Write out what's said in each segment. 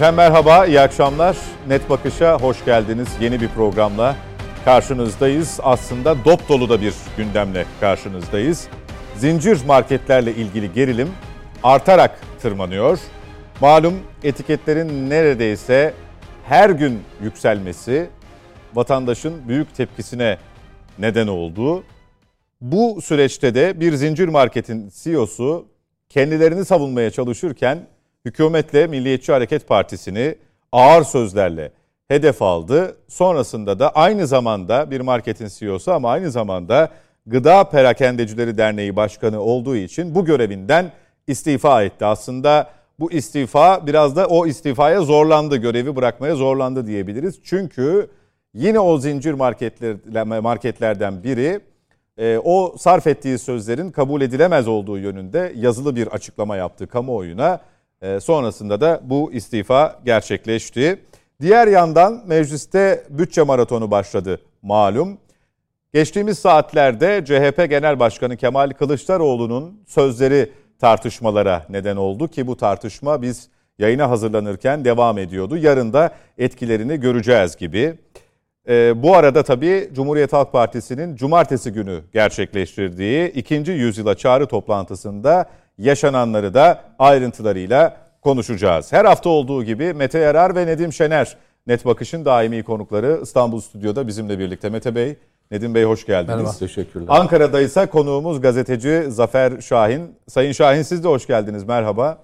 Efendim merhaba, iyi akşamlar. Net Bakış'a hoş geldiniz. Yeni bir programla karşınızdayız. Aslında dop dolu da bir gündemle karşınızdayız. Zincir marketlerle ilgili gerilim artarak tırmanıyor. Malum etiketlerin neredeyse her gün yükselmesi vatandaşın büyük tepkisine neden oldu. Bu süreçte de bir zincir marketin CEO'su kendilerini savunmaya çalışırken hükümetle Milliyetçi Hareket Partisi'ni ağır sözlerle hedef aldı. Sonrasında da aynı zamanda bir marketin CEO'su ama aynı zamanda Gıda Perakendecileri Derneği Başkanı olduğu için bu görevinden istifa etti. Aslında bu istifa biraz da o istifaya zorlandı, görevi bırakmaya zorlandı diyebiliriz. Çünkü yine o zincir marketler, marketlerden biri e, o sarf ettiği sözlerin kabul edilemez olduğu yönünde yazılı bir açıklama yaptı kamuoyuna. E, sonrasında da bu istifa gerçekleşti. Diğer yandan mecliste bütçe maratonu başladı malum. Geçtiğimiz saatlerde CHP Genel Başkanı Kemal Kılıçdaroğlu'nun sözleri tartışmalara neden oldu ki bu tartışma biz yayına hazırlanırken devam ediyordu. Yarın da etkilerini göreceğiz gibi. Ee, bu arada tabii Cumhuriyet Halk Partisi'nin cumartesi günü gerçekleştirdiği ikinci yüzyıla çağrı toplantısında yaşananları da ayrıntılarıyla konuşacağız. Her hafta olduğu gibi Mete Yarar ve Nedim Şener Net Bakış'ın daimi konukları İstanbul Stüdyo'da bizimle birlikte. Mete Bey, Nedim Bey hoş geldiniz. Merhaba. Teşekkürler. Ankara'da ise konuğumuz gazeteci Zafer Şahin. Sayın Şahin siz de hoş geldiniz. Merhaba.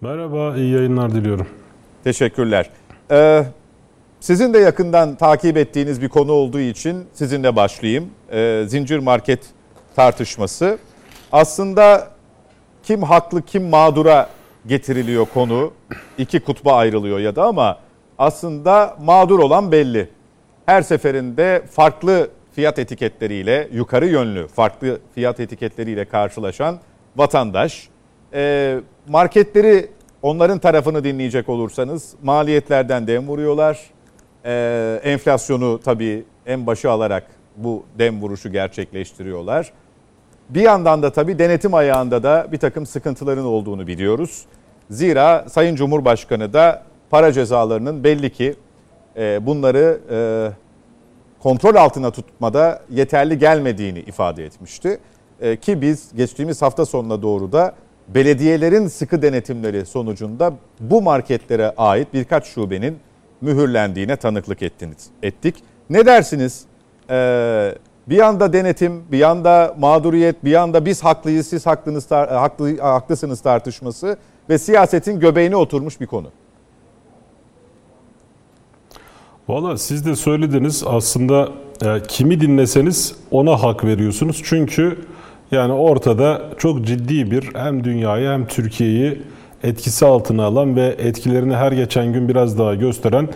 Merhaba, iyi yayınlar diliyorum. Teşekkürler. Ee, sizin de yakından takip ettiğiniz bir konu olduğu için sizinle başlayayım. Ee, zincir market tartışması. Aslında kim haklı kim mağdura getiriliyor konu. İki kutba ayrılıyor ya da ama aslında mağdur olan belli. Her seferinde farklı fiyat etiketleriyle yukarı yönlü farklı fiyat etiketleriyle karşılaşan vatandaş. Ee, marketleri onların tarafını dinleyecek olursanız maliyetlerden dem vuruyorlar. Ee, enflasyonu tabii en başı alarak bu dem vuruşu gerçekleştiriyorlar. Bir yandan da tabii denetim ayağında da bir takım sıkıntıların olduğunu biliyoruz. Zira Sayın Cumhurbaşkanı da para cezalarının belli ki e, bunları e, kontrol altına tutmada yeterli gelmediğini ifade etmişti. E, ki biz geçtiğimiz hafta sonuna doğru da belediyelerin sıkı denetimleri sonucunda bu marketlere ait birkaç şubenin mühürlendiğine tanıklık ettiniz, ettik. Ne dersiniz? Ee, bir yanda denetim, bir yanda mağduriyet, bir yanda biz haklıyız, siz haklınız, haklı, haklısınız tartışması ve siyasetin göbeğine oturmuş bir konu. Valla siz de söylediniz aslında e, kimi dinleseniz ona hak veriyorsunuz. Çünkü yani ortada çok ciddi bir hem dünyayı hem Türkiye'yi etkisi altına alan ve etkilerini her geçen gün biraz daha gösteren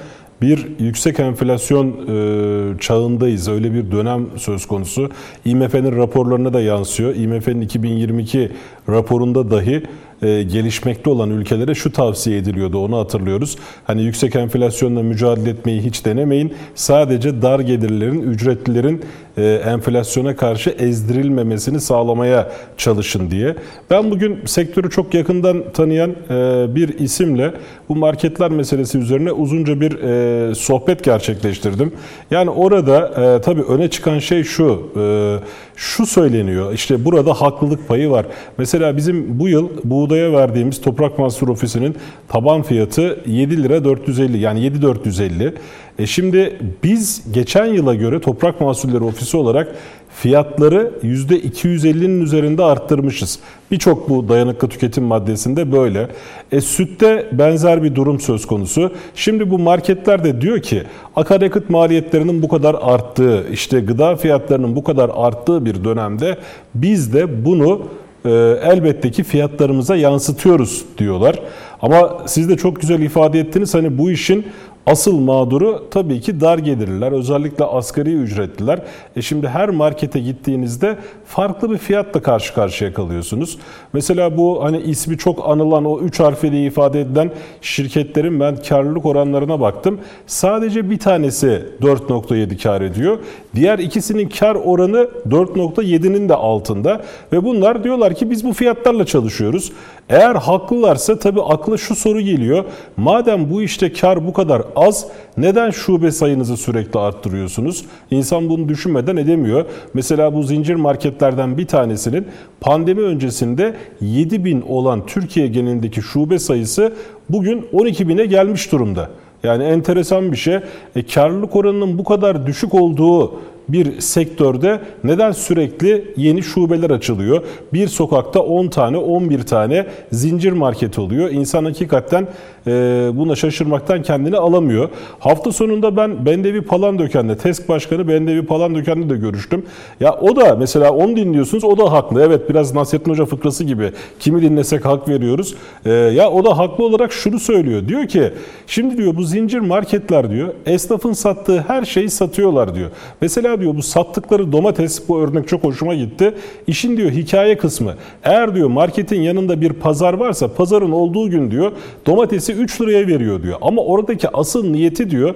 bir yüksek enflasyon e, çağındayız. Öyle bir dönem söz konusu. IMF'nin raporlarına da yansıyor. IMF'nin 2022 raporunda dahi e, gelişmekte olan ülkelere şu tavsiye ediliyordu onu hatırlıyoruz. Hani yüksek enflasyonla mücadele etmeyi hiç denemeyin. Sadece dar gelirlerin, ücretlilerin e, enflasyona karşı ezdirilmemesini sağlamaya çalışın diye. Ben bugün sektörü çok yakından tanıyan e, bir isimle bu marketler meselesi üzerine uzunca bir e, sohbet gerçekleştirdim. Yani orada tabii öne çıkan şey şu, e, şu söyleniyor. İşte burada haklılık payı var. Mesela bizim bu yıl buğdaya verdiğimiz Toprak Mahsul Ofisi'nin taban fiyatı 7 lira 450 yani 7.450. E şimdi biz geçen yıla göre Toprak Mahsulleri Ofisi olarak fiyatları %250'nin üzerinde arttırmışız. Birçok bu dayanıklı tüketim maddesinde böyle. E, sütte benzer bir durum söz konusu. Şimdi bu marketler de diyor ki akaryakıt maliyetlerinin bu kadar arttığı, işte gıda fiyatlarının bu kadar arttığı bir dönemde biz de bunu e, elbette ki fiyatlarımıza yansıtıyoruz diyorlar. Ama siz de çok güzel ifade ettiniz hani bu işin Asıl mağduru tabii ki dar gelirliler, özellikle asgari ücretliler. E şimdi her markete gittiğinizde farklı bir fiyatla karşı karşıya kalıyorsunuz. Mesela bu hani ismi çok anılan o 3 harfiyle ifade edilen şirketlerin ben karlılık oranlarına baktım. Sadece bir tanesi 4.7 kar ediyor. Diğer ikisinin kar oranı 4.7'nin de altında ve bunlar diyorlar ki biz bu fiyatlarla çalışıyoruz. Eğer haklılarsa tabii akla şu soru geliyor. Madem bu işte kar bu kadar az neden şube sayınızı sürekli arttırıyorsunuz? İnsan bunu düşünmeden edemiyor. Mesela bu zincir marketlerden bir tanesinin pandemi öncesinde 7 bin olan Türkiye genelindeki şube sayısı bugün 12 bine gelmiş durumda. Yani enteresan bir şey. E, karlılık oranının bu kadar düşük olduğu bir sektörde neden sürekli yeni şubeler açılıyor? Bir sokakta 10 tane, 11 tane zincir market oluyor. İnsan hakikaten e, buna şaşırmaktan kendini alamıyor. Hafta sonunda ben Bendevi Palandöken'de, TESK Başkanı Bendevi Palandöken'de de görüştüm. Ya o da mesela onu dinliyorsunuz, o da haklı. Evet biraz Nasrettin Hoca fıkrası gibi. Kimi dinlesek hak veriyoruz. E, ya o da haklı olarak şunu söylüyor. Diyor ki, şimdi diyor bu zincir marketler diyor, esnafın sattığı her şeyi satıyorlar diyor. Mesela diyor bu sattıkları domates bu örnek çok hoşuma gitti. İşin diyor hikaye kısmı. Eğer diyor marketin yanında bir pazar varsa pazarın olduğu gün diyor domatesi 3 liraya veriyor diyor. Ama oradaki asıl niyeti diyor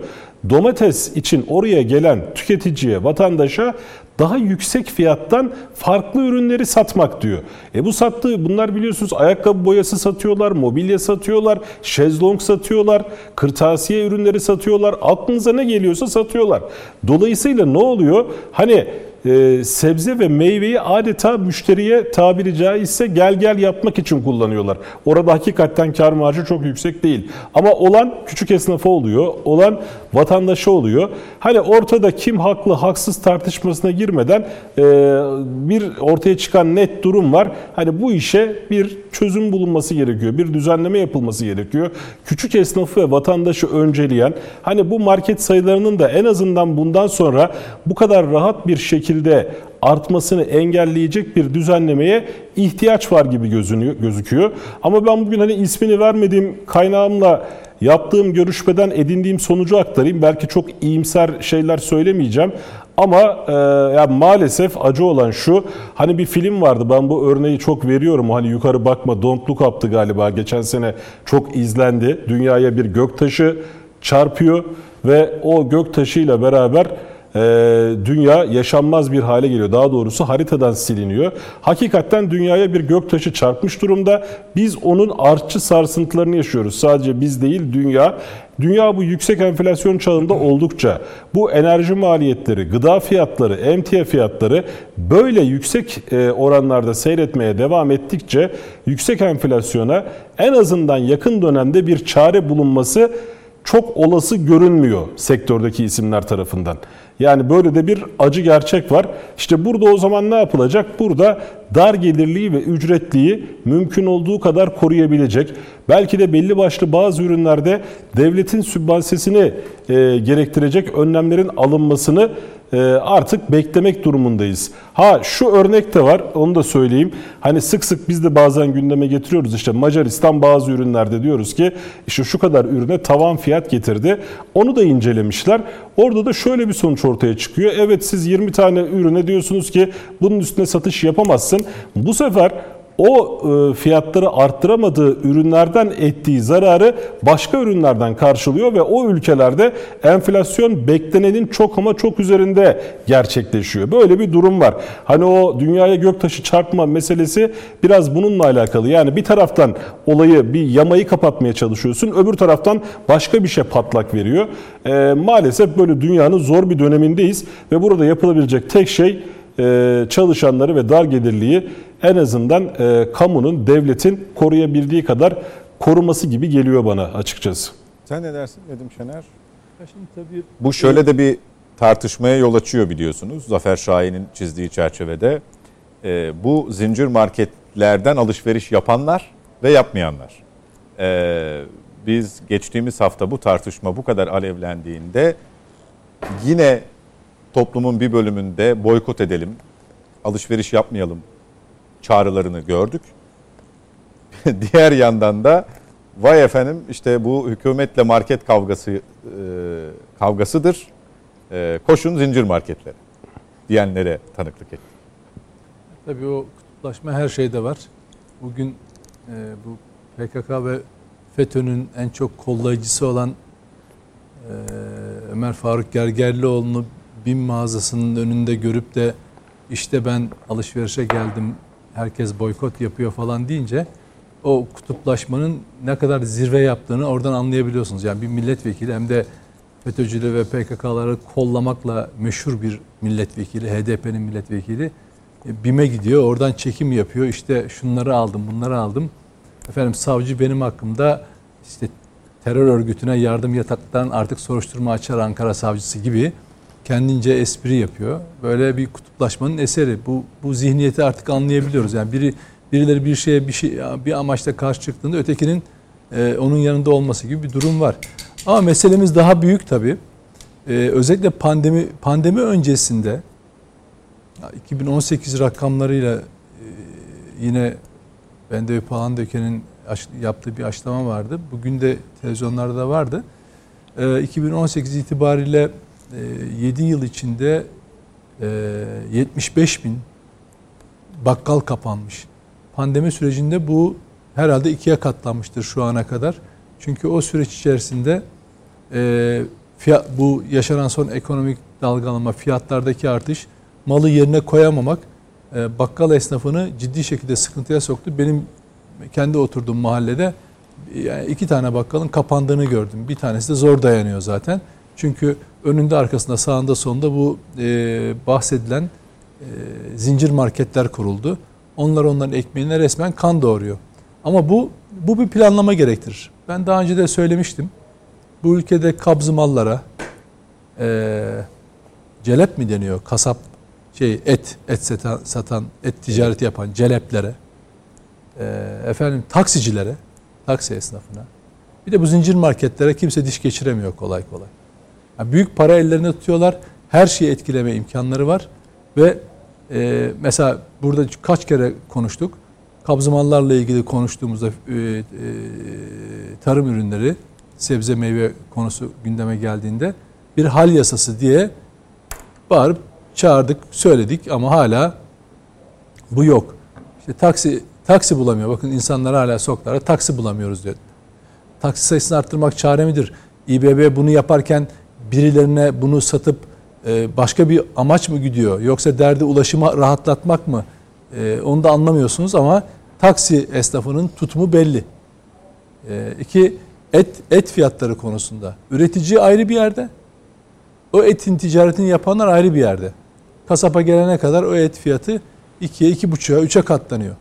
domates için oraya gelen tüketiciye, vatandaşa daha yüksek fiyattan farklı ürünleri satmak diyor. E bu sattığı bunlar biliyorsunuz ayakkabı boyası satıyorlar, mobilya satıyorlar, şezlong satıyorlar, kırtasiye ürünleri satıyorlar. Aklınıza ne geliyorsa satıyorlar. Dolayısıyla ne oluyor? Hani e, sebze ve meyveyi adeta müşteriye tabiri caizse gel gel yapmak için kullanıyorlar. Orada hakikaten kar marjı çok yüksek değil. Ama olan küçük esnafı oluyor, olan vatandaşı oluyor. Hani ortada kim haklı haksız tartışmasına girmeden e, bir ortaya çıkan net durum var. Hani bu işe bir çözüm bulunması gerekiyor, bir düzenleme yapılması gerekiyor. Küçük esnafı ve vatandaşı önceleyen, hani bu market sayılarının da en azından bundan sonra bu kadar rahat bir şekilde şekilde artmasını engelleyecek bir düzenlemeye ihtiyaç var gibi gözüküyor. Ama ben bugün hani ismini vermediğim kaynağımla yaptığım görüşmeden edindiğim sonucu aktarayım. Belki çok iyimser şeyler söylemeyeceğim. Ama e, yani maalesef acı olan şu, hani bir film vardı ben bu örneği çok veriyorum. Hani yukarı bakma Don't Look Up'tı galiba geçen sene çok izlendi. Dünyaya bir göktaşı çarpıyor ve o göktaşıyla beraber e, dünya yaşanmaz bir hale geliyor. Daha doğrusu haritadan siliniyor. Hakikaten dünyaya bir göktaşı çarpmış durumda. Biz onun artçı sarsıntılarını yaşıyoruz. Sadece biz değil dünya. Dünya bu yüksek enflasyon çağında oldukça bu enerji maliyetleri, gıda fiyatları, emtia fiyatları böyle yüksek e, oranlarda seyretmeye devam ettikçe yüksek enflasyona en azından yakın dönemde bir çare bulunması çok olası görünmüyor sektördeki isimler tarafından. Yani böyle de bir acı gerçek var. İşte burada o zaman ne yapılacak? Burada dar gelirliği ve ücretliği mümkün olduğu kadar koruyabilecek. Belki de belli başlı bazı ürünlerde devletin sübvansiyesini e, gerektirecek önlemlerin alınmasını e, artık beklemek durumundayız. Ha şu örnek de var onu da söyleyeyim. Hani sık sık biz de bazen gündeme getiriyoruz işte Macaristan bazı ürünlerde diyoruz ki işte şu kadar ürüne tavan fiyat getirdi. Onu da incelemişler. Orada da şöyle bir sonuç ortaya çıkıyor. Evet siz 20 tane ürüne diyorsunuz ki bunun üstüne satış yapamazsın. Bu sefer o e, fiyatları arttıramadığı ürünlerden ettiği zararı başka ürünlerden karşılıyor ve o ülkelerde enflasyon beklenenin çok ama çok üzerinde gerçekleşiyor. Böyle bir durum var. Hani o dünyaya göktaşı çarpma meselesi biraz bununla alakalı. Yani bir taraftan olayı bir yamayı kapatmaya çalışıyorsun, öbür taraftan başka bir şey patlak veriyor. E, maalesef böyle dünyanın zor bir dönemindeyiz ve burada yapılabilecek tek şey e, çalışanları ve dar gelirliği en azından e, kamunun, devletin koruyabildiği kadar koruması gibi geliyor bana açıkçası. Sen ne dersin Nedim Şener? Şimdi tabii Bu şöyle de bir tartışmaya yol açıyor biliyorsunuz. Zafer Şahin'in çizdiği çerçevede. E, bu zincir marketlerden alışveriş yapanlar ve yapmayanlar. E, biz geçtiğimiz hafta bu tartışma bu kadar alevlendiğinde yine toplumun bir bölümünde boykot edelim, alışveriş yapmayalım çağrılarını gördük. Diğer yandan da vay efendim işte bu hükümetle market kavgası e, kavgasıdır. E, koşun zincir marketlere diyenlere tanıklık etti. Tabii o kutuplaşma her şeyde var. Bugün e, bu PKK ve FETÖ'nün en çok kollayıcısı olan e, Ömer Faruk Gergerlioğlu'nu BİM mağazasının önünde görüp de işte ben alışverişe geldim herkes boykot yapıyor falan deyince o kutuplaşmanın ne kadar zirve yaptığını oradan anlayabiliyorsunuz. Yani bir milletvekili hem de FETÖ'cüleri ve PKK'ları kollamakla meşhur bir milletvekili, HDP'nin milletvekili e, BİM'e gidiyor. Oradan çekim yapıyor. İşte şunları aldım, bunları aldım. Efendim savcı benim hakkımda işte terör örgütüne yardım yataktan artık soruşturma açar Ankara savcısı gibi kendince espri yapıyor. Böyle bir kutuplaşmanın eseri. Bu bu zihniyeti artık anlayabiliyoruz. Yani biri birileri bir şeye bir şey bir amaçla karşı çıktığında ötekinin e, onun yanında olması gibi bir durum var. Ama meselemiz daha büyük tabii. E, özellikle pandemi pandemi öncesinde 2018 rakamlarıyla e, yine Bende Palandöken'in yaptığı bir açıklama vardı. Bugün de televizyonlarda da vardı. 2018 itibariyle 7 yıl içinde 75 bin bakkal kapanmış. Pandemi sürecinde bu herhalde ikiye katlanmıştır şu ana kadar. Çünkü o süreç içerisinde fiyat, bu yaşanan son ekonomik dalgalanma, fiyatlardaki artış, malı yerine koyamamak bakkal esnafını ciddi şekilde sıkıntıya soktu. Benim kendi oturduğum mahallede yani iki tane bakkalın kapandığını gördüm. Bir tanesi de zor dayanıyor zaten. Çünkü önünde arkasında sağında sonunda bu e, bahsedilen e, zincir marketler kuruldu. Onlar onların ekmeğine resmen kan doğuruyor. Ama bu bu bir planlama gerektirir. Ben daha önce de söylemiştim. Bu ülkede kabzı mallara e, celep mi deniyor? Kasap şey et et satan, satan et ticareti yapan celeplere e, efendim taksicilere taksi esnafına bir de bu zincir marketlere kimse diş geçiremiyor kolay kolay. Yani büyük para ellerine tutuyorlar. Her şeyi etkileme imkanları var ve e, mesela burada kaç kere konuştuk. Kabzımallarla ilgili konuştuğumuzda e, e, tarım ürünleri, sebze meyve konusu gündeme geldiğinde bir hal yasası diye bağırıp çağırdık, söyledik ama hala bu yok. İşte taksi taksi bulamıyor. Bakın insanlar hala sokaklara taksi bulamıyoruz diyor. Taksi sayısını arttırmak çare midir? İBB bunu yaparken birilerine bunu satıp e, başka bir amaç mı gidiyor? Yoksa derdi ulaşıma rahatlatmak mı? E, onu da anlamıyorsunuz ama taksi esnafının tutumu belli. E, iki, et, et fiyatları konusunda. Üretici ayrı bir yerde. O etin ticaretini yapanlar ayrı bir yerde. Kasapa gelene kadar o et fiyatı 2'ye, 2,5'a, 3'e katlanıyor.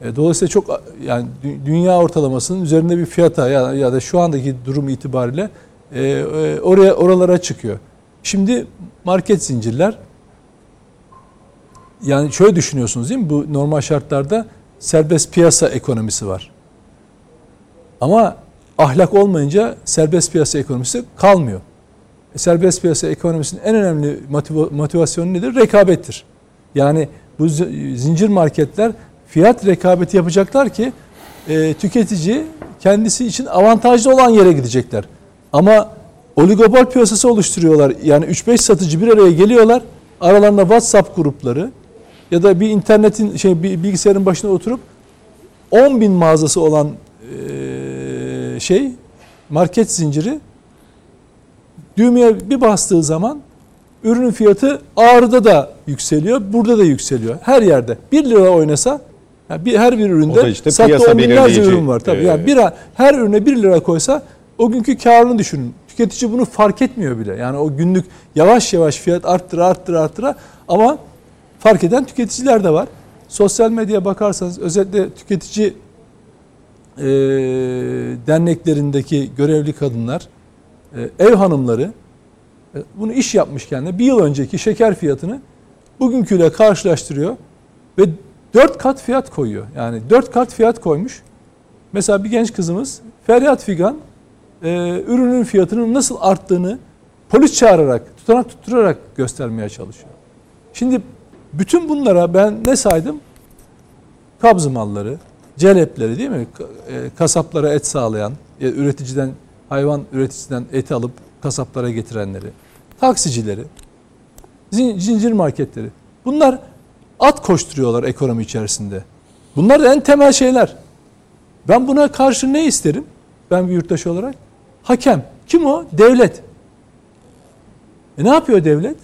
E, dolayısıyla çok yani dünya ortalamasının üzerinde bir fiyata ya, ya da şu andaki durum itibariyle e, e, oraya oralara çıkıyor. Şimdi market zincirler yani şöyle düşünüyorsunuz değil mi? Bu normal şartlarda serbest piyasa ekonomisi var. Ama ahlak olmayınca serbest piyasa ekonomisi kalmıyor. E, serbest piyasa ekonomisinin en önemli motivasyonu nedir? Rekabettir. Yani bu zincir marketler fiyat rekabeti yapacaklar ki e, tüketici kendisi için avantajlı olan yere gidecekler. Ama oligopol piyasası oluşturuyorlar. Yani 3-5 satıcı bir araya geliyorlar. Aralarında WhatsApp grupları ya da bir internetin şey bir bilgisayarın başına oturup 10 bin mağazası olan e, şey market zinciri düğmeye bir bastığı zaman ürünün fiyatı ağrıda da yükseliyor, burada da yükseliyor. Her yerde 1 lira oynasa yani bir, her bir üründe işte sattığı on binlerce ürün var. Tabii. Ee, yani bir, her ürüne 1 lira koysa o günkü karını düşünün. Tüketici bunu fark etmiyor bile. Yani o günlük yavaş yavaş fiyat arttıra arttıra arttıra ama fark eden tüketiciler de var. Sosyal medyaya bakarsanız özellikle tüketici e, derneklerindeki görevli kadınlar, e, ev hanımları e, bunu iş yapmışken de bir yıl önceki şeker fiyatını bugünküyle karşılaştırıyor ve dört kat fiyat koyuyor. Yani dört kat fiyat koymuş. Mesela bir genç kızımız feryat figan e, ürünün fiyatının nasıl arttığını polis çağırarak, tutanak tutturarak göstermeye çalışıyor. Şimdi bütün bunlara ben ne saydım? Kabzı malları, celepleri değil mi? E, kasaplara et sağlayan, üreticiden hayvan üreticiden eti alıp kasaplara getirenleri, taksicileri, zincir marketleri. Bunlar at koşturuyorlar ekonomi içerisinde. Bunlar en temel şeyler. Ben buna karşı ne isterim? Ben bir yurttaş olarak. Hakem. Kim o? Devlet. E ne yapıyor devlet?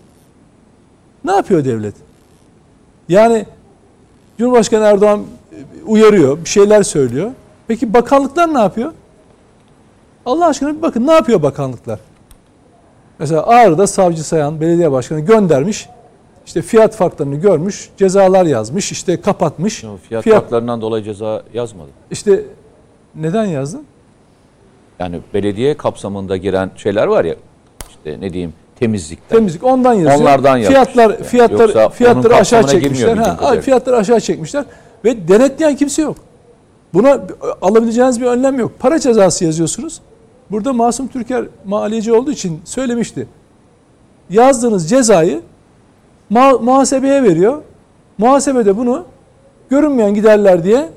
Ne yapıyor devlet? Yani Cumhurbaşkanı Erdoğan uyarıyor, bir şeyler söylüyor. Peki bakanlıklar ne yapıyor? Allah aşkına bir bakın ne yapıyor bakanlıklar? Mesela Ağrı'da savcı sayan belediye başkanı göndermiş. İşte fiyat farklarını görmüş, cezalar yazmış, işte kapatmış. Yok, fiyat, fiyat farklarından dolayı ceza yazmadı. İşte neden yazdın? Yani belediye kapsamında giren şeyler var ya, işte ne diyeyim temizlikten. Temizlik ondan yazıyor. Onlardan fiyatlar yani. fiyatlar Yoksa fiyatları aşağı çekmişler. Ha, fiyatları aşağı çekmişler ve denetleyen kimse yok. Buna alabileceğiniz bir önlem yok. Para cezası yazıyorsunuz. Burada Masum Türker maliyeci olduğu için söylemişti. Yazdığınız cezayı muhasebeye veriyor. Muhasebede bunu görünmeyen giderler diye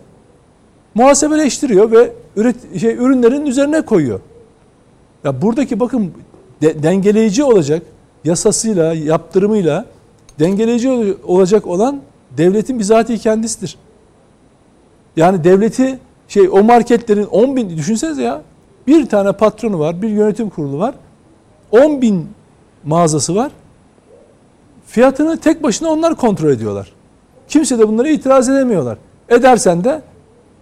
muhasebeleştiriyor ve üret, şey, ürünlerin üzerine koyuyor. Ya buradaki bakın de, dengeleyici olacak yasasıyla, yaptırımıyla dengeleyici olacak olan devletin bizatihi kendisidir. Yani devleti şey o marketlerin 10 bin düşünsenize ya bir tane patronu var, bir yönetim kurulu var. 10 bin mağazası var. Fiyatını tek başına onlar kontrol ediyorlar. Kimse de bunlara itiraz edemiyorlar. Edersen de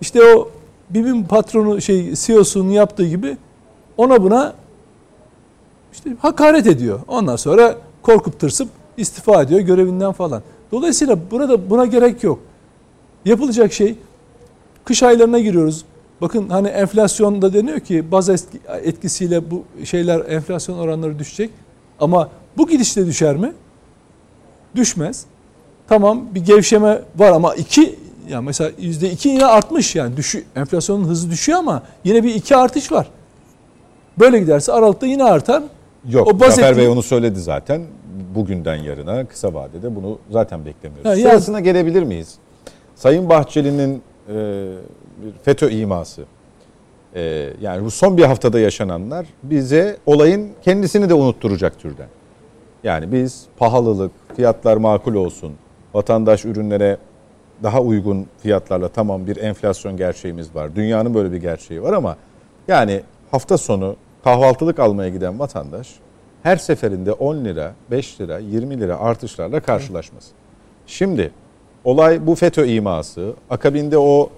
işte o BİM'in patronu şey CEO'sunun yaptığı gibi ona buna işte hakaret ediyor. Ondan sonra korkup tırsıp istifa ediyor görevinden falan. Dolayısıyla burada buna gerek yok. Yapılacak şey kış aylarına giriyoruz. Bakın hani enflasyonda deniyor ki baz etkisiyle bu şeyler enflasyon oranları düşecek. Ama bu gidişle düşer mi? Düşmez. Tamam bir gevşeme var ama iki yani mesela yüzde iki yine artmış yani düşü, enflasyonun hızı düşüyor ama yine bir iki artış var. Böyle giderse Aralık'ta yine artar. Yok o Zafer etki... Bey onu söyledi zaten. Bugünden yarına kısa vadede bunu zaten beklemiyoruz. Ha, Sırasına yani... gelebilir miyiz? Sayın Bahçeli'nin e, FETÖ iması. E, yani bu son bir haftada yaşananlar bize olayın kendisini de unutturacak türden. Yani biz pahalılık, fiyatlar makul olsun, vatandaş ürünlere daha uygun fiyatlarla tamam bir enflasyon gerçeğimiz var. Dünyanın böyle bir gerçeği var ama yani hafta sonu kahvaltılık almaya giden vatandaş her seferinde 10 lira, 5 lira, 20 lira artışlarla karşılaşması. Şimdi olay bu FETÖ iması, akabinde o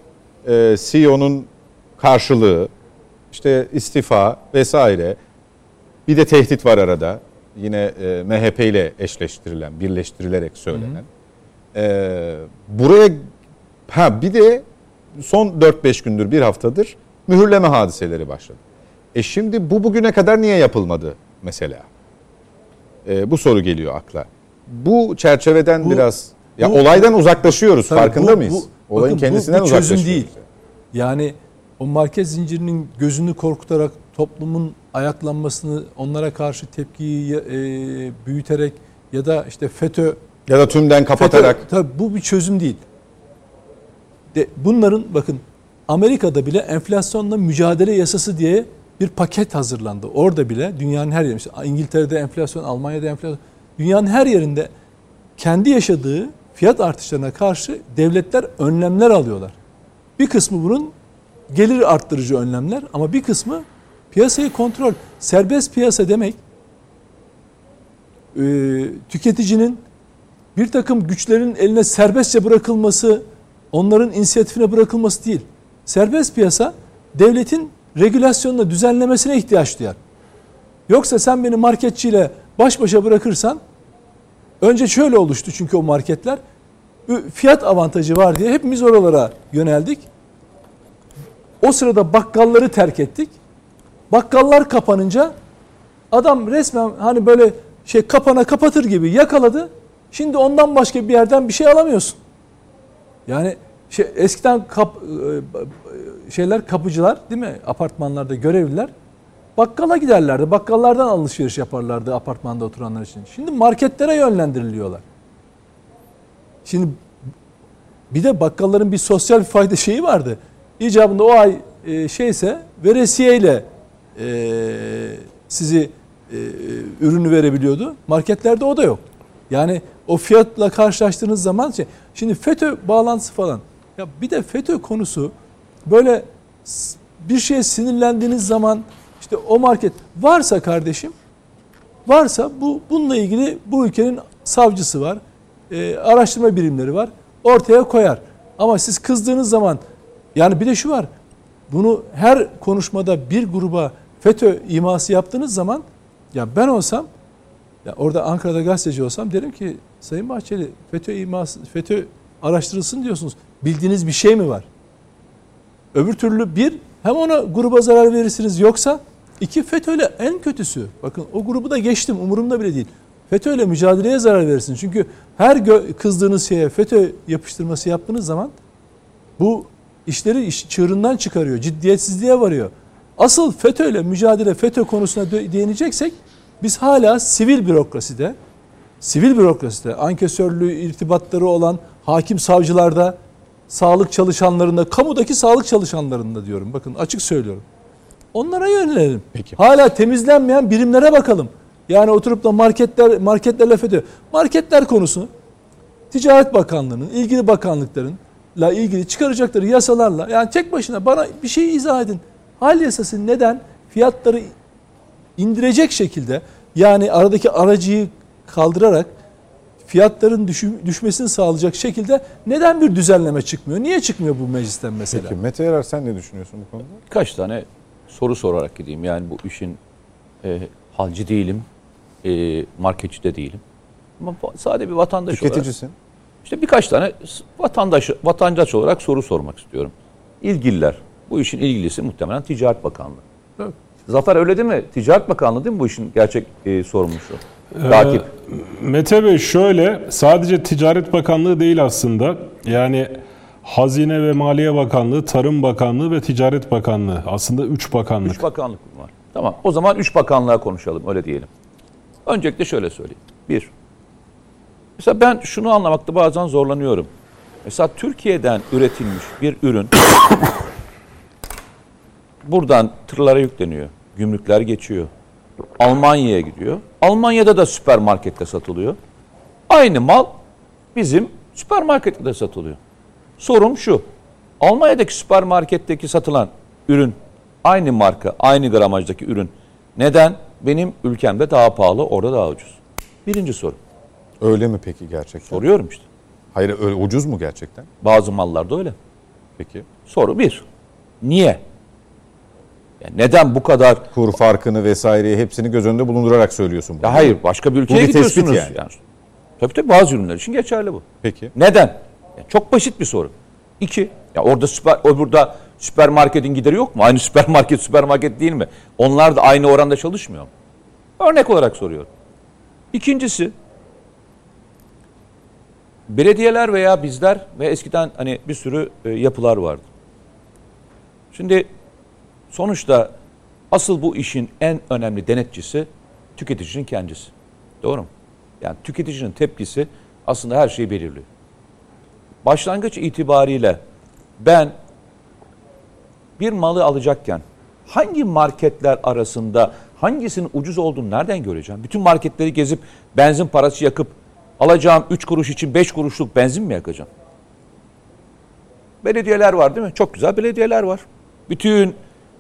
e, CEO'nun karşılığı, işte istifa vesaire. Bir de tehdit var arada. Yine e, MHP ile eşleştirilen, birleştirilerek söylenen. Hı hı. E, buraya ha bir de son 4-5 gündür, bir haftadır mühürleme hadiseleri başladı. E şimdi bu bugüne kadar niye yapılmadı mesela? E, bu soru geliyor akla. Bu çerçeveden bu, biraz ya bu, olaydan uzaklaşıyoruz farkında bu, mıyız? Bu, Olayın bakın, kendisinden bu, bu çözüm değil. Yani o market zincirinin gözünü korkutarak toplumun ayaklanmasını onlara karşı tepkiyi e, büyüterek ya da işte FETÖ ya da tümden kapatarak. FETÖ, tabii bu bir çözüm değil. De, bunların bakın Amerika'da bile enflasyonla mücadele yasası diye bir paket hazırlandı. Orada bile dünyanın her yerinde, İngiltere'de enflasyon, Almanya'da enflasyon, dünyanın her yerinde kendi yaşadığı fiyat artışlarına karşı devletler önlemler alıyorlar. Bir kısmı bunun gelir arttırıcı önlemler ama bir kısmı piyasayı kontrol. Serbest piyasa demek tüketicinin bir takım güçlerin eline serbestçe bırakılması, onların inisiyatifine bırakılması değil. Serbest piyasa devletin regülasyonla düzenlemesine ihtiyaç duyar. Yoksa sen beni marketçiyle baş başa bırakırsan önce şöyle oluştu çünkü o marketler fiyat avantajı var diye hepimiz oralara yöneldik. O sırada bakkalları terk ettik. Bakkallar kapanınca adam resmen hani böyle şey kapana kapatır gibi yakaladı. Şimdi ondan başka bir yerden bir şey alamıyorsun. Yani şey, eskiden kap, e, şeyler kapıcılar değil mi? Apartmanlarda görevliler bakkala giderlerdi. Bakkallardan alışveriş yaparlardı apartmanda oturanlar için. Şimdi marketlere yönlendiriliyorlar. Şimdi bir de bakkalların bir sosyal fayda şeyi vardı icabında o ay e, şeyse veresiyeyle e, sizi e, ürünü verebiliyordu. Marketlerde o da yok. Yani o fiyatla karşılaştığınız zaman şey, şimdi FETÖ bağlantısı falan. Ya bir de FETÖ konusu böyle bir şeye sinirlendiğiniz zaman işte o market varsa kardeşim varsa bu bununla ilgili bu ülkenin savcısı var. e, araştırma birimleri var. Ortaya koyar. Ama siz kızdığınız zaman yani bir de şu var. Bunu her konuşmada bir gruba FETÖ iması yaptığınız zaman ya ben olsam ya orada Ankara'da gazeteci olsam derim ki Sayın Bahçeli FETÖ iması FETÖ araştırılsın diyorsunuz. Bildiğiniz bir şey mi var? Öbür türlü bir hem ona gruba zarar verirsiniz yoksa iki FETÖ'yle en kötüsü. Bakın o grubu da geçtim umurumda bile değil. FETÖ'yle mücadeleye zarar verirsiniz. Çünkü her kızdığınız şeye FETÖ yapıştırması yaptığınız zaman bu işleri iş, çığırından çıkarıyor. Ciddiyetsizliğe varıyor. Asıl FETÖ'yle mücadele, FETÖ konusuna değineceksek biz hala sivil bürokraside, sivil bürokraside, ankesörlüğü, irtibatları olan hakim savcılarda, sağlık çalışanlarında, kamudaki sağlık çalışanlarında diyorum. Bakın açık söylüyorum. Onlara yönelelim. Peki. Hala temizlenmeyen birimlere bakalım. Yani oturup da marketler marketlerle FETÖ. Marketler konusu Ticaret Bakanlığı'nın, ilgili bakanlıklarınla ilgili çıkaracakları yasalarla yani tek başına bana bir şey izah edin. Hal yasası neden fiyatları indirecek şekilde yani aradaki aracıyı kaldırarak fiyatların düşmesini sağlayacak şekilde neden bir düzenleme çıkmıyor? Niye çıkmıyor bu meclisten mesela? Peki Mete Yarar sen ne düşünüyorsun bu konuda? Birkaç tane soru sorarak gideyim. Yani bu işin e, halci değilim, e, marketçi de değilim. Ama sade bir vatandaş olarak. Tüketicisin. İşte birkaç tane vatandaş vatandaş olarak soru sormak istiyorum. İlgililer. Bu işin ilgilisi muhtemelen Ticaret Bakanlığı. Evet. Zafer öyle değil mi? Ticaret Bakanlığı değil mi bu işin gerçek e, sorumlusu? Takip. Mete Bey şöyle sadece Ticaret Bakanlığı değil aslında. Yani Hazine ve Maliye Bakanlığı, Tarım Bakanlığı ve Ticaret Bakanlığı. Aslında üç bakanlık. Üç bakanlık var. Tamam. O zaman üç bakanlığa konuşalım. Öyle diyelim. Öncelikle şöyle söyleyeyim. Bir. Mesela ben şunu anlamakta bazen zorlanıyorum. Mesela Türkiye'den üretilmiş bir ürün buradan tırlara yükleniyor. Gümrükler geçiyor. Almanya'ya gidiyor. Almanya'da da süpermarkette satılıyor. Aynı mal bizim süpermarkette de satılıyor. Sorum şu. Almanya'daki süpermarketteki satılan ürün aynı marka, aynı gramajdaki ürün neden benim ülkemde daha pahalı, orada daha ucuz? Birinci soru. Öyle mi peki gerçekten? Soruyorum işte. Hayır öyle ucuz mu gerçekten? Bazı mallarda öyle. Peki. Soru bir. Niye? Yani neden bu kadar Kur farkını vesaireyi hepsini göz önünde bulundurarak söylüyorsun bunu. Ya hayır başka bir ülkeye bir tespit gidiyorsunuz. yani. Tabii tabii bazı ürünler için geçerli bu. Peki. Neden? Ya çok basit bir soru. İki, ya orada süper, burada süpermarketin gideri yok mu? Aynı süpermarket süpermarket değil mi? Onlar da aynı oranda çalışmıyor mu? Örnek olarak soruyorum. İkincisi, belediyeler veya bizler ve eskiden hani bir sürü e, yapılar vardı. Şimdi sonuçta asıl bu işin en önemli denetçisi tüketicinin kendisi. Doğru mu? Yani tüketicinin tepkisi aslında her şeyi belirliyor. Başlangıç itibariyle ben bir malı alacakken hangi marketler arasında hangisinin ucuz olduğunu nereden göreceğim? Bütün marketleri gezip benzin parası yakıp alacağım 3 kuruş için 5 kuruşluk benzin mi yakacağım? Belediyeler var değil mi? Çok güzel belediyeler var. Bütün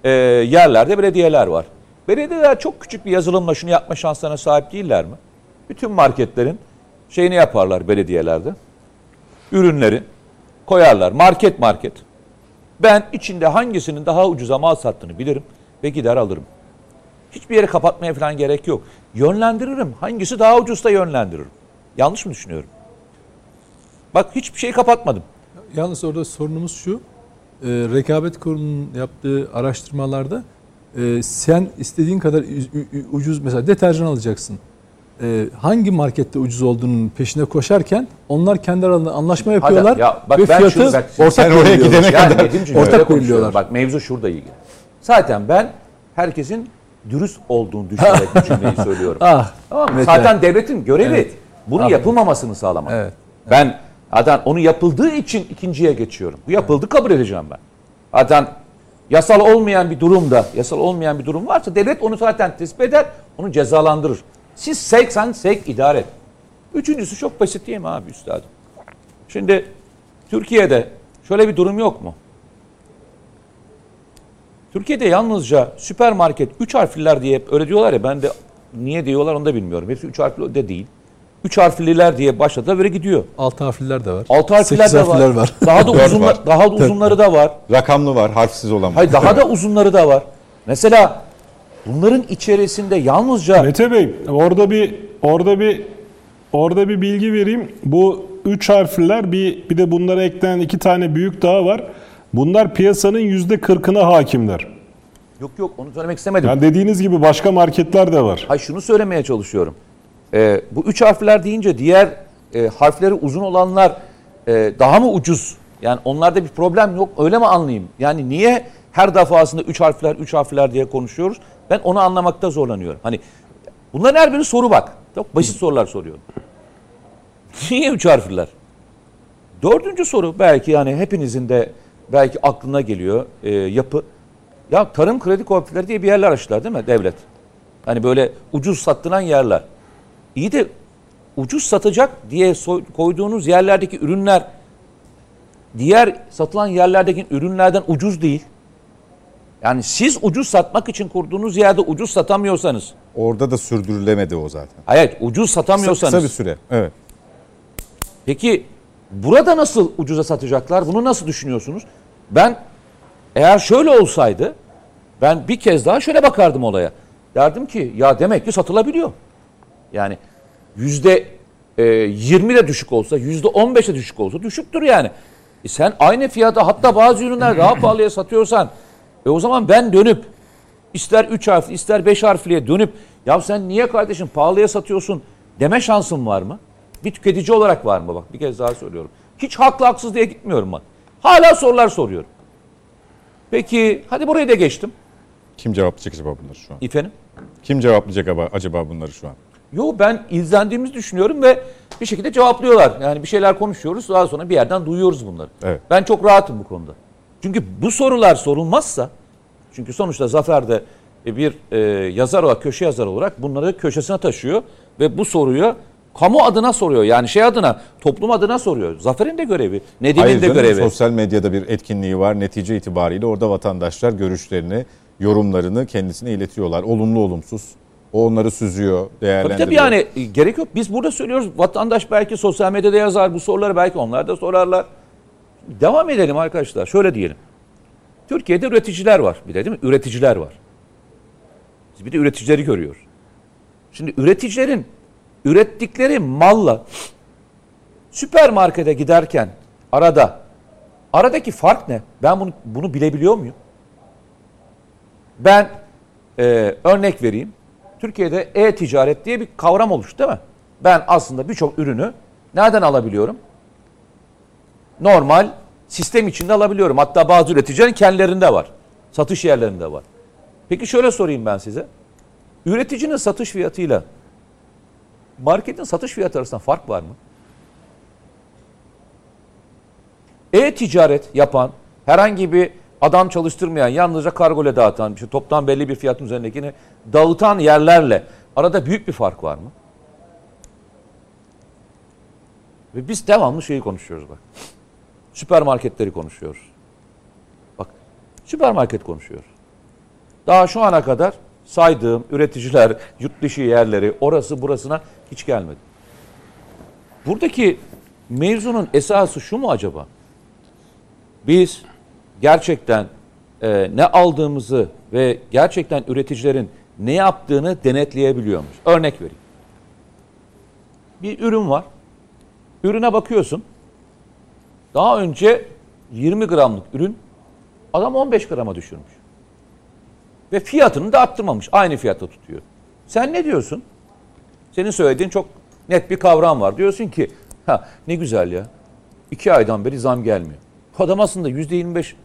e, yerlerde belediyeler var. Belediyeler çok küçük bir yazılımla şunu yapma şanslarına sahip değiller mi? Bütün marketlerin şeyini yaparlar belediyelerde. Ürünleri koyarlar market market. Ben içinde hangisinin daha ucuza mal sattığını bilirim ve gider alırım. Hiçbir yere kapatmaya falan gerek yok. Yönlendiririm. Hangisi daha ucuzsa yönlendiririm. Yanlış mı düşünüyorum? Bak hiçbir şey kapatmadım. Yalnız orada sorunumuz şu. E, rekabet kurulunun yaptığı araştırmalarda e, sen istediğin kadar ucuz mesela deterjan alacaksın. E, hangi markette ucuz olduğunun peşine koşarken onlar kendi aralarında anlaşma yapıyorlar Hadi, ya bak ve ben fiyatı şunu- bak, ortak oraya gidene Yani kadar ortak belirliyorlar. Bak mevzu şurada ilgili. Zaten ben herkesin dürüst olduğunu düşünerek bu cümleyi söylüyorum. Ah, Tamam mı? Zaten devletin görevi Evet. bunu Aferin. yapılmamasını sağlamak. Evet. Ben zaten onu yapıldığı için ikinciye geçiyorum. Bu yapıldı kabul edeceğim ben. Zaten yasal olmayan bir durumda, yasal olmayan bir durum varsa devlet onu zaten tespit eder, onu cezalandırır. Siz sevk sen sevk idare et. Üçüncüsü çok basit değil mi abi üstadım? Şimdi Türkiye'de şöyle bir durum yok mu? Türkiye'de yalnızca süpermarket 3 harfliler diye hep öyle diyorlar ya ben de niye diyorlar onu da bilmiyorum. Hepsi 3 harfli de değil. 3 harfliler diye başladı böyle gidiyor. Altı harfliler de var. 6 harfliler Sekiz de var. harfliler var. Daha da Dört uzunlar, var. daha da uzunları da var. Rakamlı var, harfsiz olan var. Hayır daha da uzunları da var. Mesela bunların içerisinde yalnızca Mete Bey orada bir orada bir orada bir bilgi vereyim. Bu üç harfliler bir bir de bunlara eklenen iki tane büyük daha var. Bunlar piyasanın yüzde kırkına hakimler. yok yok onu söylemek istemedim. Yani dediğiniz gibi başka marketler de var. Hayır şunu söylemeye çalışıyorum. Ee, bu üç harfler deyince diğer e, harfleri uzun olanlar e, daha mı ucuz? Yani onlarda bir problem yok öyle mi anlayayım? Yani niye her defasında üç harfler üç harfler diye konuşuyoruz? Ben onu anlamakta zorlanıyorum. Hani bunların her biri soru bak. Çok basit sorular soruyorum. Niye üç harfler? Dördüncü soru belki yani hepinizin de belki aklına geliyor e, yapı. Ya tarım kredi kooperatifleri diye bir yerler açtılar değil mi devlet? Hani böyle ucuz sattıran yerler. İyi de ucuz satacak diye koyduğunuz yerlerdeki ürünler diğer satılan yerlerdeki ürünlerden ucuz değil. Yani siz ucuz satmak için kurduğunuz yerde ucuz satamıyorsanız, Orada da sürdürülemedi o zaten. hayır ucuz Kısa, satamıyorsanız, kısa bir süre. Evet. peki burada nasıl ucuza satacaklar? Bunu nasıl düşünüyorsunuz? Ben eğer şöyle olsaydı, ben bir kez daha şöyle bakardım olaya. Derdim ki ya demek ki satılabiliyor. Yani yüzde e, 20 de düşük olsa, yüzde 15 de düşük olsa düşüktür yani. E sen aynı fiyata hatta bazı ürünler daha pahalıya satıyorsan e o zaman ben dönüp ister 3 harfli ister 5 harfliye dönüp ya sen niye kardeşim pahalıya satıyorsun deme şansın var mı? Bir tüketici olarak var mı bak bir kez daha söylüyorum. Hiç haklı haksız diye gitmiyorum bak. Hala sorular soruyorum. Peki hadi burayı da geçtim. Kim cevaplayacak acaba bunları şu an? Efendim? Kim cevaplayacak acaba bunları şu an? Yo ben izlendiğimizi düşünüyorum ve bir şekilde cevaplıyorlar. Yani bir şeyler konuşuyoruz daha sonra bir yerden duyuyoruz bunları. Evet. Ben çok rahatım bu konuda. Çünkü bu sorular sorulmazsa çünkü sonuçta Zafer de bir e, yazar olarak, köşe yazar olarak bunları köşesine taşıyor ve bu soruyu kamu adına soruyor. Yani şey adına, toplum adına soruyor. Zafer'in de görevi, Nedim'in Hayır de görevi. sosyal medyada bir etkinliği var. Netice itibariyle orada vatandaşlar görüşlerini, yorumlarını kendisine iletiyorlar. Olumlu olumsuz. O onları süzüyor, Tabii değerlendiriyor. tabii yani e, gerek yok. Biz burada söylüyoruz. Vatandaş belki sosyal medyada yazar bu soruları belki onlar da sorarlar. Devam edelim arkadaşlar. Şöyle diyelim. Türkiye'de üreticiler var bir de değil mi? Üreticiler var. Biz bir de üreticileri görüyoruz. Şimdi üreticilerin ürettikleri malla süpermarkete giderken arada aradaki fark ne? Ben bunu bunu bilebiliyor muyum? Ben e, örnek vereyim. Türkiye'de e-ticaret diye bir kavram oluştu değil mi? Ben aslında birçok ürünü nereden alabiliyorum? Normal sistem içinde alabiliyorum. Hatta bazı üreticilerin kendilerinde var. Satış yerlerinde var. Peki şöyle sorayım ben size. Üreticinin satış fiyatıyla marketin satış fiyatı arasında fark var mı? E-ticaret yapan, herhangi bir adam çalıştırmayan, yalnızca kargoyla dağıtan, işte toptan belli bir fiyatın üzerindekini dağıtan yerlerle arada büyük bir fark var mı? Ve biz devamlı şeyi konuşuyoruz bak. Süpermarketleri konuşuyoruz. Bak, süpermarket konuşuyoruz. Daha şu ana kadar saydığım üreticiler, yurt dışı yerleri, orası burasına hiç gelmedi. Buradaki mevzunun esası şu mu acaba? Biz gerçekten e, ne aldığımızı ve gerçekten üreticilerin ne yaptığını denetleyebiliyor muyuz? Örnek vereyim. Bir ürün var. Ürüne bakıyorsun. Daha önce 20 gramlık ürün adam 15 grama düşürmüş. Ve fiyatını da arttırmamış. Aynı fiyata tutuyor. Sen ne diyorsun? Senin söylediğin çok net bir kavram var. Diyorsun ki ha ne güzel ya. İki aydan beri zam gelmiyor. Adam aslında yüzde 25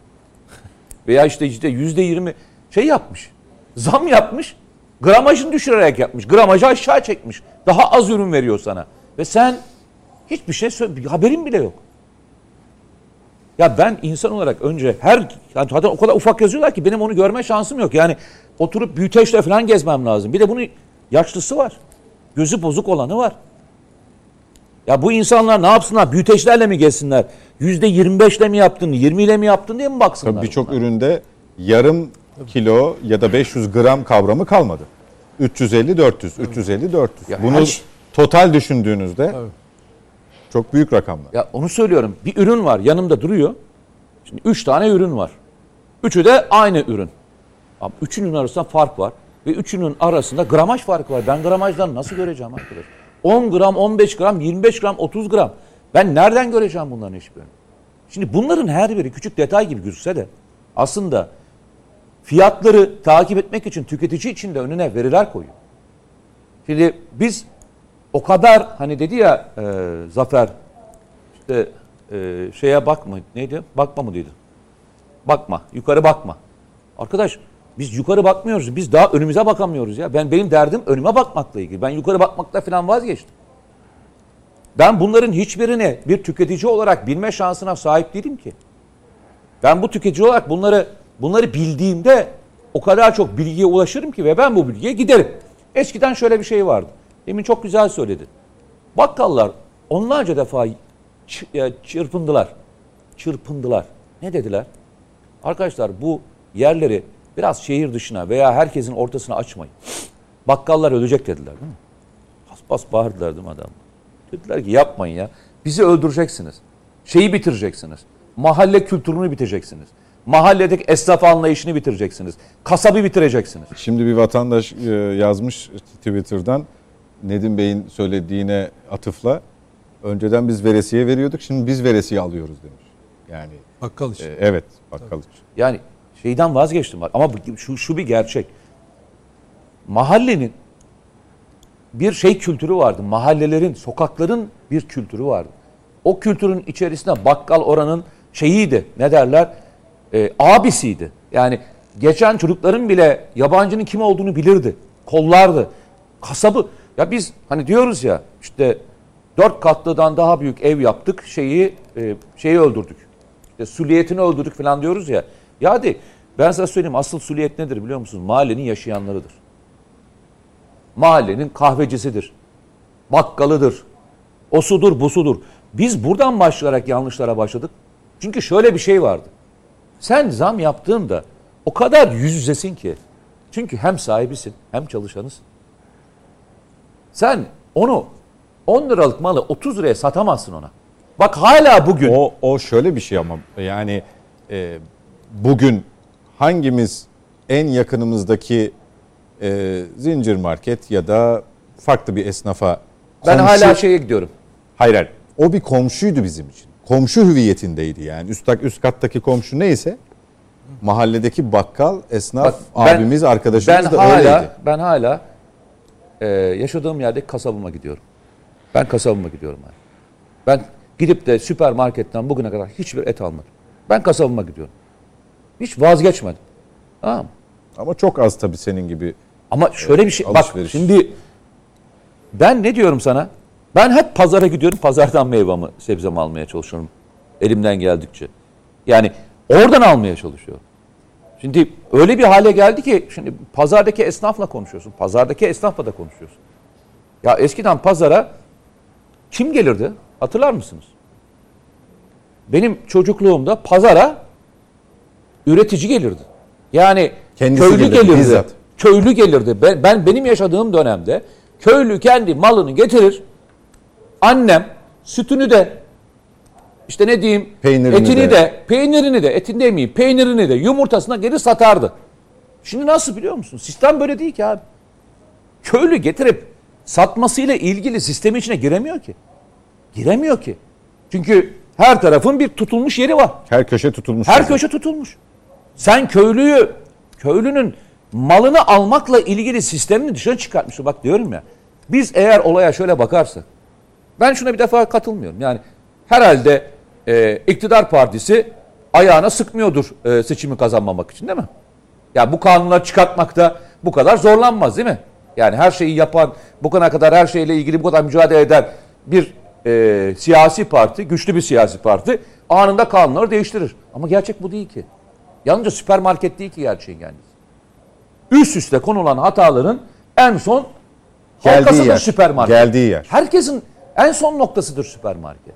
veya işte işte yüzde 20 şey yapmış. Zam yapmış. Gramajını düşürerek yapmış. Gramajı aşağı çekmiş. Daha az ürün veriyor sana. Ve sen hiçbir şey söyle, haberin bile yok. Ya ben insan olarak önce her yani zaten o kadar ufak yazıyorlar ki benim onu görme şansım yok. Yani oturup büyüteçle falan gezmem lazım. Bir de bunun yaşlısı var. Gözü bozuk olanı var. Ya bu insanlar ne yapsınlar? Büyüteçlerle mi gezsinler? Yüzde 25'le mi yaptın, 20 ile mi yaptın diye mi baksınlar? Tabii birçok üründe yarım kilo ya da 500 gram kavramı kalmadı. 350 400, 350 400. Ya Bunu her total düşündüğünüzde çok büyük rakamlar. Ya onu söylüyorum. Bir ürün var yanımda duruyor. Şimdi üç tane ürün var. Üçü de aynı ürün. Ama üçünün arasında fark var. Ve üçünün arasında gramaj farkı var. Ben gramajdan nasıl göreceğim arkadaş? 10 gram, 15 gram, 25 gram, 30 gram. Ben nereden göreceğim bunların hiçbirini? Şimdi bunların her biri küçük detay gibi gözükse de aslında fiyatları takip etmek için tüketici için de önüne veriler koyuyor. Şimdi biz o kadar hani dedi ya e, Zafer işte e, şeye bakma neydi? Bakma mı dedi? Bakma. Yukarı bakma. Arkadaş biz yukarı bakmıyoruz. Biz daha önümüze bakamıyoruz ya. Ben benim derdim önüme bakmakla ilgili. Ben yukarı bakmakta falan vazgeçtim. Ben bunların hiçbirini bir tüketici olarak bilme şansına sahip değilim ki. Ben bu tüketici olarak bunları bunları bildiğimde o kadar çok bilgiye ulaşırım ki ve ben bu bilgiye giderim. Eskiden şöyle bir şey vardı. Demin çok güzel söyledi. Bakkallar onlarca defa ya çırpındılar. Çırpındılar. Ne dediler? Arkadaşlar bu yerleri biraz şehir dışına veya herkesin ortasına açmayın. Bakkallar ölecek dediler değil mi? Bas bas bağırdılar değil mi adam? Dediler ki yapmayın ya. Bizi öldüreceksiniz. Şeyi bitireceksiniz. Mahalle kültürünü bitireceksiniz. Mahalledeki esnaf anlayışını bitireceksiniz. Kasabı bitireceksiniz. Şimdi bir vatandaş e, yazmış Twitter'dan Nedim Bey'in söylediğine atıfla önceden biz veresiye veriyorduk şimdi biz veresiye alıyoruz demiş. Yani Bakkal için. e, evet bakkal için. Yani şeyden vazgeçtim bak. Ama şu, şu bir gerçek. Mahallenin bir şey kültürü vardı. Mahallelerin, sokakların bir kültürü vardı. O kültürün içerisinde bakkal oranın şeyiydi. Ne derler? Ee, abisiydi. Yani geçen çocukların bile yabancının kim olduğunu bilirdi. Kollardı. Kasabı. Ya biz hani diyoruz ya işte dört katlıdan daha büyük ev yaptık. Şeyi e, şeyi öldürdük. İşte suliyetini öldürdük falan diyoruz ya. Ya hadi ben size söyleyeyim asıl suliyet nedir biliyor musunuz? Mahallenin yaşayanlarıdır. Mahallenin kahvecisidir. Bakkalıdır. O sudur bu sudur. Biz buradan başlayarak yanlışlara başladık. Çünkü şöyle bir şey vardı. Sen zam yaptığında o kadar yüz yüzesin ki. Çünkü hem sahibisin hem çalışanısın. Sen onu 10 liralık malı 30 liraya satamazsın ona. Bak hala bugün O, o şöyle bir şey ama yani e, bugün hangimiz en yakınımızdaki e, zincir market ya da farklı bir esnafa ben komşu- hala şeye gidiyorum. Hayır hayır. O bir komşuydu bizim için. Komşu hüviyetindeydi yani. Üst, üst kattaki komşu neyse mahalledeki bakkal, esnaf, Bak, ben- abimiz, arkadaşımız ben da hala, öyleydi. Ben hala e, yaşadığım yerdeki kasabıma gidiyorum. Ben kasabıma gidiyorum. Yani. Ben gidip de süpermarketten bugüne kadar hiçbir et almadım. Ben kasabıma gidiyorum. Hiç vazgeçmedim. Tamam? Ama çok az tabii senin gibi. Ama şöyle bir şey bak şimdi ben ne diyorum sana? Ben hep pazara gidiyorum. Pazardan meyvamı, sebzemi almaya çalışıyorum. Elimden geldikçe. Yani oradan almaya çalışıyorum. Şimdi öyle bir hale geldi ki şimdi pazardaki esnafla konuşuyorsun. Pazardaki esnafla da konuşuyorsun. Ya eskiden pazara kim gelirdi? Hatırlar mısınız? Benim çocukluğumda pazara üretici gelirdi. Yani Kendisi köylü gelirdi, gelirdi. bizzat. Köylü gelirdi. Ben, ben benim yaşadığım dönemde köylü kendi malını getirir. Annem sütünü de işte ne diyeyim Peynirini etini de. de. peynirini de etini demeyeyim peynirini de yumurtasına geri satardı. Şimdi nasıl biliyor musun? Sistem böyle değil ki abi. Köylü getirip satmasıyla ilgili sistemin içine giremiyor ki. Giremiyor ki. Çünkü her tarafın bir tutulmuş yeri var. Her köşe tutulmuş. Her zaten. köşe tutulmuş. Sen köylüyü, köylünün malını almakla ilgili sistemini dışına çıkartmışsın. Bak diyorum ya. Biz eğer olaya şöyle bakarsak. Ben şuna bir defa katılmıyorum. Yani herhalde e, iktidar partisi ayağına sıkmıyordur e, seçimi kazanmamak için değil mi? Ya bu kanunları çıkartmakta bu kadar zorlanmaz değil mi? Yani her şeyi yapan, bu kana kadar her şeyle ilgili bu kadar mücadele eden bir e, siyasi parti, güçlü bir siyasi parti Anında kanunları değiştirir. Ama gerçek bu değil ki. Yalnızca süpermarket değil ki gerçeğin kendisi. Üst üste konulan hataların en son Geldiği halkasıdır yer. süpermarket. Geldiği yer. Herkesin en son noktasıdır süpermarket.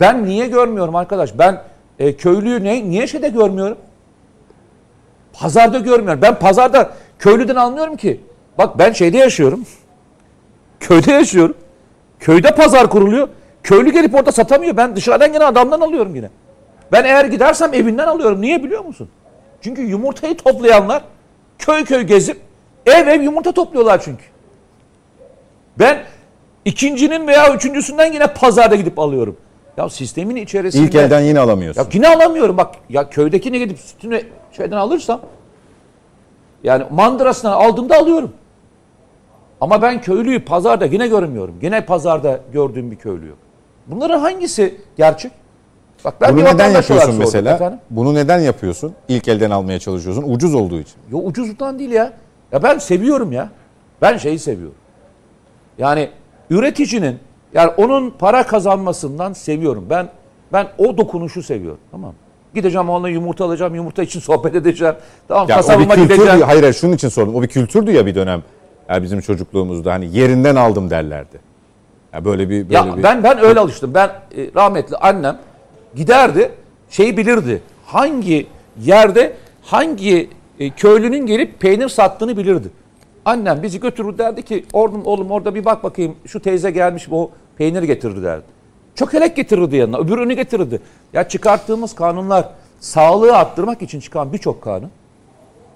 Ben niye görmüyorum arkadaş? Ben e, köylüyü ne, niye şeyde görmüyorum? Pazarda görmüyorum. Ben pazarda köylüden anlıyorum ki. Bak ben şeyde yaşıyorum. Köyde yaşıyorum. Köyde pazar kuruluyor. Köylü gelip orada satamıyor. Ben dışarıdan gene adamdan alıyorum yine. Ben eğer gidersem evinden alıyorum. Niye biliyor musun? Çünkü yumurtayı toplayanlar köy köy gezip ev ev yumurta topluyorlar çünkü. Ben ikincinin veya üçüncüsünden yine pazarda gidip alıyorum. Ya sistemin içerisinde... İlk elden yine alamıyorsun. Ya yine alamıyorum bak. Ya köydekine gidip sütünü şeyden alırsam yani mandırasından aldığımda alıyorum. Ama ben köylüyü pazarda yine görmüyorum. Yine pazarda gördüğüm bir köylü yok. Bunların hangisi gerçek? Bak ben Bunu neden yapıyorsun mesela? efendim. Bunu neden yapıyorsun? İlk elden almaya çalışıyorsun. Ucuz olduğu için. Yo ucuzluktan değil ya. Ya ben seviyorum ya. Ben şeyi seviyorum. Yani üreticinin yani onun para kazanmasından seviyorum. Ben ben o dokunuşu seviyorum. Tamam? Gideceğim onunla yumurta alacağım. Yumurta için sohbet edeceğim. Tamam Ya kasabıma kültürdü. gideceğim. Hayır hayır şunun için sordum. O bir kültürdü ya bir dönem. Ya bizim çocukluğumuzda hani yerinden aldım derlerdi. Ya böyle bir böyle Ya bir ben ben öyle alıştım. Ben e, rahmetli annem giderdi, şeyi bilirdi. Hangi yerde hangi e, köylünün gelip peynir sattığını bilirdi. Annem bizi götürür derdi ki oğlum oğlum orada bir bak bakayım şu teyze gelmiş o peynir getirir derdi. Çökelek getirirdi yanına, öbürünü getirirdi. Ya çıkarttığımız kanunlar sağlığı arttırmak için çıkan birçok kanun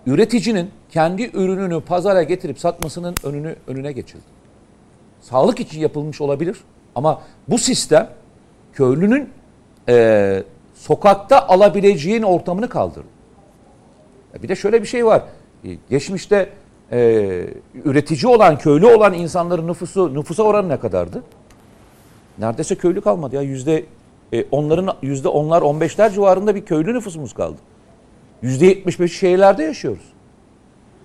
üreticinin kendi ürününü pazara getirip satmasının önünü önüne geçildi sağlık için yapılmış olabilir. Ama bu sistem köylünün e, sokakta alabileceğin ortamını kaldırdı. Ya Bir de şöyle bir şey var. E, Geçmişte e, üretici olan, köylü olan insanların nüfusu, nüfusa oranı ne kadardı? Neredeyse köylü kalmadı ya. Yüzde e, onların yüzde onlar 15'ler civarında bir köylü nüfusumuz kaldı. Yüzde 75'i şehirlerde yaşıyoruz.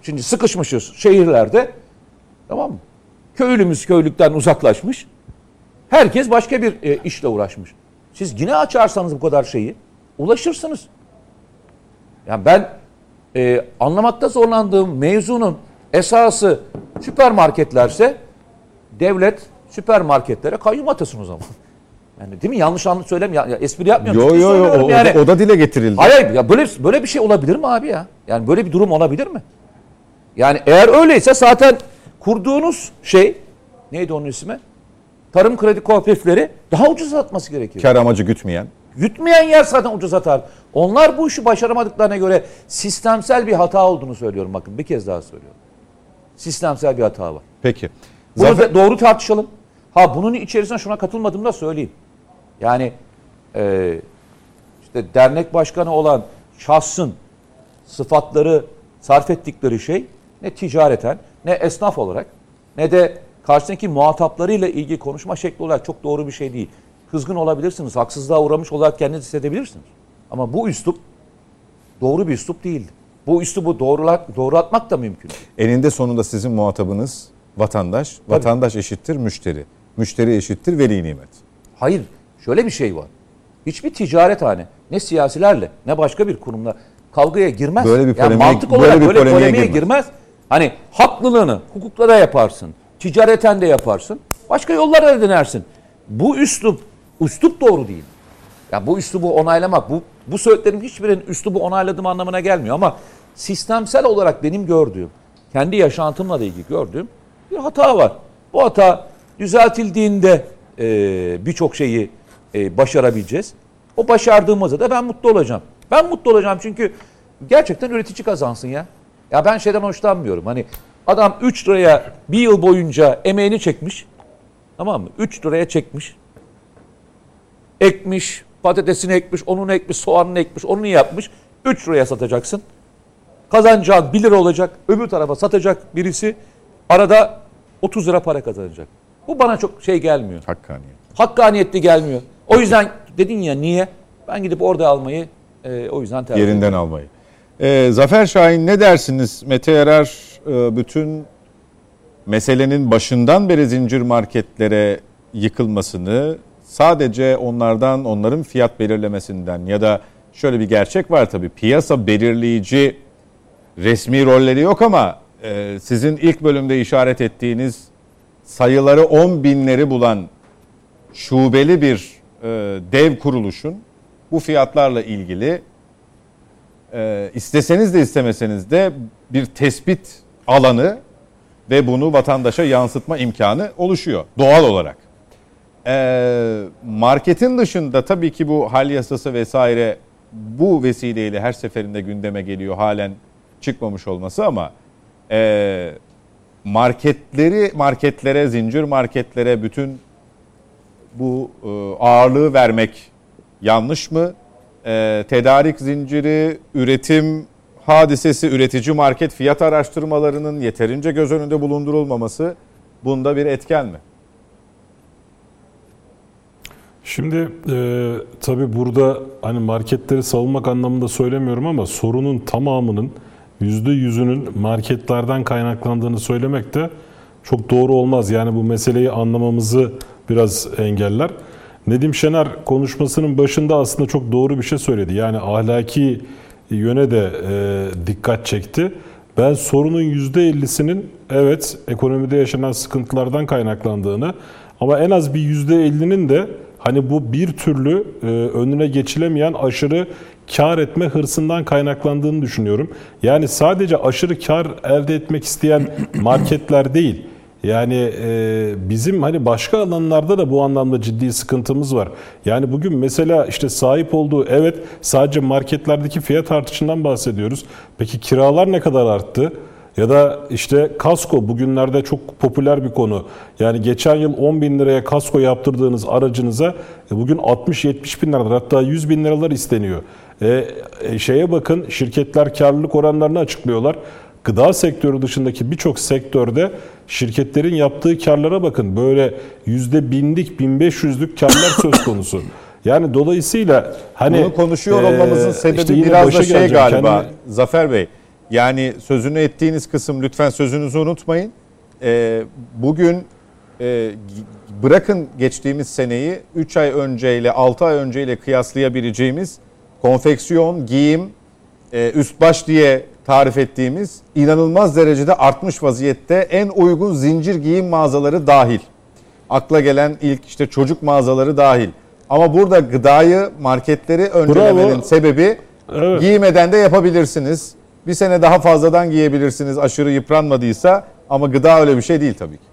Şimdi sıkışmışız şehirlerde. Tamam mı? Köylümüz köylükten uzaklaşmış. Herkes başka bir e, işle uğraşmış. Siz yine açarsanız bu kadar şeyi ulaşırsınız. Yani ben e, anlamakta zorlandığım mevzunun esası süpermarketlerse devlet süpermarketlere kayyum atasın o zaman. Yani değil mi? Yanlış anlı söylem ya, ya espri yapmıyorum. Yo yo yo o, yani. o da, dile getirildi. Hayır, ya böyle böyle bir şey olabilir mi abi ya? Yani böyle bir durum olabilir mi? Yani eğer öyleyse zaten kurduğunuz şey neydi onun ismi? Tarım kredi kooperatifleri daha ucuz satması gerekiyor. Kar amacı gütmeyen. Yutmayan yer zaten ucuz satar. Onlar bu işi başaramadıklarına göre sistemsel bir hata olduğunu söylüyorum bakın bir kez daha söylüyorum. Sistemsel bir hata var. Peki. Bunu Zafer, doğru tartışalım. Ha bunun içerisine şuna katılmadığımı da söyleyeyim. Yani e, işte dernek başkanı olan şahsın sıfatları sarf ettikleri şey ne ticareten ne esnaf olarak ne de karşısındaki muhataplarıyla ilgili konuşma şekli olarak çok doğru bir şey değil. Kızgın olabilirsiniz, haksızlığa uğramış olarak kendinizi hissedebilirsiniz. Ama bu üslup doğru bir üslup değildi. Bu üslubu doğrulat, doğru atmak da mümkün. değil. eninde sonunda sizin muhatabınız vatandaş. Vatandaş eşittir müşteri. Müşteri eşittir veli nimet. Hayır, şöyle bir şey var. Hiçbir ticarethane ne siyasilerle ne başka bir kurumla kavgaya girmez. Böyle bir yani polemiğe- mantık böyle olarak bir böyle, polemiğe polemiğe girmez. girmez. Hani haklılığını hukukla da yaparsın. Ticareten de yaparsın. Başka yollara da denersin. Bu üslup, üslup doğru değil. Yani bu üslubu onaylamak, bu, bu söylediklerim hiçbirinin üslubu onayladığım anlamına gelmiyor ama sistemsel olarak benim gördüğüm, kendi yaşantımla da ilgili gördüğüm bir hata var. Bu hata düzeltildiğinde e, birçok şeyi e, başarabileceğiz. O başardığımızda da ben mutlu olacağım. Ben mutlu olacağım çünkü gerçekten üretici kazansın ya. Ya ben şeyden hoşlanmıyorum. Hani adam 3 liraya bir yıl boyunca emeğini çekmiş. Tamam mı? 3 liraya çekmiş ekmiş, patatesini ekmiş, onun ekmiş, soğanını ekmiş, onu yapmış. 3 liraya satacaksın. Kazanacağın 1 lira olacak. Öbür tarafa satacak birisi. Arada 30 lira para kazanacak. Bu bana çok şey gelmiyor. Hakkaniyet. Hakkaniyetli gelmiyor. O yüzden dedin ya niye? Ben gidip orada almayı e, o yüzden tercih ediyorum. Yerinden almayı. Ee, Zafer Şahin ne dersiniz? Mete Yarar bütün meselenin başından beri zincir marketlere yıkılmasını, sadece onlardan, onların fiyat belirlemesinden ya da şöyle bir gerçek var tabii. Piyasa belirleyici resmi rolleri yok ama e, sizin ilk bölümde işaret ettiğiniz sayıları 10 binleri bulan şubeli bir e, dev kuruluşun bu fiyatlarla ilgili e, isteseniz de istemeseniz de bir tespit alanı ve bunu vatandaşa yansıtma imkanı oluşuyor doğal olarak. E, marketin dışında tabii ki bu hal yasası vesaire bu vesileyle her seferinde gündeme geliyor halen çıkmamış olması ama e, marketleri marketlere, zincir marketlere bütün bu e, ağırlığı vermek yanlış mı? E, tedarik zinciri, üretim hadisesi, üretici market fiyat araştırmalarının yeterince göz önünde bulundurulmaması bunda bir etken mi? Şimdi e, tabii burada hani marketleri savunmak anlamında söylemiyorum ama sorunun tamamının yüzde yüzünün marketlerden kaynaklandığını söylemek de çok doğru olmaz. Yani bu meseleyi anlamamızı biraz engeller. Nedim Şener konuşmasının başında aslında çok doğru bir şey söyledi. Yani ahlaki yöne de e, dikkat çekti. Ben sorunun %50'sinin evet ekonomide yaşanan sıkıntılardan kaynaklandığını ama en az bir %50'nin de hani bu bir türlü e, önüne geçilemeyen aşırı kar etme hırsından kaynaklandığını düşünüyorum. Yani sadece aşırı kar elde etmek isteyen marketler değil. Yani e, bizim hani başka alanlarda da bu anlamda ciddi sıkıntımız var. Yani bugün mesela işte sahip olduğu evet sadece marketlerdeki fiyat artışından bahsediyoruz. Peki kiralar ne kadar arttı? Ya da işte kasko bugünlerde çok popüler bir konu. Yani geçen yıl 10 bin liraya kasko yaptırdığınız aracınıza e, bugün 60-70 bin liralar hatta 100 bin liralar isteniyor. E, e, şeye bakın şirketler karlılık oranlarını açıklıyorlar. Gıda sektörü dışındaki birçok sektörde şirketlerin yaptığı karlara bakın. Böyle yüzde binlik, 1500'lük karlar söz konusu. Yani dolayısıyla hani bunu konuşuyor olmamızın e, sebebi işte biraz da şey galiba Kendi- Zafer Bey. Yani sözünü ettiğiniz kısım lütfen sözünüzü unutmayın. Ee, bugün e, bırakın geçtiğimiz seneyi 3 ay önceyle 6 ay önceyle kıyaslayabileceğimiz konfeksiyon, giyim, e, üst baş diye tarif ettiğimiz inanılmaz derecede artmış vaziyette en uygun zincir giyim mağazaları dahil. Akla gelen ilk işte çocuk mağazaları dahil. Ama burada gıdayı, marketleri öncelemenin Bravo. sebebi Evet. giymeden de yapabilirsiniz. Bir sene daha fazladan giyebilirsiniz aşırı yıpranmadıysa ama gıda öyle bir şey değil tabii ki.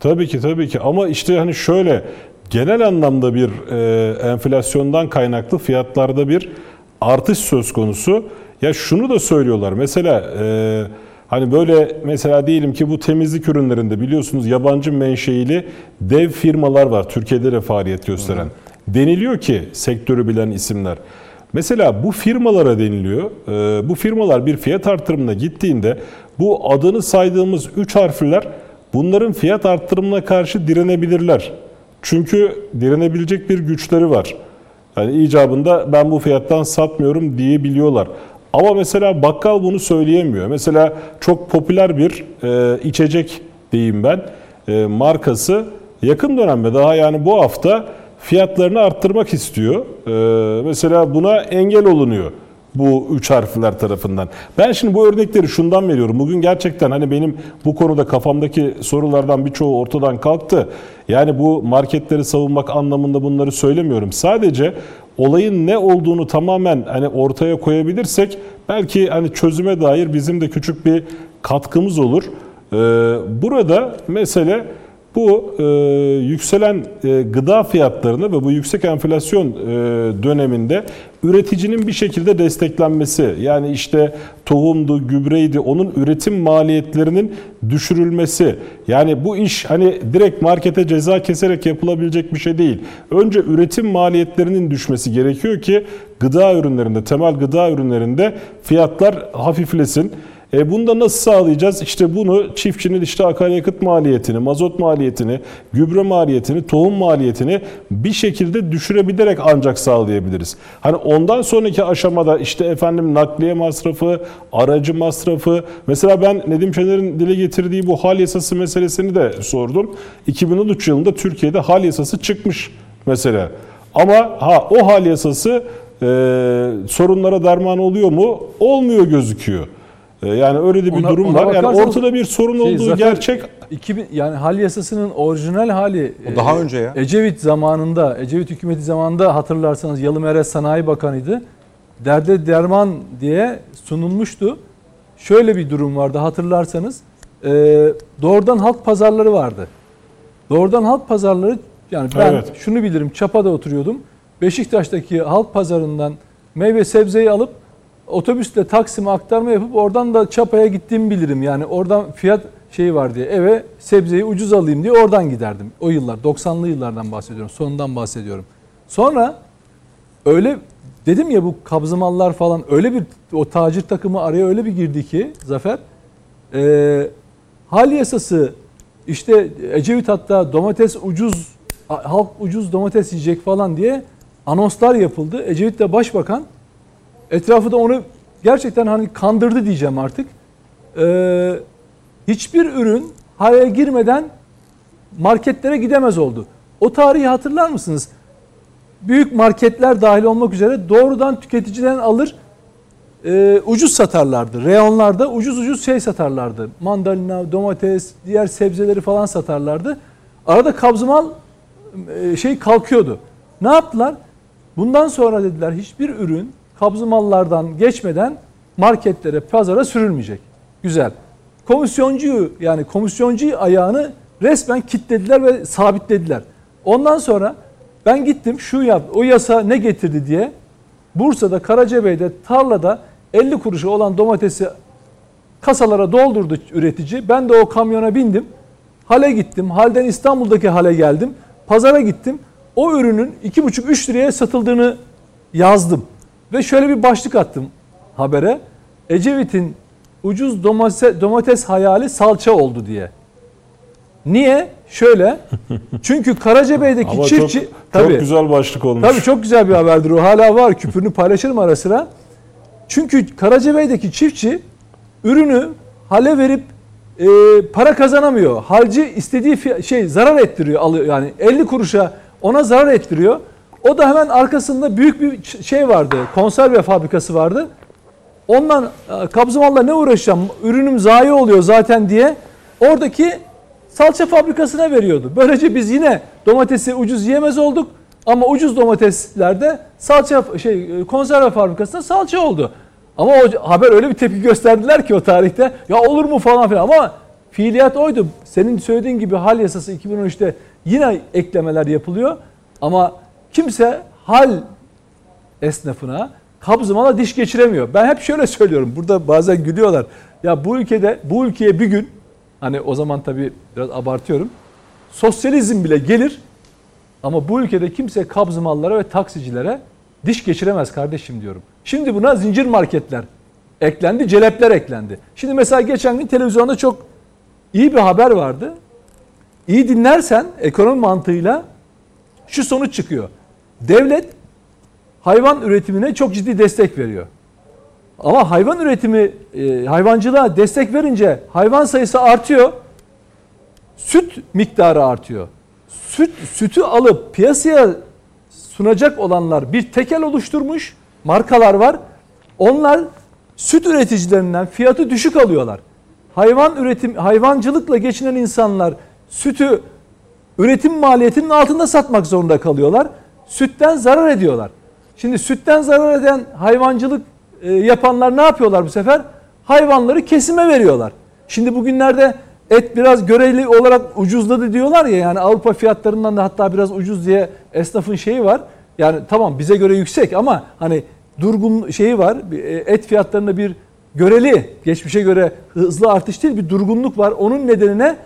Tabii ki tabii ki ama işte hani şöyle genel anlamda bir e, enflasyondan kaynaklı fiyatlarda bir artış söz konusu. Ya şunu da söylüyorlar mesela e, hani böyle mesela diyelim ki bu temizlik ürünlerinde biliyorsunuz yabancı menşeili dev firmalar var Türkiye'de de faaliyet gösteren. Deniliyor ki sektörü bilen isimler. Mesela bu firmalara deniliyor. e, bu firmalar bir fiyat artırımına gittiğinde bu adını saydığımız 3 harfler bunların fiyat arttırımına karşı direnebilirler. Çünkü direnebilecek bir güçleri var. Yani icabında ben bu fiyattan satmıyorum diyebiliyorlar. Ama mesela bakkal bunu söyleyemiyor. Mesela çok popüler bir e, içecek diyeyim ben e, markası yakın dönemde daha yani bu hafta fiyatlarını arttırmak istiyor. E, mesela buna engel olunuyor bu üç harfler tarafından. Ben şimdi bu örnekleri şundan veriyorum. Bugün gerçekten hani benim bu konuda kafamdaki sorulardan birçoğu ortadan kalktı. Yani bu marketleri savunmak anlamında bunları söylemiyorum. Sadece olayın ne olduğunu tamamen hani ortaya koyabilirsek belki hani çözüme dair bizim de küçük bir katkımız olur. Ee, burada mesele bu e, yükselen e, gıda fiyatlarını ve bu yüksek enflasyon e, döneminde üreticinin bir şekilde desteklenmesi. Yani işte tohumdu, gübreydi, onun üretim maliyetlerinin düşürülmesi. Yani bu iş hani direkt markete ceza keserek yapılabilecek bir şey değil. Önce üretim maliyetlerinin düşmesi gerekiyor ki gıda ürünlerinde, temel gıda ürünlerinde fiyatlar hafiflesin. E bunu da nasıl sağlayacağız? İşte bunu çiftçinin işte akaryakıt maliyetini, mazot maliyetini, gübre maliyetini, tohum maliyetini bir şekilde düşürebilerek ancak sağlayabiliriz. Hani ondan sonraki aşamada işte efendim nakliye masrafı, aracı masrafı. Mesela ben Nedim Şener'in dile getirdiği bu hal yasası meselesini de sordum. 2013 yılında Türkiye'de hal yasası çıkmış mesela. Ama ha o hal yasası e, sorunlara derman oluyor mu? Olmuyor gözüküyor. E, yani öyle de bir Ona- durum ona var. Yani ortada bir sorun şey, olduğu gerçek. 2000 yani hal yasasının orijinal hali O daha e, önce ya. Ecevit zamanında, Ecevit hükümeti zamanında hatırlarsanız Yalımer'e Sanayi Bakanıydı. Derde derman diye sunulmuştu. Şöyle bir durum vardı hatırlarsanız. E, doğrudan halk pazarları vardı. Doğrudan halk pazarları yani ben Evet. şunu bilirim Çapa'da oturuyordum. Beşiktaş'taki halk pazarından meyve sebzeyi alıp otobüsle Taksim'e aktarma yapıp oradan da Çapa'ya gittiğimi bilirim. Yani oradan fiyat şeyi var diye eve sebzeyi ucuz alayım diye oradan giderdim. O yıllar 90'lı yıllardan bahsediyorum. Sonundan bahsediyorum. Sonra öyle dedim ya bu kabzımallar falan öyle bir o tacir takımı araya öyle bir girdi ki Zafer e, hal yasası işte Ecevit hatta domates ucuz halk ucuz domates yiyecek falan diye anonslar yapıldı. Ecevit de başbakan etrafı da onu gerçekten hani kandırdı diyeceğim artık. Ee, hiçbir ürün hale girmeden marketlere gidemez oldu. O tarihi hatırlar mısınız? Büyük marketler dahil olmak üzere doğrudan tüketiciden alır e, ucuz satarlardı. Reyonlarda ucuz ucuz şey satarlardı. Mandalina, domates, diğer sebzeleri falan satarlardı. Arada kabzımal e, şey kalkıyordu. Ne yaptılar? Bundan sonra dediler hiçbir ürün kabzımallardan geçmeden marketlere, pazara sürülmeyecek. Güzel. Komisyoncuyu yani komisyoncu ayağını resmen kitlediler ve sabitlediler. Ondan sonra ben gittim şu yap, o yasa ne getirdi diye Bursa'da Karacabey'de tarlada 50 kuruşa olan domatesi kasalara doldurdu üretici. Ben de o kamyona bindim. Hale gittim. Halden İstanbul'daki hale geldim. Pazara gittim. O ürünün 2,5-3 liraya satıldığını yazdım. Ve şöyle bir başlık attım habere. Ecevit'in ucuz domates, domates hayali salça oldu diye. Niye? Şöyle. Çünkü Karacabey'deki Ama çiftçi... çok, Tabii. çok güzel başlık olmuş. Tabii çok güzel bir haberdir o. Hala var. Küpürünü paylaşırım ara sıra. Çünkü Karacabey'deki çiftçi ürünü hale verip e, para kazanamıyor. Halci istediği şey zarar ettiriyor alıyor yani 50 kuruşa ona zarar ettiriyor. O da hemen arkasında büyük bir şey vardı. Konserve fabrikası vardı. Ondan e, kabzımalla ne uğraşacağım? Ürünüm zayi oluyor zaten diye oradaki salça fabrikasına veriyordu. Böylece biz yine domatesi ucuz yiyemez olduk ama ucuz domateslerde salça şey konserve fabrikasında salça oldu. Ama o haber öyle bir tepki gösterdiler ki o tarihte ya olur mu falan filan ama fiiliyat oydu. Senin söylediğin gibi hal yasası 2013'te yine eklemeler yapılıyor ama kimse hal esnafına kabzımala diş geçiremiyor. Ben hep şöyle söylüyorum. Burada bazen gülüyorlar. Ya bu ülkede bu ülkeye bir gün hani o zaman tabii biraz abartıyorum. Sosyalizm bile gelir ama bu ülkede kimse kabzımallara ve taksicilere diş geçiremez kardeşim diyorum. Şimdi buna zincir marketler eklendi, celepler eklendi. Şimdi mesela geçen gün televizyonda çok iyi bir haber vardı. İyi dinlersen ekonomi mantığıyla şu sonuç çıkıyor. Devlet hayvan üretimine çok ciddi destek veriyor. Ama hayvan üretimi, e, hayvancılığa destek verince hayvan sayısı artıyor. Süt miktarı artıyor. Süt sütü alıp piyasaya sunacak olanlar bir tekel oluşturmuş. Markalar var. Onlar süt üreticilerinden fiyatı düşük alıyorlar. Hayvan üretim hayvancılıkla geçinen insanlar sütü üretim maliyetinin altında satmak zorunda kalıyorlar. Sütten zarar ediyorlar. Şimdi sütten zarar eden hayvancılık e, yapanlar ne yapıyorlar bu sefer? Hayvanları kesime veriyorlar. Şimdi bugünlerde et biraz göreli olarak ucuzladı diyorlar ya yani Avrupa fiyatlarından da hatta biraz ucuz diye esnafın şeyi var. Yani tamam bize göre yüksek ama hani durgun şeyi var. E, Et fiyatlarında bir göreli, geçmişe göre hızlı artış değil bir durgunluk var. Onun nedenine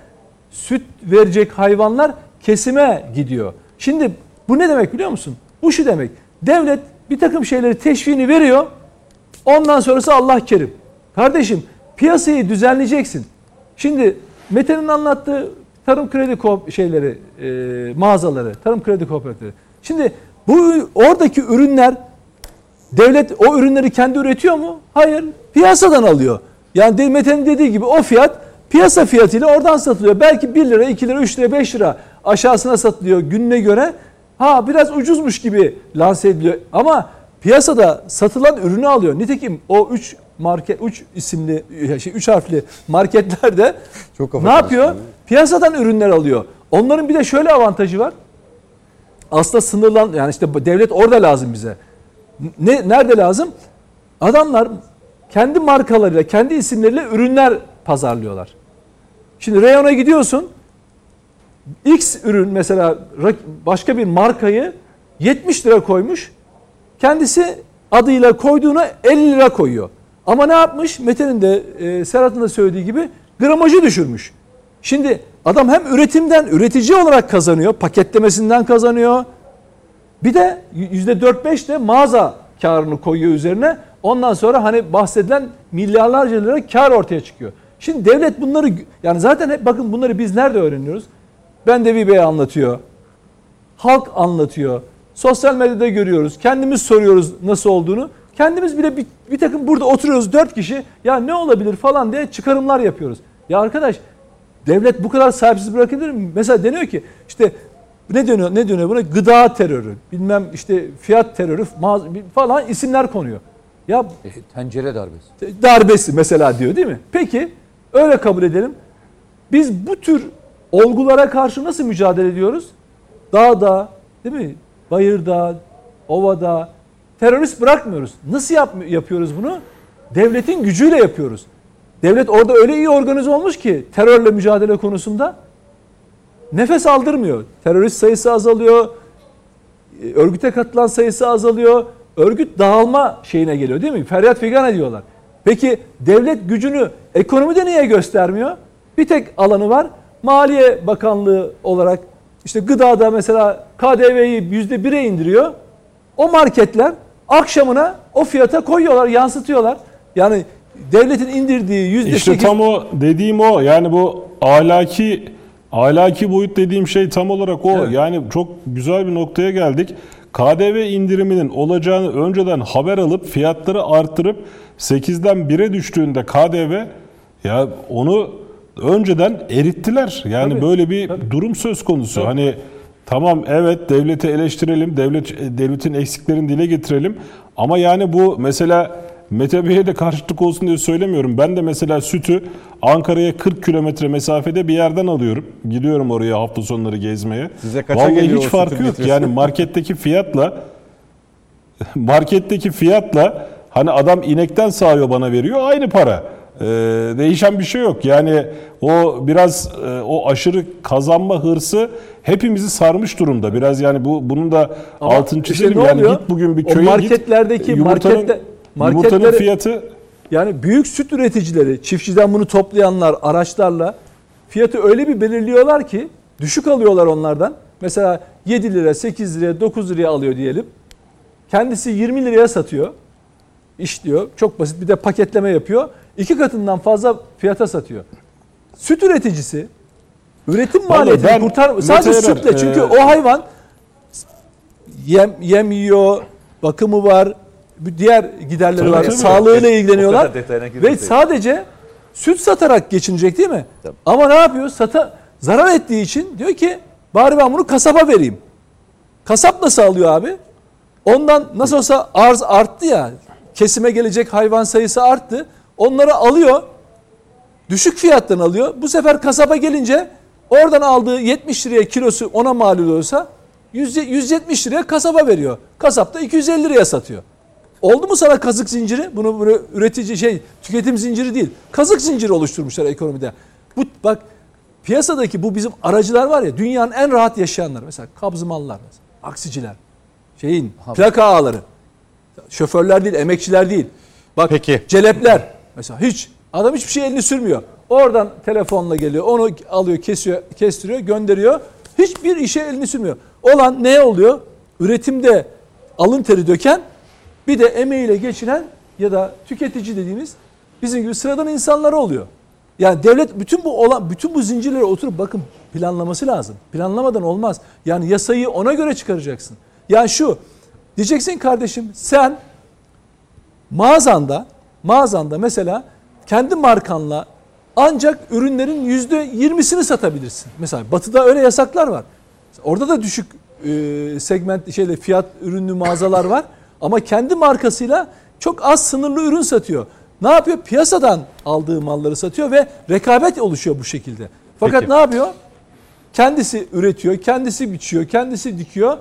süt verecek hayvanlar kesime gidiyor. Şimdi bu ne demek biliyor musun? Bu şu demek. Devlet bir takım şeyleri teşviğini veriyor. Ondan sonrası Allah kerim. Kardeşim piyasayı düzenleyeceksin. Şimdi Mete'nin anlattığı tarım kredi şeyleri, e, mağazaları, tarım kredi kooperatifleri. Şimdi bu oradaki ürünler devlet o ürünleri kendi üretiyor mu? Hayır. Piyasadan alıyor. Yani Mete'nin dediği gibi o fiyat piyasa fiyatıyla oradan satılıyor. Belki 1 lira, 2 lira, 3 lira, 5 lira aşağısına satılıyor gününe göre. Ha biraz ucuzmuş gibi lanse ediliyor ama piyasada satılan ürünü alıyor. Nitekim o 3 market 3 isimli şey 3 harfli marketlerde Çok ne yapıyor? karıştırıyor. Piyasadan ürünler alıyor. Onların bir de şöyle avantajı var. Aslında sınırlan yani işte devlet orada lazım bize. Ne nerede lazım? Adamlar kendi markalarıyla, kendi isimleriyle ürünler pazarlıyorlar. Şimdi reyona gidiyorsun. X ürün mesela başka bir markayı 70 lira koymuş. Kendisi adıyla koyduğuna 50 lira koyuyor. Ama ne yapmış? Mete'nin de e, Serhat'ın da söylediği gibi gramajı düşürmüş. Şimdi adam hem üretimden üretici olarak kazanıyor, paketlemesinden kazanıyor. Bir de %4-5 de mağaza karını koyuyor üzerine. Ondan sonra hani bahsedilen milyarlarca lira kar ortaya çıkıyor. Şimdi devlet bunları yani zaten hep bakın bunları biz nerede öğreniyoruz? Ben de Bey anlatıyor. Halk anlatıyor. Sosyal medyada görüyoruz. Kendimiz soruyoruz nasıl olduğunu. Kendimiz bile bir, bir takım burada oturuyoruz dört kişi. Ya ne olabilir falan diye çıkarımlar yapıyoruz. Ya arkadaş devlet bu kadar sahipsiz bırakabilir mi? Mesela deniyor ki işte ne dönüyor ne dönüyor buna? Gıda terörü, bilmem işte fiyat terörü falan isimler konuyor. Ya E, tencere darbesi. darbesi mesela diyor değil mi? Peki öyle kabul edelim. Biz bu tür olgulara karşı nasıl mücadele ediyoruz? Dağda, değil mi? Bayırda, ovada terörist bırakmıyoruz. Nasıl yap yapıyoruz bunu? Devletin gücüyle yapıyoruz. Devlet orada öyle iyi organize olmuş ki terörle mücadele konusunda nefes aldırmıyor. Terörist sayısı azalıyor. e, Örgüte katılan sayısı azalıyor. Örgüt dağılma şeyine geliyor değil mi? Feryat figan ediyorlar. Peki devlet gücünü ekonomide niye göstermiyor? Bir tek alanı var. Maliye Bakanlığı olarak işte gıdada mesela KDV'yi %1'e indiriyor. O marketler akşamına o fiyata koyuyorlar, yansıtıyorlar. Yani devletin indirdiği yüzde İşte tam o dediğim o. Yani bu ahlaki ahlaki boyut dediğim şey tam olarak o. Evet. Yani çok güzel bir noktaya geldik. KDV indiriminin olacağını önceden haber alıp fiyatları arttırıp 8'den 1'e düştüğünde KDV ya onu önceden erittiler. Yani Tabii, böyle bir tabii. durum söz konusu. Hani tamam evet devleti eleştirelim, devlet devletin eksiklerini dile getirelim ama yani bu mesela Mete Bey'e de karşılık olsun diye söylemiyorum. Ben de mesela sütü Ankara'ya 40 kilometre mesafede bir yerden alıyorum. Gidiyorum oraya hafta sonları gezmeye. Size kaça Vallahi geliyor hiç o farkı yok. Yani marketteki fiyatla marketteki fiyatla hani adam inekten sağıyor bana veriyor aynı para. Ee, değişen bir şey yok. Yani o biraz e, o aşırı kazanma hırsı hepimizi sarmış durumda. Biraz yani bu bunun da Ama altını işte çizelim. ne yani oluyor? git bugün bir O köye marketlerdeki git. Yumurtanın, marketle- yumurtanın fiyatı Yani büyük süt üreticileri, çiftçiden bunu toplayanlar araçlarla fiyatı öyle bir belirliyorlar ki düşük alıyorlar onlardan. Mesela 7 lira, 8 liraya, 9 liraya alıyor diyelim. Kendisi 20 liraya satıyor. İşliyor. Çok basit bir de paketleme yapıyor. İki katından fazla fiyata satıyor. Süt üreticisi üretim maliyetini kurtar sadece Mete Erer, sütle çünkü e, o hayvan yem yem yiyor, bakımı var, bir diğer giderleri Tabii, var. tabii. Sağlığıyla ilgileniyorlar. Ve sadece süt satarak geçinecek değil mi? Tabii. Ama ne yapıyor? Sata zarar ettiği için diyor ki bari ben bunu kasaba vereyim. Kasap nasıl alıyor abi? Ondan nasıl olsa arz arttı ya. Kesime gelecek hayvan sayısı arttı. Onları alıyor. Düşük fiyattan alıyor. Bu sefer kasaba gelince oradan aldığı 70 liraya kilosu ona mal oluyorsa 100 170 liraya kasaba veriyor. Kasap da 250 liraya satıyor. Oldu mu sana kazık zinciri? Bunu böyle üretici şey tüketim zinciri değil. Kazık zinciri oluşturmuşlar ekonomide. Bu bak piyasadaki bu bizim aracılar var ya dünyanın en rahat yaşayanlar. Mesela kabzımallar mesela. Aksiciler. Şeyin plaka ağları. Şoförler değil, emekçiler değil. Bak Peki. celepler. Mesela hiç adam hiçbir şey elini sürmüyor. Oradan telefonla geliyor. Onu alıyor, kesiyor, kestiriyor, gönderiyor. Hiçbir işe elini sürmüyor. Olan ne oluyor? Üretimde alın teri döken bir de emeğiyle geçiren ya da tüketici dediğimiz bizim gibi sıradan insanlara oluyor. Yani devlet bütün bu olan bütün bu zincirlere oturup bakın planlaması lazım. Planlamadan olmaz. Yani yasayı ona göre çıkaracaksın. Yani şu diyeceksin kardeşim sen mağazanda mağazanda mesela kendi markanla ancak ürünlerin yüzde yirmisini satabilirsin. Mesela batıda öyle yasaklar var. Orada da düşük e, segment şeyle fiyat ürünlü mağazalar var. Ama kendi markasıyla çok az sınırlı ürün satıyor. Ne yapıyor? Piyasadan aldığı malları satıyor ve rekabet oluşuyor bu şekilde. Fakat Peki. ne yapıyor? Kendisi üretiyor, kendisi biçiyor, kendisi dikiyor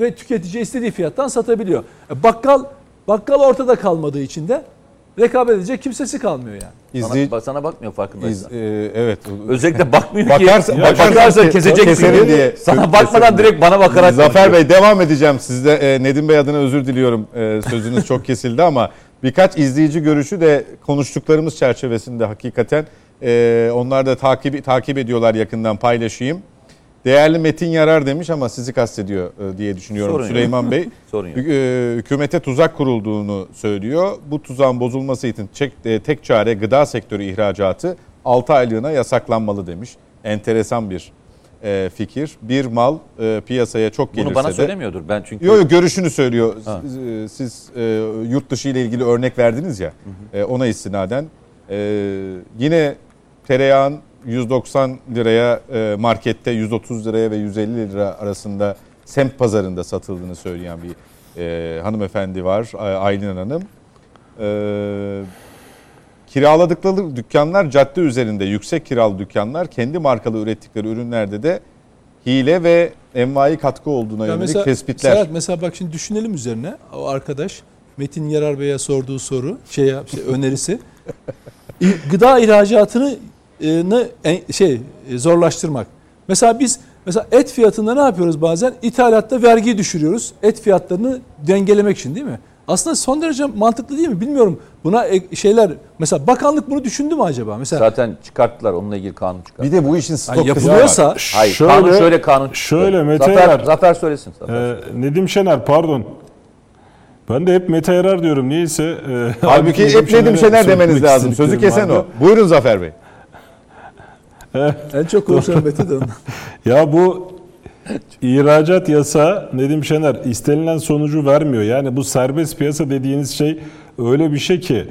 ve tüketici istediği fiyattan satabiliyor. E, Bakkal bakkal ortada kalmadığı için de rekabet edecek kimsesi kalmıyor yani. İzleyici, Sana, sana bakmıyor farkındaysan. iz- e, evet. Özellikle bakmıyor Bakarsa- ki. bakarsa bakarsa ke- kesecek keserim diye. Sana bakmadan diye. direkt bana bakarak Zafer. Bey devam edeceğim sizde. E, Nedim Bey adına özür diliyorum. E, sözünüz çok kesildi ama birkaç izleyici görüşü de konuştuklarımız çerçevesinde hakikaten e, onlar da takip takip ediyorlar yakından paylaşayım. Değerli Metin Yarar demiş ama sizi kastediyor e, diye düşünüyorum Sorun yok. Süleyman Bey. Sorun yok. E, Hükümete tuzak kurulduğunu söylüyor. Bu tuzağın bozulması için e, tek çare gıda sektörü ihracatı 6 aylığına yasaklanmalı demiş. Enteresan bir e, fikir. Bir mal e, piyasaya çok gelirse Bunu bana de... söylemiyordur. Ben çünkü Yok yok görüşünü söylüyor. Ha. Siz, e, Siz e, yurt dışı ile ilgili örnek verdiniz ya. e, ona istinaden. E, yine tereyağın 190 liraya e, markette 130 liraya ve 150 lira arasında semt pazarında satıldığını söyleyen bir e, hanımefendi var. Aylin Hanım. E, kiraladıkları dükkanlar cadde üzerinde yüksek kiralı dükkanlar kendi markalı ürettikleri ürünlerde de hile ve envai katkı olduğuna Ya yönelik tespitler. Serhat mesela bak şimdi düşünelim üzerine. O arkadaş Metin Yarar Bey'e sorduğu soru, şey, şey önerisi. Gıda ihracatını şey e, zorlaştırmak. Mesela biz mesela et fiyatında ne yapıyoruz bazen? İthalatta vergiyi düşürüyoruz. Et fiyatlarını dengelemek için değil mi? Aslında son derece mantıklı değil mi? Bilmiyorum. Buna şeyler mesela bakanlık bunu düşündü mü acaba? Mesela zaten çıkarttılar. Onunla ilgili kanun çıkarttılar. Bir de bu işin stok yani yapılıyorsa var. Hayır Şöyle- kanun şöyle kanun şöyle Mete Zafer, Yarar. Zafer söylesin. Zafer. Ee, Nedim Şener pardon. Ben de hep Mete Yarar diyorum niyeyse. E, Halbuki hep Nedim Şener demeniz lazım. Sözü kesen o. vardı. Buyurun Zafer Bey. En çok konuşan Mete de ondan. Ya bu ihracat yasa Nedim Şener istenilen sonucu vermiyor. Yani bu serbest piyasa dediğiniz şey öyle bir şey ki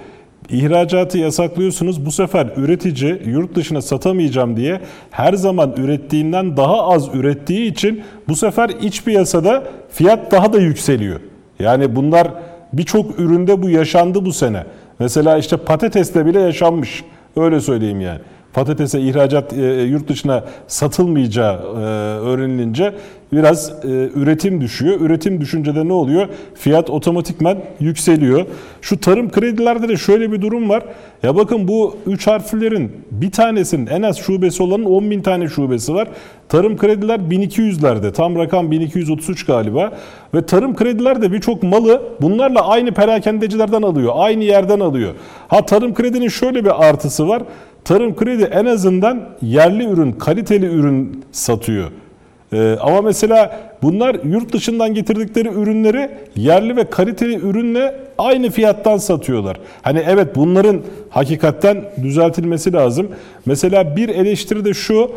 ihracatı yasaklıyorsunuz. Bu sefer üretici yurt dışına satamayacağım diye her zaman ürettiğinden daha az ürettiği için bu sefer iç piyasada fiyat daha da yükseliyor. Yani bunlar birçok üründe bu yaşandı bu sene. Mesela işte patateste bile yaşanmış. Öyle söyleyeyim yani patatese ihracat e, yurt dışına satılmayacağı e, öğrenilince biraz e, üretim düşüyor. Üretim düşünce de ne oluyor? Fiyat otomatikman yükseliyor. Şu tarım kredilerde de şöyle bir durum var. Ya bakın bu üç harflerin bir tanesinin en az şubesi olanın 10 bin tane şubesi var. Tarım krediler 1200'lerde. Tam rakam 1233 galiba. Ve tarım krediler de birçok malı bunlarla aynı perakendecilerden alıyor. Aynı yerden alıyor. Ha tarım kredinin şöyle bir artısı var. Tarım kredi en azından yerli ürün, kaliteli ürün satıyor. Ee, ama mesela bunlar yurt dışından getirdikleri ürünleri yerli ve kaliteli ürünle aynı fiyattan satıyorlar. Hani evet bunların hakikaten düzeltilmesi lazım. Mesela bir eleştiri de şu.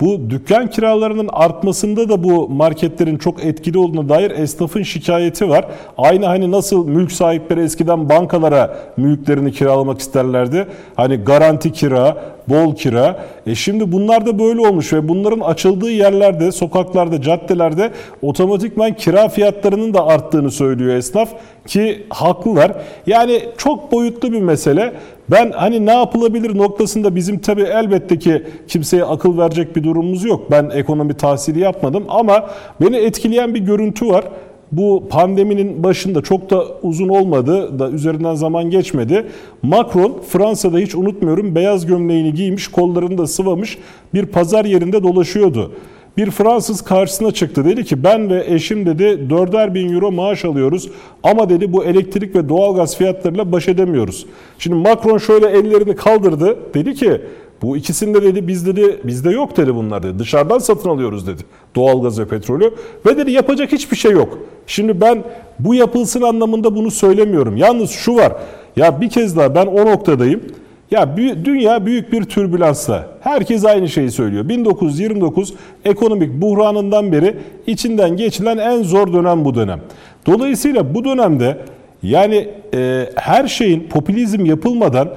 Bu dükkan kiralarının artmasında da bu marketlerin çok etkili olduğuna dair esnafın şikayeti var. Aynı hani nasıl mülk sahipleri eskiden bankalara mülklerini kiralamak isterlerdi. Hani garanti kira, bol kira. E şimdi bunlar da böyle olmuş ve bunların açıldığı yerlerde, sokaklarda, caddelerde otomatikman kira fiyatlarının da arttığını söylüyor esnaf ki haklılar. Yani çok boyutlu bir mesele. Ben hani ne yapılabilir noktasında bizim tabii elbette ki kimseye akıl verecek bir durumumuz yok. Ben ekonomi tahsili yapmadım ama beni etkileyen bir görüntü var. Bu pandeminin başında çok da uzun olmadı da üzerinden zaman geçmedi. Macron Fransa'da hiç unutmuyorum beyaz gömleğini giymiş, kollarını da sıvamış bir pazar yerinde dolaşıyordu. Bir Fransız karşısına çıktı. Dedi ki ben ve eşim dedi 4'er bin euro maaş alıyoruz. Ama dedi bu elektrik ve doğalgaz fiyatlarıyla baş edemiyoruz. Şimdi Macron şöyle ellerini kaldırdı. Dedi ki bu ikisinde dedi biz dedi bizde yok dedi bunlar dedi. Dışarıdan satın alıyoruz dedi. Doğalgaz ve petrolü. Ve dedi yapacak hiçbir şey yok. Şimdi ben bu yapılsın anlamında bunu söylemiyorum. Yalnız şu var. ya bir kez daha ben o noktadayım. Ya dünya büyük bir türbülansta. Herkes aynı şeyi söylüyor. 1929 ekonomik buhranından beri içinden geçilen en zor dönem bu dönem. Dolayısıyla bu dönemde yani e, her şeyin popülizm yapılmadan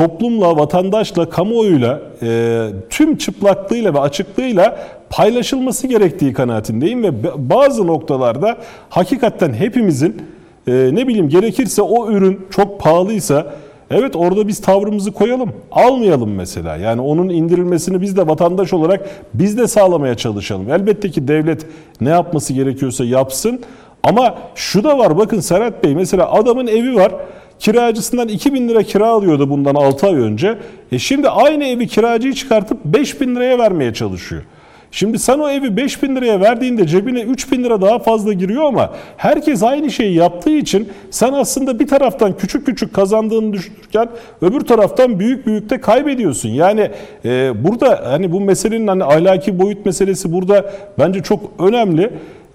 toplumla, vatandaşla, kamuoyuyla e, tüm çıplaklığıyla ve açıklığıyla paylaşılması gerektiği kanaatindeyim ve bazı noktalarda hakikaten hepimizin e, ne bileyim gerekirse o ürün çok pahalıysa evet orada biz tavrımızı koyalım. Almayalım mesela. Yani onun indirilmesini biz de vatandaş olarak biz de sağlamaya çalışalım. Elbette ki devlet ne yapması gerekiyorsa yapsın. Ama şu da var bakın Serhat Bey mesela adamın evi var. Kiracısından 2000 lira kira alıyordu bundan 6 ay önce. E şimdi aynı evi kiracıyı çıkartıp 5000 liraya vermeye çalışıyor. Şimdi sen o evi 5000 liraya verdiğinde cebine 3000 lira daha fazla giriyor ama herkes aynı şeyi yaptığı için sen aslında bir taraftan küçük küçük kazandığını düşünürken öbür taraftan büyük büyük de kaybediyorsun. Yani e, burada hani bu meselenin hani ahlaki boyut meselesi burada bence çok önemli.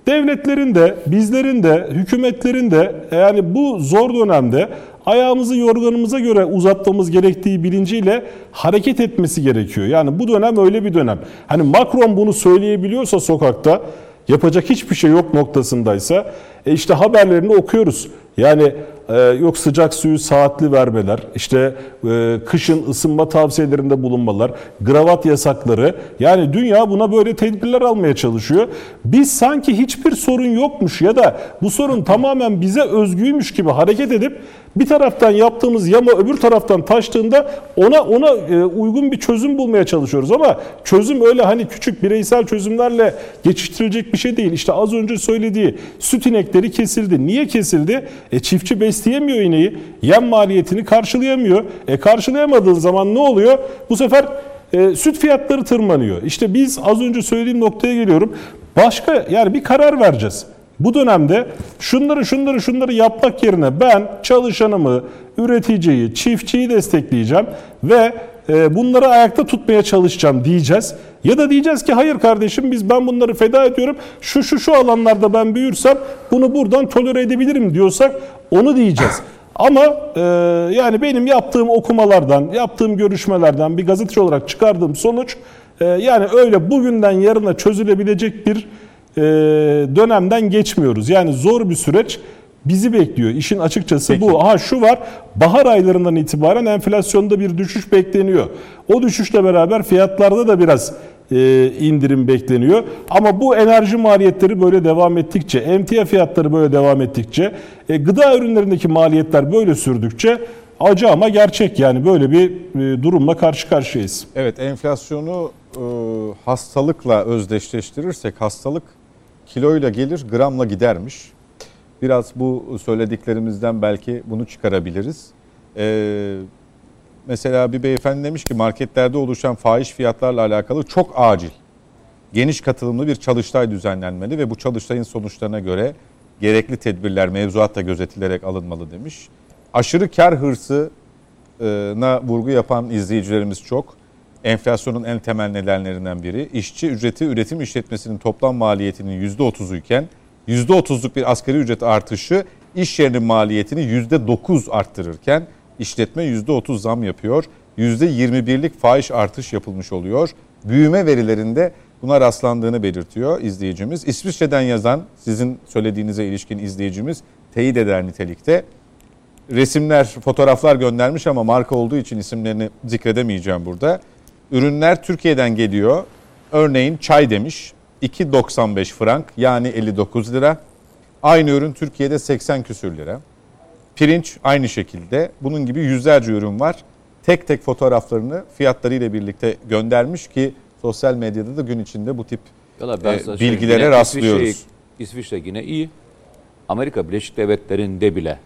Devletlerin de, bizlerin de, hükümetlerin de yani bu zor dönemde ayağımızı yorganımıza göre uzatmamız gerektiği bilinciyle hareket etmesi gerekiyor. Yani bu dönem öyle bir dönem. Hani Macron bunu söyleyebiliyorsa sokakta yapacak hiçbir şey yok noktasındaysa e işte haberlerini okuyoruz. Yani e, yok sıcak suyu saatli vermeler, işte e, kışın ısınma tavsiyelerinde bulunmalar, gravat yasakları. Yani dünya buna böyle tedbirler almaya çalışıyor. Biz sanki hiçbir sorun yokmuş ya da bu sorun tamamen bize özgüymüş gibi hareket edip bir taraftan yaptığımız yama öbür taraftan taştığında ona ona e, uygun bir çözüm bulmaya çalışıyoruz ama çözüm öyle hani küçük bireysel çözümlerle geçiştirilecek bir şey değil. İşte az önce söylediği süt inekleri kesildi. Niye kesildi? E çiftçi besleyemiyor ineği. Yem maliyetini karşılayamıyor. E karşılayamadığın zaman ne oluyor? Bu sefer e, süt fiyatları tırmanıyor. İşte biz az önce söylediğim noktaya geliyorum. Başka yani bir karar vereceğiz. Bu dönemde şunları şunları şunları yapmak yerine ben çalışanımı, üreticiyi, çiftçiyi destekleyeceğim ve e, bunları ayakta tutmaya çalışacağım diyeceğiz. Ya da diyeceğiz ki hayır kardeşim biz ben bunları feda ediyorum. Şu şu şu alanlarda ben büyürsem bunu buradan tolere edebilirim diyorsak onu diyeceğiz. Ama e, yani benim yaptığım okumalardan, yaptığım görüşmelerden bir gazeteci olarak çıkardığım sonuç e, yani öyle bugünden yarına çözülebilecek bir dönemden geçmiyoruz. Yani zor bir süreç bizi bekliyor. İşin açıkçası Peki. bu. Aha şu var. Bahar aylarından itibaren enflasyonda bir düşüş bekleniyor. O düşüşle beraber fiyatlarda da biraz e, indirim bekleniyor. Ama bu enerji maliyetleri böyle devam ettikçe, emtia fiyatları böyle devam ettikçe, e, gıda ürünlerindeki maliyetler böyle sürdükçe acı ama gerçek yani böyle bir e, durumla karşı karşıyayız. Evet enflasyonu e, hastalıkla özdeşleştirirsek hastalık kiloyla gelir gramla gidermiş. Biraz bu söylediklerimizden belki bunu çıkarabiliriz. E, mesela bir beyefendi demiş ki marketlerde oluşan fahiş fiyatlarla alakalı çok acil geniş katılımlı bir çalıştay düzenlenmeli ve bu çalıştayın sonuçlarına göre gerekli tedbirler mevzuatla gözetilerek alınmalı demiş. Aşırı kar hırsına vurgu yapan izleyicilerimiz çok. Enflasyonun en temel nedenlerinden biri. İşçi ücreti üretim işletmesinin toplam maliyetinin %30'u iken %30'luk bir asgari ücret artışı iş yerinin maliyetini %9 arttırırken işletme %30 zam yapıyor. %21'lik fahiş artış yapılmış oluyor. Büyüme verilerinde buna rastlandığını belirtiyor izleyicimiz. İsviçre'den yazan sizin söylediğinize ilişkin izleyicimiz teyit eder nitelikte. Resimler, fotoğraflar göndermiş ama marka olduğu için isimlerini zikredemeyeceğim burada. Ürünler Türkiye'den geliyor. Örneğin çay demiş 2.95 frank yani 59 lira. Aynı ürün Türkiye'de 80 küsür lira. Pirinç aynı şekilde. Bunun gibi yüzlerce ürün var. Tek tek fotoğraflarını fiyatlarıyla birlikte göndermiş ki sosyal medyada da gün içinde bu tip e, bilgilere yine rastlıyoruz. İsviçre, İsviçre yine iyi. Amerika Birleşik Devletleri'nde bile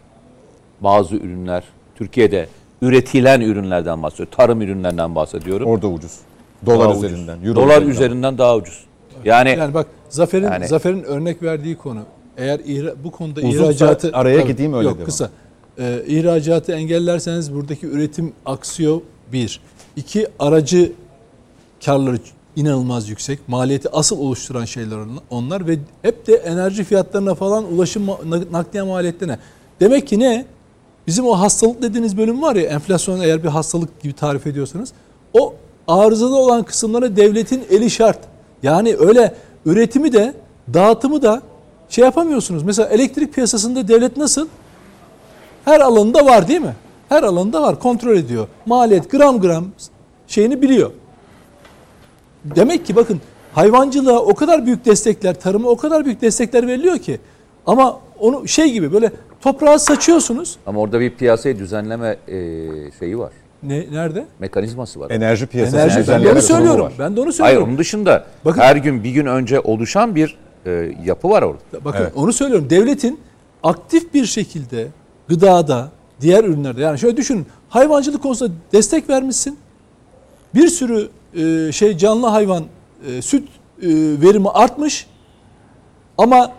bazı ürünler Türkiye'de üretilen ürünlerden bahsediyorum. Tarım ürünlerinden bahsediyorum. Orada ucuz. Dolar Daha ucuz. üzerinden, euro Dolar üzerinden. üzerinden daha ucuz. Yani, Yani bak Zafer'in Yani- Zafer'in örnek verdiği konu eğer ihra- bu konuda Uzunsa ihracatı araya gideyim, öyle yok devam. kısa. Ee, ihracatı engellerseniz buradaki üretim aksıyor bir. İki aracı karları inanılmaz yüksek. Maliyeti asıl oluşturan şeyler on- onlar ve hep de enerji fiyatlarına falan ulaşım ma- nakliye maliyetlerine. Demek ki ne? Bizim o hastalık dediğiniz bölüm var ya enflasyon eğer bir hastalık gibi tarif ediyorsanız o arızalı olan kısımlara devletin eli şart. Yani öyle üretimi de dağıtımı da şey yapamıyorsunuz. Mesela elektrik piyasasında devlet nasıl? Her alanında var değil mi? Her alanında var. Kontrol ediyor. Maliyet gram gram şeyini biliyor. Demek ki bakın hayvancılığa o kadar büyük destekler, tarıma o kadar büyük destekler veriliyor ki ama onu şey gibi böyle toprağa saçıyorsunuz. Ama orada bir piyasayı düzenleme e, şeyi var. Ne nerede? Mekanizması var. Enerji piyasası Enerji. Ben de onu söylüyorum. var. Ben de onu Hayır söylüyorum. onun dışında Bakın- her gün bir gün önce oluşan bir e, yapı var orada. Bakın Evet. onu söylüyorum. Devletin aktif bir şekilde gıdada, diğer ürünlerde yani şöyle düşünün. Hayvancılık konusunda destek vermişsin. Bir sürü e, şey canlı hayvan e, süt e, verimi artmış. Ama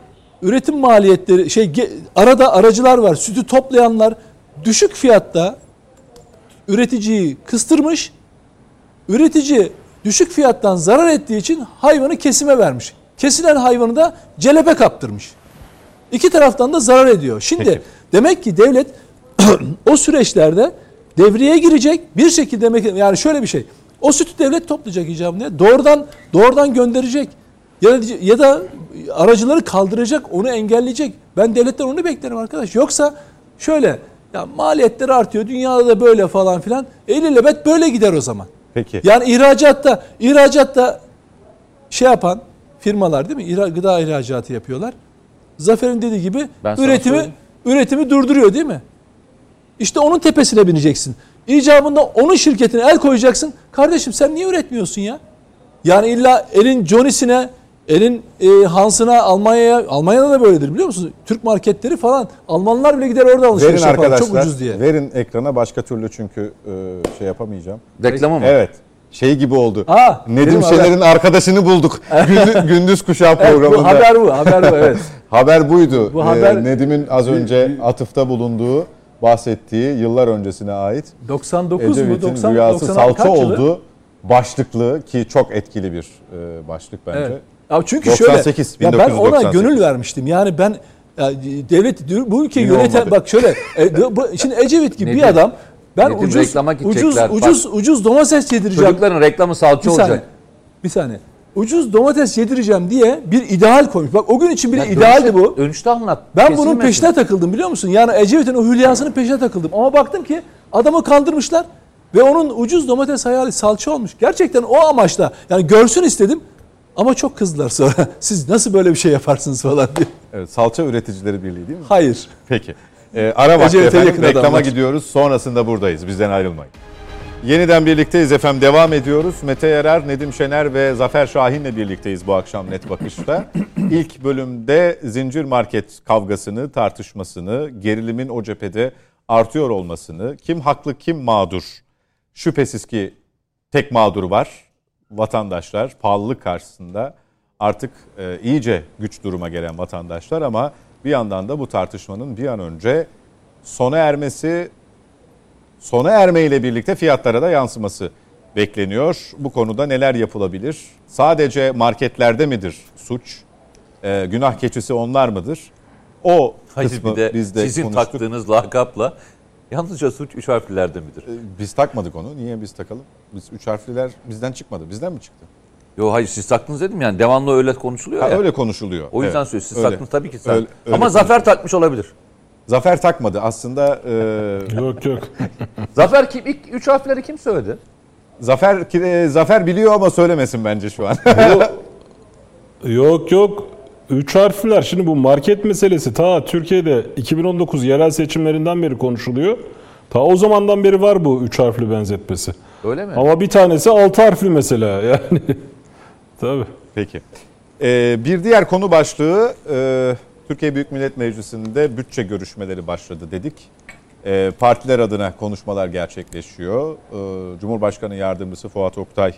üretim maliyetleri şey arada aracılar var. Sütü toplayanlar düşük fiyatta üreticiyi kıstırmış. Üretici düşük fiyattan zarar ettiği için hayvanı kesime vermiş. Kesilen hayvanı da celebe kaptırmış. İki taraftan da zarar ediyor. Şimdi Peki. demek ki devlet o süreçlerde devreye girecek bir şekilde mekan- yani şöyle bir şey. O sütü devlet toplayacak icabında. Doğrudan doğrudan gönderecek. Ya da, ya da aracıları kaldıracak, onu engelleyecek. Ben devletten onu beklerim arkadaş. Yoksa şöyle ya maliyetleri artıyor. Dünyada da böyle falan filan. Eylülebet böyle gider o zaman. Peki. Yani ihracatta ihracatta şey yapan firmalar değil mi? İhra, gıda ihracatı yapıyorlar. Zafer'in dediği gibi Ben üretimi üretimi durduruyor değil mi? İşte onun tepesine bineceksin. İcabında onun şirketine el koyacaksın. Kardeşim sen niye üretmiyorsun ya? Yani illa elin Johnny'sine, elin e, Hans'ına Almanya'ya, Almanya'da da böyledir biliyor musunuz? Türk marketleri falan. Almanlar bile gider orada Verin alışveriş yapar. arkadaşlar. Çok ucuz diye. Verin ekrana başka türlü çünkü e, şey yapamayacağım. Reklama mı? Evet. Şey gibi oldu. Aa, Nedim Şener'in arkadaşını bulduk. Gündüz, gündüz kuşağı Evet, programında. bu haber bu, haber bu evet. Haber buydu. Bu Ee, haber- Nedim'in az önce atıfta bulunduğu, bahsettiği yıllar öncesine ait 99 mu? Ecevit'in 90, rüyası 96 salça oldu. Başlıklı ki çok etkili bir e, başlık bence. Evet. Ya çünkü 98, şöyle ya ben ona 1998. gönül vermiştim. Yani ben ya, devlet bu ülkeyi yöneten bak şöyle e, bu, şimdi Ecevit gibi bir adam ben Nedim ucuz reklama ucuz gidecekler. ucuz ucuz domates yedireceğim. Çocukların reklamı salça bir saniye. olacak. Bir saniye. Ucuz domates yedireceğim diye bir ideal koymuş. Bak o gün için bir idealdi dönüşte- bu. Dönüşte anlat. Ben bunun peşine takıldım biliyor musun? Yani Ecevit'in o hülyasının peşine takıldım. Ama baktım ki adamı kandırmışlar ve onun ucuz domates hayali salça olmuş. Gerçekten o amaçla yani görsün istedim ama çok kızdılar sonra. Siz nasıl böyle bir şey yaparsınız falan diye. Evet, Salça Üreticileri Birliği değil mi? Hayır. Peki. Ee, ara vakti Ecevit'e efendim. yakın Reklama adamlar. gidiyoruz. Sonrasında buradayız. Bizden ayrılmayın. Yeniden birlikteyiz efendim. Devam ediyoruz. Mete Yarar, Nedim Şener ve Zafer Şahin'le birlikteyiz bu akşam Net Bakış'ta. İlk bölümde zincir market kavgasını, tartışmasını, gerilimin o cephede artıyor olmasını, kim haklı kim mağdur? Şüphesiz ki tek mağdur var. Vatandaşlar pahalılık karşısında artık e, iyice güç duruma gelen vatandaşlar ama bir yandan da bu tartışmanın bir an önce sona ermesi sona ermeyle birlikte fiyatlara da yansıması bekleniyor. Bu konuda neler yapılabilir? Sadece marketlerde midir suç? Ee, günah keçisi onlar mıdır? O Hayır kısmı bir de biz de sizin konuştuk. taktığınız lakapla yalnızca suç üç harflilerde midir? Ee, Biz takmadık onu. Niye biz takalım? Biz üç harfliler bizden çıkmadı. Bizden mi çıktı? Yo hayır siz taktınız dedim yani devamlı öyle konuşuluyor Ha, ya. öyle konuşuluyor. O yüzden Evet, söylüyorum siz öyle. taktınız tabii ki Öyle- öyle Ama Zafer konuşuluyor. takmış olabilir. Zafer takmadı. Aslında e, Yok yok. Zafer kim ilk üç harfleri kim söyledi? Zafer e, Zafer biliyor ama söylemesin bence şu an. Yok yok. Üç harfler. Şimdi bu market meselesi ta Türkiye'de 2019 yerel seçimlerinden beri konuşuluyor. Ta o zamandan beri var bu üç harfli benzetmesi. Öyle mi? Ama bir tanesi altı harfli mesela yani. Tabii. Peki. Ee, bir diğer konu başlığı e, Türkiye Büyük Millet Meclisi'nde bütçe görüşmeleri başladı dedik. E, partiler adına konuşmalar gerçekleşiyor. E, Cumhurbaşkanı Yardımcısı Fuat Oktay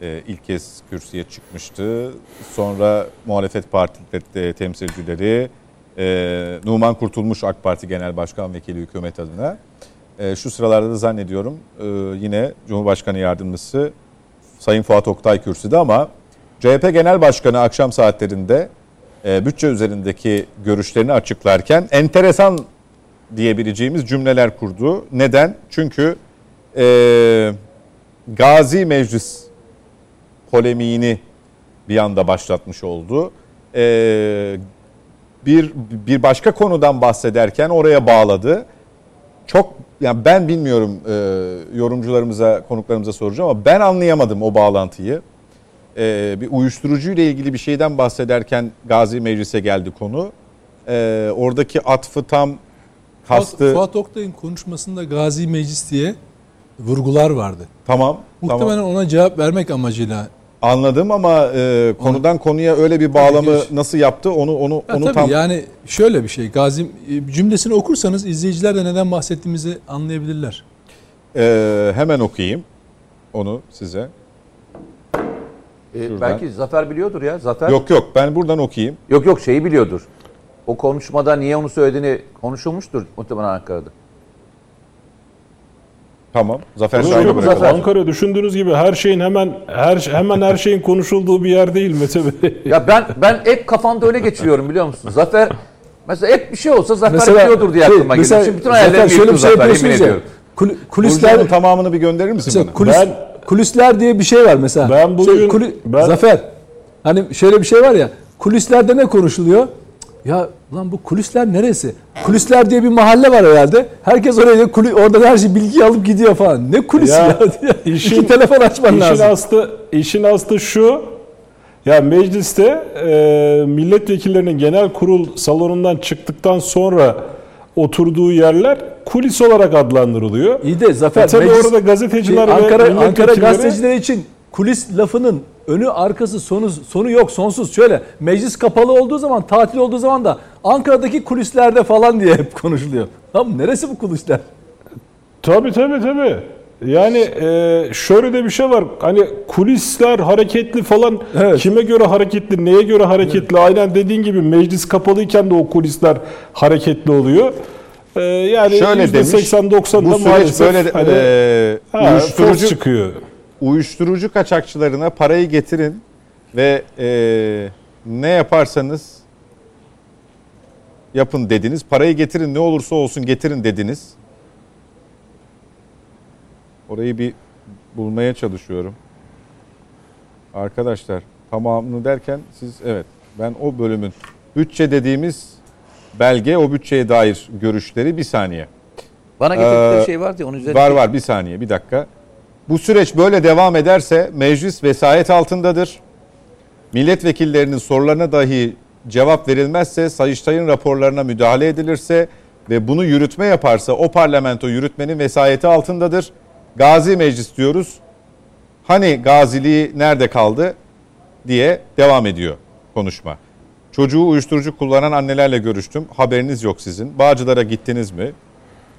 e, ilk kez kürsüye çıkmıştı. Sonra muhalefet partileri temsilcileri, e, Numan Kurtulmuş AK Parti Genel Başkan Vekili hükümet adına. E, şu sıralarda da zannediyorum e, yine Cumhurbaşkanı Yardımcısı Sayın Fuat Oktay kürsüde ama CHP Genel Başkanı akşam saatlerinde e, bütçe üzerindeki görüşlerini açıklarken enteresan diyebileceğimiz cümleler kurdu. Neden? Çünkü e, Gazi Meclis polemiğini bir anda başlatmış oldu. E, bir bir başka konudan bahsederken oraya bağladı. Çok yani ben bilmiyorum e, yorumcularımıza, konuklarımıza soracağım ama ben anlayamadım o bağlantıyı. E, bir uyuşturucu ile ilgili bir şeyden bahsederken Gazi Meclis'e geldi konu. E, oradaki atfı tam kastı. Fuat, Fuat Oktay'ın konuşmasında Gazi Meclis diye vurgular vardı. Tamam. Muhtemelen tamam. ona cevap vermek amacıyla. Anladım ama e, konudan konuya öyle bir bağlamı Tabii nasıl yaptı onu onu Ya onu tabii tam yani şöyle bir şey. Gazi e, cümlesini okursanız izleyiciler de neden bahsettiğimizi anlayabilirler. e, hemen okuyayım onu size. Ee, belki Zafer biliyordur ya. Zafer. Yok yok ben buradan okuyayım. Yok yok şeyi biliyordur. O konuşmada niye onu söylediğini konuşulmuştur muhtemelen Ankara'da. Tamam. Zafer yok, bırakalım. Zafer. Ankara düşündüğünüz gibi her şeyin hemen her hemen her şeyin konuşulduğu bir yer değil Mete Bey. Ya ben ben hep kafamda öyle geçiriyorum biliyor musun? Zafer mesela hep bir şey olsa Zafer Mesela biliyordur diye şey, aklıma geliyor. mesela Şimdi bütün hayallerimi şöyle bir şey Zafer ya. ediyorum. Kul- kulisler Burcu'nun tamamını bir gönderir misin mesela bana? kulis, Ben- kulisler diye bir şey var mesela. Ben bugün- kuli- ben- Zafer. Hani şöyle bir şey var ya. Kulislerde ne konuşuluyor? Ya lan bu kulisler neresi? Kulisler diye bir mahalle var herhalde. Herkes oraya kuli, oradan her şey bilgi alıp gidiyor falan. Ne kulisi ya? Ya, işin- İki telefon açman İşin lazım. aslı işin aslı şu. Ya mecliste e, milletvekillerinin genel kurul salonundan çıktıktan sonra oturduğu yerler kulis olarak adlandırılıyor. İyi de Zafer E tabii meclis- orada gazeteciler ve Ankara, Ankara milletvekilleri- gazetecileri için kulis lafının önü arkası sonu sonu yok sonsuz. Şöyle meclis kapalı olduğu zaman tatil olduğu zaman da Ankara'daki kulislerde falan diye hep konuşuluyor. Lan neresi bu kulisler? Tabii tabii tabii. Yani e, şöyle de bir şey var. Hani kulisler hareketli falan. Evet. Kime göre hareketli, neye göre hareketli? Aynen dediğin gibi meclis kapalıyken de o kulisler hareketli oluyor. E, yani Şöyle demiş. %80-90'da Bu süreç maalesef böyle hani, e, ha, uyuşturucu çıkıyor. Uyuşturucu kaçakçılarına parayı getirin ve e, ne yaparsanız yapın dediniz. Parayı getirin ne olursa olsun getirin dediniz. Orayı bir bulmaya çalışıyorum. Arkadaşlar tamamını derken siz evet ben o bölümün bütçe dediğimiz belge o bütçeye dair görüşleri bir saniye. Bana getirdikleri Ee, şey vardı ya onun üzerine. Var var bir saniye bir dakika. Bu süreç böyle devam ederse meclis vesayet altındadır. Milletvekillerinin sorularına dahi cevap verilmezse Sayıştay'ın raporlarına müdahale edilirse ve bunu yürütme yaparsa o parlamento yürütmenin vesayeti altındadır. Gazi meclis diyoruz. Hani gaziliği nerede kaldı diye devam ediyor konuşma. Çocuğu uyuşturucu kullanan annelerle görüştüm. Haberiniz yok sizin. Bağcılar'a gittiniz mi?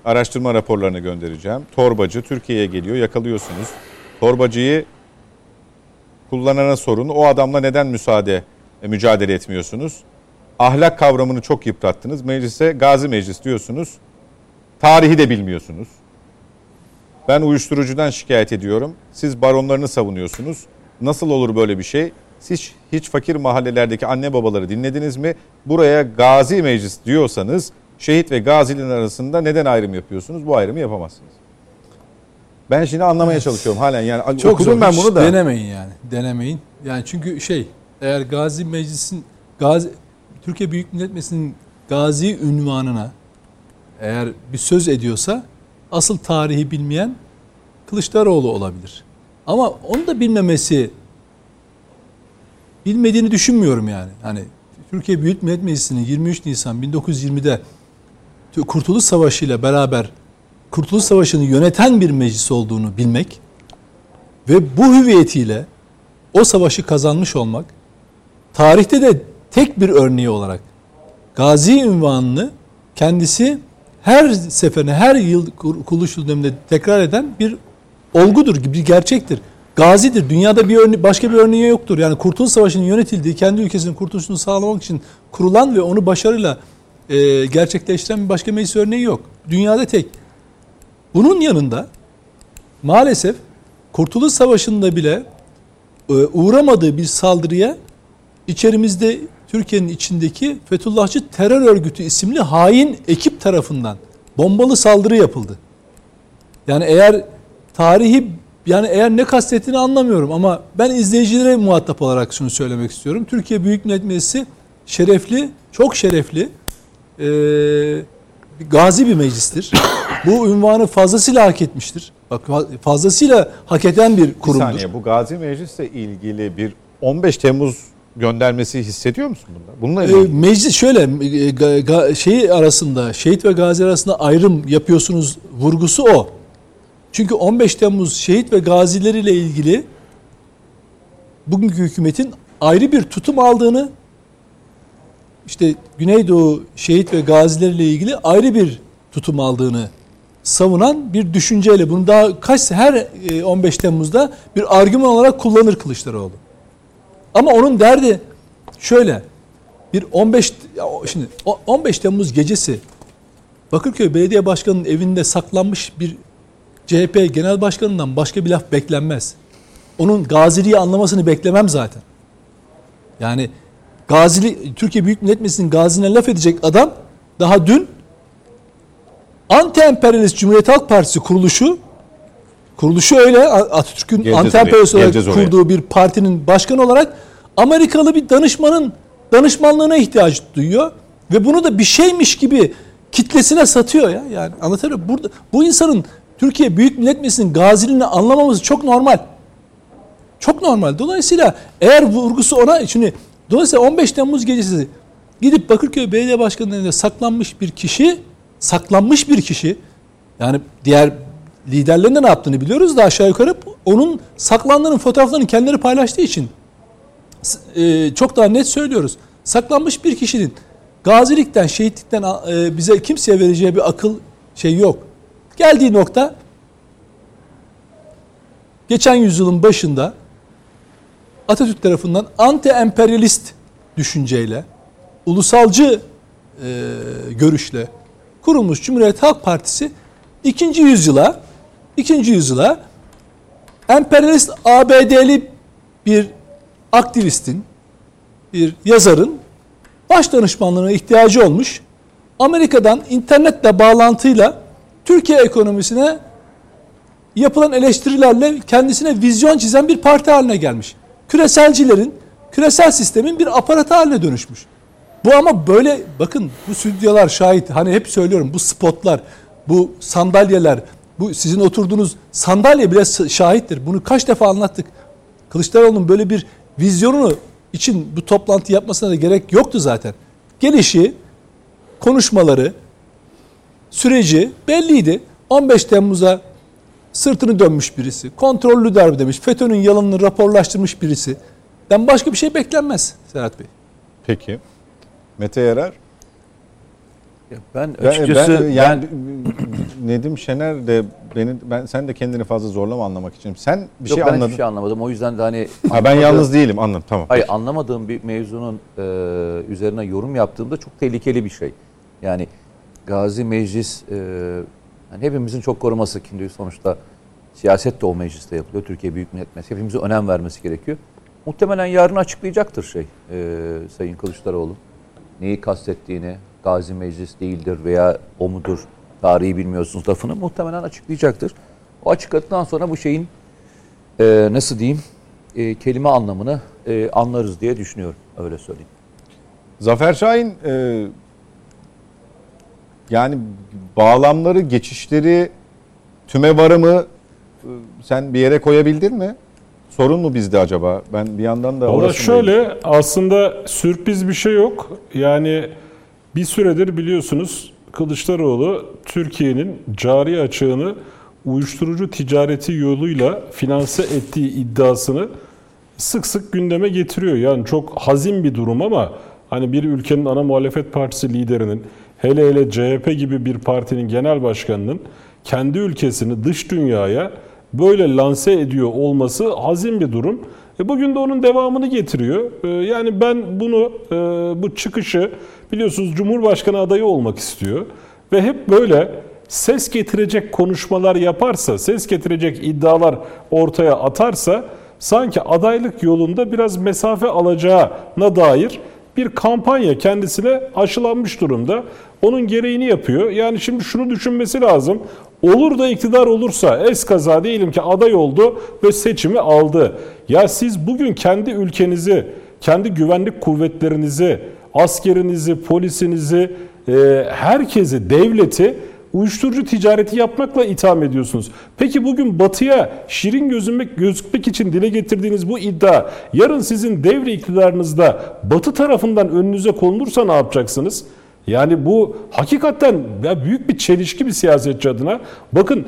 Araştırma raporlarını göndereceğim. Torbacı Türkiye'ye geliyor, yakalıyorsunuz. Torbacıyı kullanana sorun. O adamla neden müsaade e, mücadele etmiyorsunuz? Ahlak kavramını çok yıprattınız. Meclise Gazi Meclis diyorsunuz. Tarihi de bilmiyorsunuz. Ben uyuşturucudan şikayet ediyorum. Siz baronlarını savunuyorsunuz. Nasıl olur böyle bir şey? Siz hiç fakir mahallelerdeki anne babaları dinlediniz mi? Buraya Gazi Meclis diyorsanız şehit ve gazinin arasında neden ayrım yapıyorsunuz? Bu ayrımı yapamazsınız. Ben şimdi anlamaya çalışıyorum halen. Yani Çok okudum zor. ben bunu da. Denemeyin yani. Denemeyin. Yani çünkü şey eğer Gazi Meclis'in Gazi Türkiye Büyük Millet Meclisi'nin Gazi ünvanına eğer bir söz ediyorsa asıl tarihi bilmeyen Kılıçdaroğlu olabilir. Ama onu da bilmemesi bilmediğini düşünmüyorum yani. Hani Türkiye Büyük Millet Meclisi'nin 23 Nisan 1920'de Kurtuluş Savaşı ile beraber Kurtuluş Savaşı'nı yöneten bir meclis olduğunu bilmek ve bu hüviyetiyle o savaşı kazanmış olmak tarihte de tek bir örneği olarak Gazi ünvanını kendisi her seferine her yıl kur- kuruluş döneminde tekrar eden bir olgudur, bir gerçektir. Gazidir. Dünyada bir örne başka bir örneği yoktur. Yani Kurtuluş Savaşı'nın yönetildiği, kendi ülkesinin kurtuluşunu sağlamak için kurulan ve onu başarıyla e, gerçekleştiren bir başka meclis örneği yok. Dünyada tek. Bunun yanında maalesef Kurtuluş Savaşı'nda bile e, uğramadığı bir saldırıya içerimizde Türkiye'nin içindeki Fethullahçı Terör Örgütü isimli hain ekip tarafından bombalı saldırı yapıldı. Yani eğer tarihi yani eğer ne kastettiğini anlamıyorum ama ben izleyicilere muhatap olarak şunu söylemek istiyorum. Türkiye Büyük Millet Meclisi şerefli, çok şerefli, e, bir gazi bir meclistir. Bu ünvanı fazlasıyla hak etmiştir. Bak fazlasıyla hak eden bir Bir kurumdur. saniye bu Gazi Meclis'le ilgili bir 15 Temmuz göndermesi hissediyor musun bunda? Bununla E, meclis şöyle e, ga- ga- şey arasında şehit ve gazi arasında ayrım yapıyorsunuz vurgusu o. Çünkü 15 Temmuz şehit ve gazileriyle ilgili bugünkü hükümetin ayrı bir tutum aldığını işte Güneydoğu şehit ve gazileriyle ilgili ayrı bir tutum aldığını savunan bir düşünceyle bunu daha kaç her e, 15 Temmuz'da bir argüman olarak kullanır Kılıçdaroğlu. Ama onun derdi şöyle. Bir 15 ya o- şimdi o 15 Temmuz gecesi Bakırköy Belediye Başkanı'nın evinde saklanmış bir CHP Genel Başkanı'ndan başka bir laf beklenmez. Onun gaziliği anlamasını beklemem zaten. Yani Gazili Türkiye Büyük Millet Meclisi'nin gazine laf edecek adam daha dün anti-emperyalist Cumhuriyet Halk Partisi kuruluşu kuruluşu öyle Atatürk'ün anti-emperyalist olarak oraya. kurduğu bir partinin başkanı olarak Amerikalı bir danışmanın danışmanlığına ihtiyaç duyuyor ve bunu da bir şeymiş gibi kitlesine satıyor ya. Yani muyum? Burada bu insanın Türkiye Büyük Millet Meclisi'nin gaziliğini anlamaması çok normal. Çok normal. Dolayısıyla eğer vurgusu ona şimdi dolayısıyla 15 Temmuz gecesi gidip Bakırköy Belediye Başkanı'nın saklanmış bir kişi saklanmış bir kişi yani diğer liderlerin de ne yaptığını biliyoruz da aşağı yukarı onun saklandığının fotoğraflarını kendileri paylaştığı için e, çok daha net söylüyoruz. Saklanmış bir kişinin gazilikten, şehitlikten e, bize kimseye vereceği bir akıl şey yok. Geldiği nokta geçen yüzyılın başında Atatürk tarafından anti-emperyalist düşünceyle, ulusalcı e, görüşle kurulmuş Cumhuriyet Halk Partisi ikinci yüzyıla ikinci yüzyıla emperyalist ABD'li bir aktivistin, bir yazarın baş danışmanlığına ihtiyacı olmuş. Amerika'dan internetle bağlantıyla Türkiye ekonomisine yapılan eleştirilerle kendisine vizyon çizen bir parti haline gelmiş. Küreselcilerin, küresel sistemin bir aparatı haline dönüşmüş. Bu ama böyle bakın bu stüdyolar şahit. Hani hep söylüyorum bu spotlar, bu sandalyeler, bu sizin oturduğunuz sandalye bile şahittir. Bunu kaç defa anlattık. Kılıçdaroğlu'nun böyle bir vizyonunu için bu toplantı yapmasına da gerek yoktu zaten. Gelişi, konuşmaları, süreci belliydi. 15 Temmuz'a sırtını dönmüş birisi, kontrollü darbe demiş, FETÖ'nün yalanını raporlaştırmış birisi. Den başka bir şey beklenmez Serhat Bey. Peki. Mete Yarar. Ya Ben Ben- açıkçası ben, ben, yani Nedim Şener de beni ben sen de kendini fazla zorlama anlamak için. Sen bir yok, şey ben anladın. hiçbir şey anlamadım. O yüzden de hani Ha, ben yalnız değilim anladım tamam. Hayır anlamadığım bir mevzunun e, üzerine yorum yaptığımda çok tehlikeli bir şey. Yani Gazi Meclis e, yani hepimizin çok koruması şimdi sonuçta siyaset de o mecliste yapılıyor. Türkiye Büyük Millet Meclisi. Hepimizin önem vermesi gerekiyor. Muhtemelen yarın açıklayacaktır şey e, Sayın Kılıçdaroğlu. Neyi kastettiğini, Gazi Meclis değildir veya o mudur tarihi bilmiyorsunuz lafını muhtemelen açıklayacaktır. O açıkladıktan sonra bu şeyin e, nasıl diyeyim e, kelime anlamını e, anlarız diye düşünüyorum. Öyle söyleyeyim. Zafer Şahin e, yani bağlamları, geçişleri tüme varımı e, sen bir yere koyabildin mi? Sorun mu bizde acaba? Ben bir yandan da Valla şöyle aslında sürpriz bir şey yok. Yani bir süredir biliyorsunuz Kılıçdaroğlu Türkiye'nin cari açığını uyuşturucu ticareti yoluyla finanse ettiği iddiasını sık sık gündeme getiriyor. Yani çok hazin bir durum ama hani bir ülkenin ana muhalefet partisi liderinin hele hele CHP gibi bir partinin genel başkanının kendi ülkesini dış dünyaya böyle lanse ediyor olması hazin bir durum. E bugün de onun devamını getiriyor. E yani ben bunu e, bu çıkışı biliyorsunuz Cumhurbaşkanı adayı olmak istiyor ve hep böyle ses getirecek konuşmalar yaparsa, ses getirecek iddialar ortaya atarsa sanki adaylık yolunda biraz mesafe alacağına dair bir kampanya kendisine aşılanmış durumda. Onun gereğini yapıyor. Yani şimdi şunu düşünmesi lazım. Olur da iktidar olursa eskaza diyelim ki aday oldu ve seçimi aldı. Ya siz bugün kendi ülkenizi, kendi güvenlik kuvvetlerinizi, askerinizi, polisinizi, e, herkesi, devleti uyuşturucu ticareti yapmakla itham ediyorsunuz. Peki bugün batıya şirin gözünmek, gözükmek için dile getirdiğiniz bu iddia yarın sizin devre iktidarınızda batı tarafından önünüze konulursa ne yapacaksınız? Yani bu hakikaten ya büyük bir çelişki bir siyasetçi adına. Bakın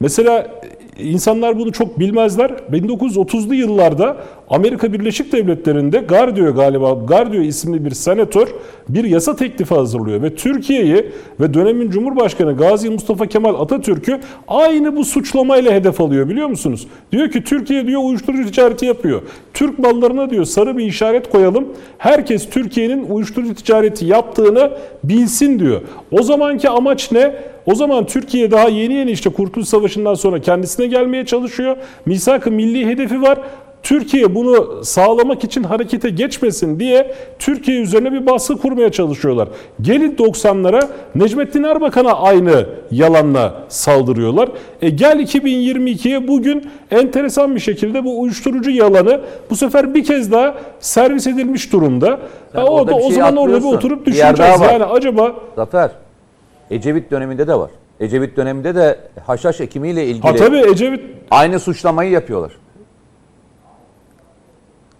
mesela insanlar bunu çok bilmezler. 1930'lu yıllarda Amerika Birleşik Devletleri'nde Gardio galiba Gardio isimli bir senatör bir yasa teklifi hazırlıyor ve Türkiye'yi ve dönemin Cumhurbaşkanı Gazi Mustafa Kemal Atatürk'ü aynı bu suçlamayla hedef alıyor biliyor musunuz? Diyor ki Türkiye diyor uyuşturucu ticareti yapıyor. Türk mallarına diyor sarı bir işaret koyalım. Herkes Türkiye'nin uyuşturucu ticareti yaptığını bilsin diyor. O zamanki amaç ne? O zaman Türkiye daha yeni yeni işte Kurtuluş Savaşı'ndan sonra kendisine gelmeye çalışıyor. Misak-ı milli hedefi var. Türkiye bunu sağlamak için harekete geçmesin diye Türkiye üzerine bir baskı kurmaya çalışıyorlar. Gelin 90'lara Necmettin Erbakan'a aynı yalanla saldırıyorlar. E gel 2022'ye bugün enteresan bir şekilde bu uyuşturucu yalanı bu sefer bir kez daha servis edilmiş durumda. Sen Ha, o da o şey zaman orada bir oturup düşüneceğiz. Yani acaba Zafer, Ecevit döneminde de var. Ecevit döneminde de haşhaş ekimiyle ilgili ha tabii Ecevit aynı suçlamayı yapıyorlar.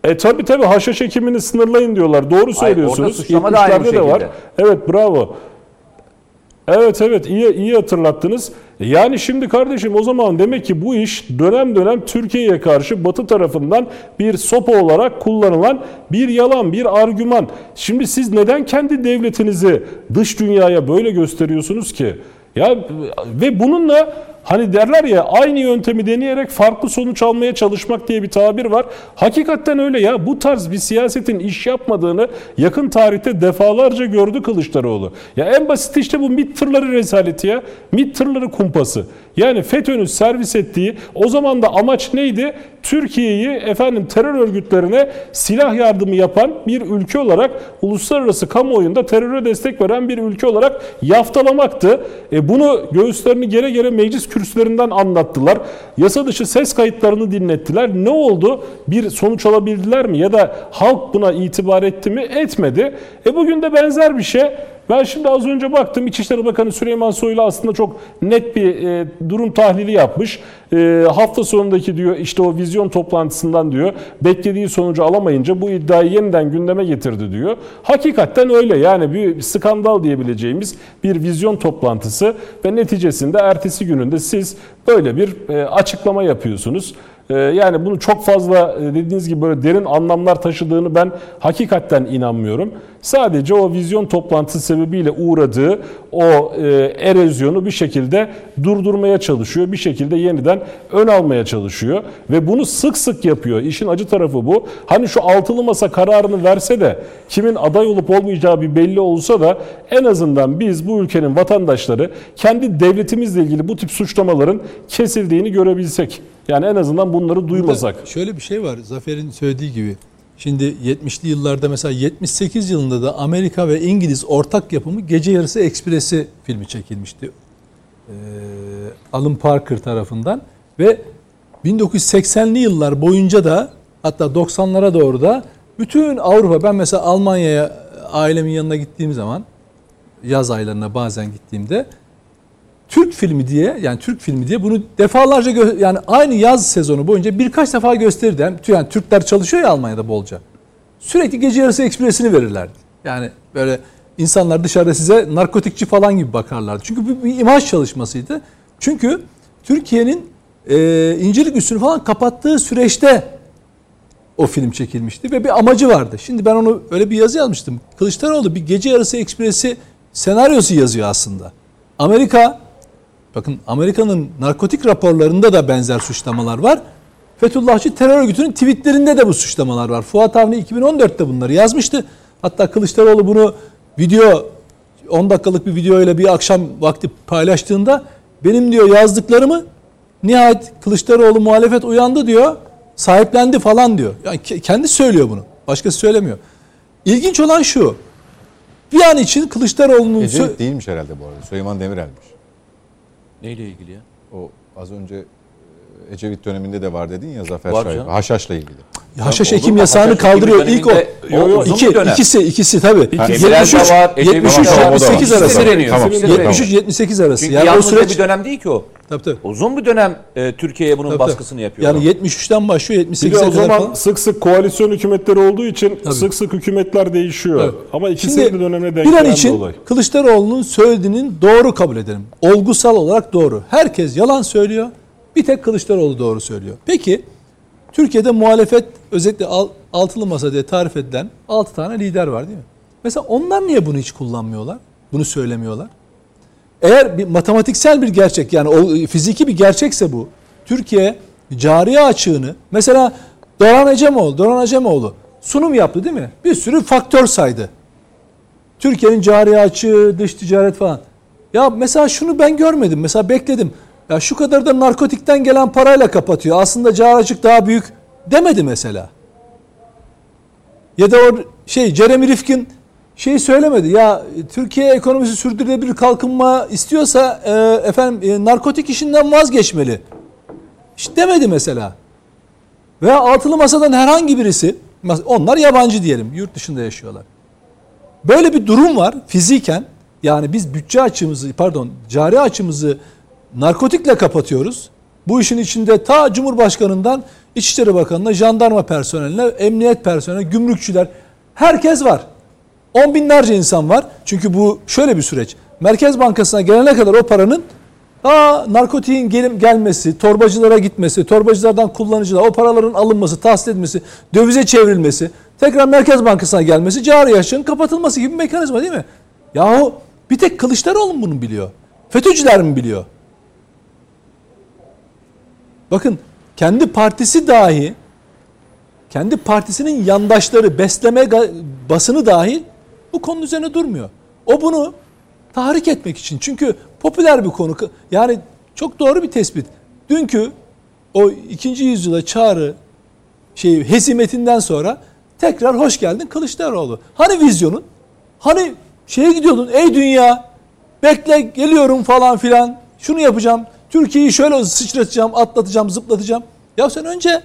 E tabi tabi haşhaş ekimini sınırlayın diyorlar. Doğru söylüyorsunuz. orada suçlama da aynı 70'lerde de var. Evet bravo. Evet evet iyi iyi hatırlattınız. Yani şimdi kardeşim o zaman demek ki bu iş dönem dönem Türkiye'ye karşı Batı tarafından bir sopa olarak kullanılan bir yalan, bir argüman. Şimdi siz neden kendi devletinizi dış dünyaya böyle gösteriyorsunuz ki? Ya ve bununla hani derler ya aynı yöntemi deneyerek farklı sonuç almaya çalışmak diye bir tabir var. Hakikaten öyle ya. Bu tarz bir siyasetin iş yapmadığını yakın tarihte defalarca gördü Kılıçdaroğlu. Ya en basit işte bu MİT tırları rezaleti ya. MİT tırları kumpası. Yani FETÖ'nün servis ettiği o zaman da amaç neydi? Türkiye'yi efendim terör örgütlerine silah yardımı yapan bir ülke olarak uluslararası kamuoyunda teröre destek veren bir ülke olarak yaftalamaktı. E bunu göğüslerini gere gere meclis kürsülerinden anlattılar. Yasa dışı ses kayıtlarını dinlettiler. Ne oldu? Bir sonuç alabildiler mi? Ya da halk buna itibar etti mi? Etmedi. E bugün de benzer bir şey. Ben şimdi az önce baktım İçişleri Bakanı Süleyman Soylu aslında çok net bir e, durum tahlili yapmış. E, hafta sonundaki diyor işte o vizyon toplantısından diyor beklediği sonucu alamayınca bu iddiayı yeniden gündeme getirdi diyor. Hakikaten öyle yani bir skandal diyebileceğimiz bir vizyon toplantısı ve neticesinde ertesi gününde siz böyle bir e, açıklama yapıyorsunuz. Ee, Yani bunu çok fazla e, dediğiniz gibi böyle derin anlamlar taşıdığını ben hakikaten inanmıyorum. Sadece o vizyon toplantısı sebebiyle uğradığı o e, erozyonu bir şekilde durdurmaya çalışıyor. Bir şekilde yeniden ön almaya çalışıyor. Ve bunu sık sık yapıyor. İşin acı tarafı bu. Hani şu altılı masa kararını verse de kimin aday olup olmayacağı bir belli olsa da en azından biz bu ülkenin vatandaşları kendi devletimizle ilgili bu tip suçlamaların kesildiğini görebilsek. Yani en azından bunları duymasak. Burada Şöyle bir şey var Zafer'in söylediği gibi. Şimdi 70'li yıllarda mesela 78 yılında da Amerika ve İngiliz ortak yapımı Gece Yarısı Ekspresi filmi çekilmişti. Ee, Alan Parker tarafından ve 1980'li yıllar boyunca da hatta 90'lara doğru da bütün Avrupa ben mesela Almanya'ya ailemin yanına gittiğim zaman yaz aylarına bazen gittiğimde Türk filmi diye yani Türk filmi diye bunu defalarca gö- yani aynı yaz sezonu boyunca birkaç defa gösterirdi. Hem yani Türkler çalışıyor ya Almanya'da bolca. Sürekli gece yarısı ekspresini verirlerdi. Yani böyle insanlar dışarıda size narkotikçi falan gibi bakarlardı. Çünkü bu bir imaj çalışmasıydı. Çünkü Türkiye'nin e, İncirlik üssünü falan kapattığı süreçte o film çekilmişti ve bir amacı vardı. Şimdi ben onu öyle bir yazı yazmıştım. Kılıçdaroğlu bir gece yarısı ekspresi senaryosu yazıyor aslında. Amerika bakın Amerika'nın narkotik raporlarında da benzer suçlamalar var. Fethullahçı terör örgütünün tweetlerinde de bu suçlamalar var. Fuat Avni 2014'te bunları yazmıştı. Hatta Kılıçdaroğlu bunu video 10 dakikalık bir videoyla bir akşam vakti paylaştığında benim diyor yazdıklarımı nihayet Kılıçdaroğlu muhalefet uyandı diyor. Sahiplendi falan diyor. Yani ke- kendi söylüyor bunu. Başkası söylemiyor. İlginç olan şu. Bir an için Kılıçdaroğlu'nun... Ecevit değilmiş herhalde bu arada. Süleyman Demirel'miş. Neyle ilgili ya? O az önce e, Ecevit döneminde de var dedin ya Zafer Var Şahin. canım. Haşhaş'la ilgili. Haşhaş Olur Ekim mu? yasağını Haşhaş Ekim kaldırıyor. İlk o. döneminde- o Yo, uzun iki, bir dönem. ikisi, ikisi tabii. De 73, var, Ecevit 73, de var. 78 arası. Direniyor. Tamam. İkisi direniyor. 73, 78 arası. Çünkü yani o süreç... bir dönem değil ki o. Tabii, tabii. Uzun bir dönem e, Türkiye'ye bunun Tabii, tabii. baskısını yapıyor. Yani 73'ten başlıyor Bir de 78'e o kadar zaman falan. sık sık koalisyon hükümetleri olduğu için sık sık hükümetler değişiyor. Evet. Ama ikisinin de dönemine denk bir an gelen için bir olay. Kılıçdaroğlu'nun söylediğinin doğru kabul edelim. Olgusal olarak doğru. Herkes yalan söylüyor. Bir tek Kılıçdaroğlu doğru söylüyor. Peki Türkiye'de muhalefet özellikle al- altılı masa diye tarif edilen 6 tane lider var değil mi? Mesela onlar niye bunu hiç kullanmıyorlar? Bunu söylemiyorlar. Eğer bir matematiksel bir gerçek yani o fiziki bir gerçekse bu. Türkiye cari açığını mesela Doran Acemoğlu, Doran Acemoğlu sunum yaptı değil mi? Bir sürü faktör saydı. Türkiye'nin cari açığı, dış ticaret falan. Ya mesela şunu ben görmedim. Mesela bekledim. Ya şu kadar da narkotikten gelen parayla kapatıyor. Aslında cari daha büyük demedi mesela. Ya da o şey Jeremy Rifkin şey söylemedi. Ya Türkiye ekonomisi sürdürülebilir kalkınma istiyorsa e, efendim e, narkotik işinden vazgeçmeli. Hiç demedi mesela. Veya altılı masadan herhangi birisi onlar yabancı diyelim yurt dışında yaşıyorlar. Böyle bir durum var fiziken. Yani biz bütçe açımızı pardon cari açımızı narkotikle kapatıyoruz. Bu işin içinde ta Cumhurbaşkanı'ndan İçişleri Bakanı'na, jandarma personeline, emniyet personeline, gümrükçüler herkes var. On binlerce insan var. Çünkü bu şöyle bir süreç. Merkez Bankası'na gelene kadar o paranın Aa, narkotiğin gelim, gelmesi, torbacılara gitmesi, torbacılardan kullanıcılar, o paraların alınması, tahsil edilmesi, dövize çevrilmesi, tekrar Merkez Bankası'na gelmesi, cari açığın kapatılması gibi bir mekanizma değil mi? Yahu bir tek Kılıçdaroğlu mu bunu biliyor? FETÖ'cüler mi biliyor? Bakın kendi partisi dahi kendi partisinin yandaşları besleme basını dahil bu konunun üzerine durmuyor. O bunu tahrik etmek için. Çünkü popüler bir konu. Yani çok doğru bir tespit. Dünkü o ikinci yüzyıla çağrı şey hezimetinden sonra tekrar hoş geldin Kılıçdaroğlu. Hani vizyonun? Hani şeye gidiyordun ey dünya bekle geliyorum falan filan şunu yapacağım. Türkiye'yi şöyle sıçratacağım, atlatacağım, zıplatacağım. Ya sen önce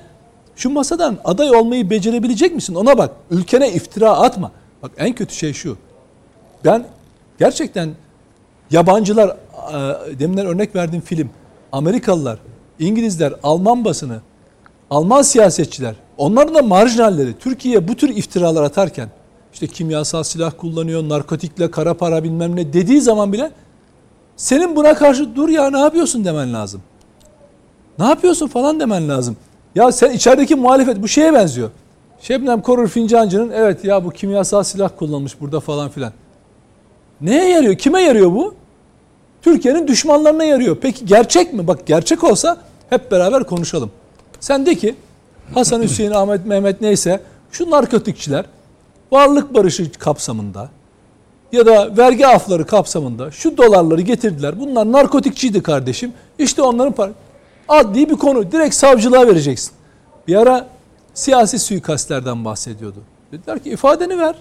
şu masadan aday olmayı becerebilecek misin? Ona bak. Ülkene iftira atma. Bak en kötü şey şu. Ben gerçekten yabancılar e, deminden örnek verdiğim film Amerikalılar, İngilizler, Alman basını, Alman siyasetçiler, onların da marjinalleri Türkiye'ye bu tür iftiralar atarken işte kimyasal silah kullanıyor, narkotikle kara para bilmem ne dediği zaman bile senin buna karşı dur ya ne yapıyorsun demen lazım. Ne yapıyorsun falan demen lazım. Ya sen içerideki muhalefet bu şeye benziyor. Şebnem Korur Fincancı'nın evet ya bu kimyasal silah kullanmış burada falan filan. Neye yarıyor? Kime yarıyor bu? Türkiye'nin düşmanlarına yarıyor. Peki gerçek mi? Bak gerçek olsa hep beraber konuşalım. Sen de ki Hasan Hüseyin, Ahmet, Mehmet neyse şu narkotikçiler varlık barışı kapsamında ya da vergi afları kapsamında şu dolarları getirdiler. Bunlar narkotikçiydi kardeşim. İşte onların par adli bir konu. Direkt savcılığa vereceksin. Bir ara siyasi suikastlerden bahsediyordu. Dediler ki ifadeni ver.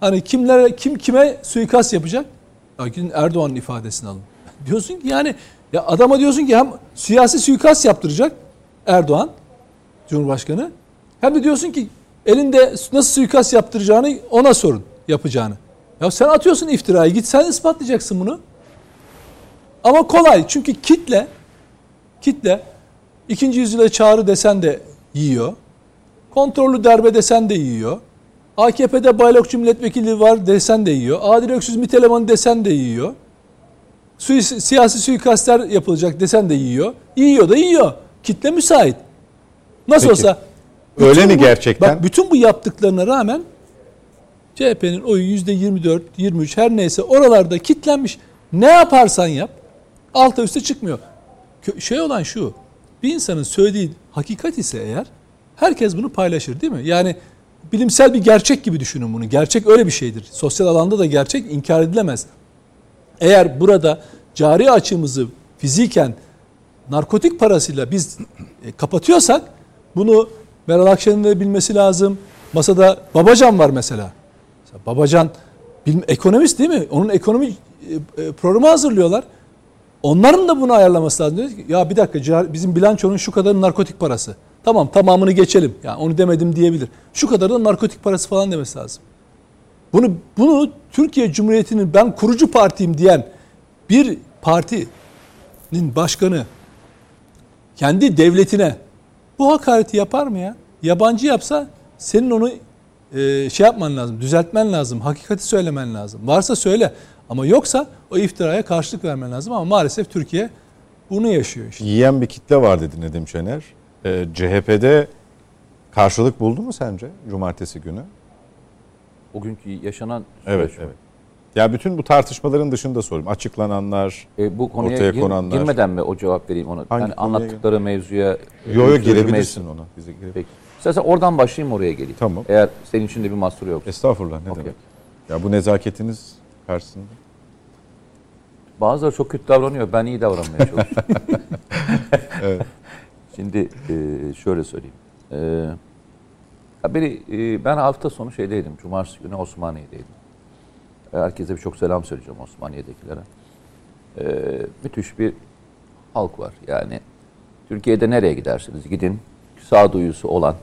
Hani kimlere kim kime suikast yapacak? Ya gidin Erdoğan'ın ifadesini alın. Diyorsun ki yani ya adama diyorsun ki hem siyasi suikast yaptıracak Erdoğan Cumhurbaşkanı hem de diyorsun ki elinde nasıl suikast yaptıracağını ona sorun yapacağını. Ya sen atıyorsun iftirayı git sen ispatlayacaksın bunu. Ama kolay çünkü kitle kitle ikinci yüzyıla çağrı desen de yiyor. Kontrollü darbe desen de yiyor. AKP'de Baylokçu milletvekili var desen de yiyor. Adil Öksüz MİT elemanı desen de yiyor. Sui, siyasi suikastler yapılacak desen de yiyor. Yiyor da yiyor. Kitle müsait. Nasıl Peki. olsa. Öyle mi bu- gerçekten? Bak bütün bu yaptıklarına rağmen CHP'nin oyu yüzde 24, 23 her neyse oralarda kitlenmiş. Ne yaparsan yap alta üste çıkmıyor. Şey olan şu. Bir insanın söylediği hakikat ise eğer herkes bunu paylaşır değil mi? Yani bilimsel bir gerçek gibi düşünün bunu. Gerçek öyle bir şeydir. Sosyal alanda da gerçek inkar edilemez. Eğer burada cari açığımızı fiziken narkotik parasıyla biz e, kapatıyorsak bunu Meral Akşener'in de bilmesi lazım. Masada Babacan var mesela. Mesela Babacan ekonomist değil mi? Onun ekonomi e, e, programı hazırlıyorlar. Onların da bunu ayarlaması lazım. Diyor ki, ya bir dakika bizim bilançonun şu kadar narkotik parası. Tamam tamamını geçelim. Yani onu demedim diyebilir. Şu kadar da narkotik parası falan demesi lazım. Bunu bunu Türkiye Cumhuriyeti'nin ben kurucu partiyim diyen bir partinin başkanı kendi devletine bu hakareti yapar mı ya? Yabancı yapsa senin onu e, şey yapman lazım, düzeltmen lazım, hakikati söylemen lazım. Varsa söyle ama yoksa o iftiraya karşılık vermen lazım ama maalesef Türkiye bunu yaşıyor işte. Yiyen bir kitle var dedi Nedim Şener. Ee, CHP'de karşılık buldu mu sence cumartesi günü? O günkü yaşanan Evet, süreç mi? evet. Ya bütün bu tartışmaların dışında soruyorum. Açıklananlar, E, bu konuya Ortaya gir- konanlar. girmeden mi o cevap vereyim ona? Hangi yani anlattıkları mevzuya yo yo sürülmesi- girebilirsin ona. Bize girebilirsin. Peki. İstersen oradan başlayayım oraya geleyim. Tamam. Eğer senin için de bir mahsur yok. Estağfurullah ne Okey. demek. Ya bu nezaketiniz karşısında. Bazıları çok kötü davranıyor. Ben iyi davranmaya çalışıyorum. Evet. Şimdi e, şöyle söyleyeyim. E, ya beni, e, ben hafta sonu şeydeydim. Cumartesi günü Osmaniye'deydim. Herkese bir çok selam söyleyeceğim Osmaniye'dekilere. E, müthiş bir halk var. Yani Türkiye'de nereye gidersiniz gidin sağduyusu olan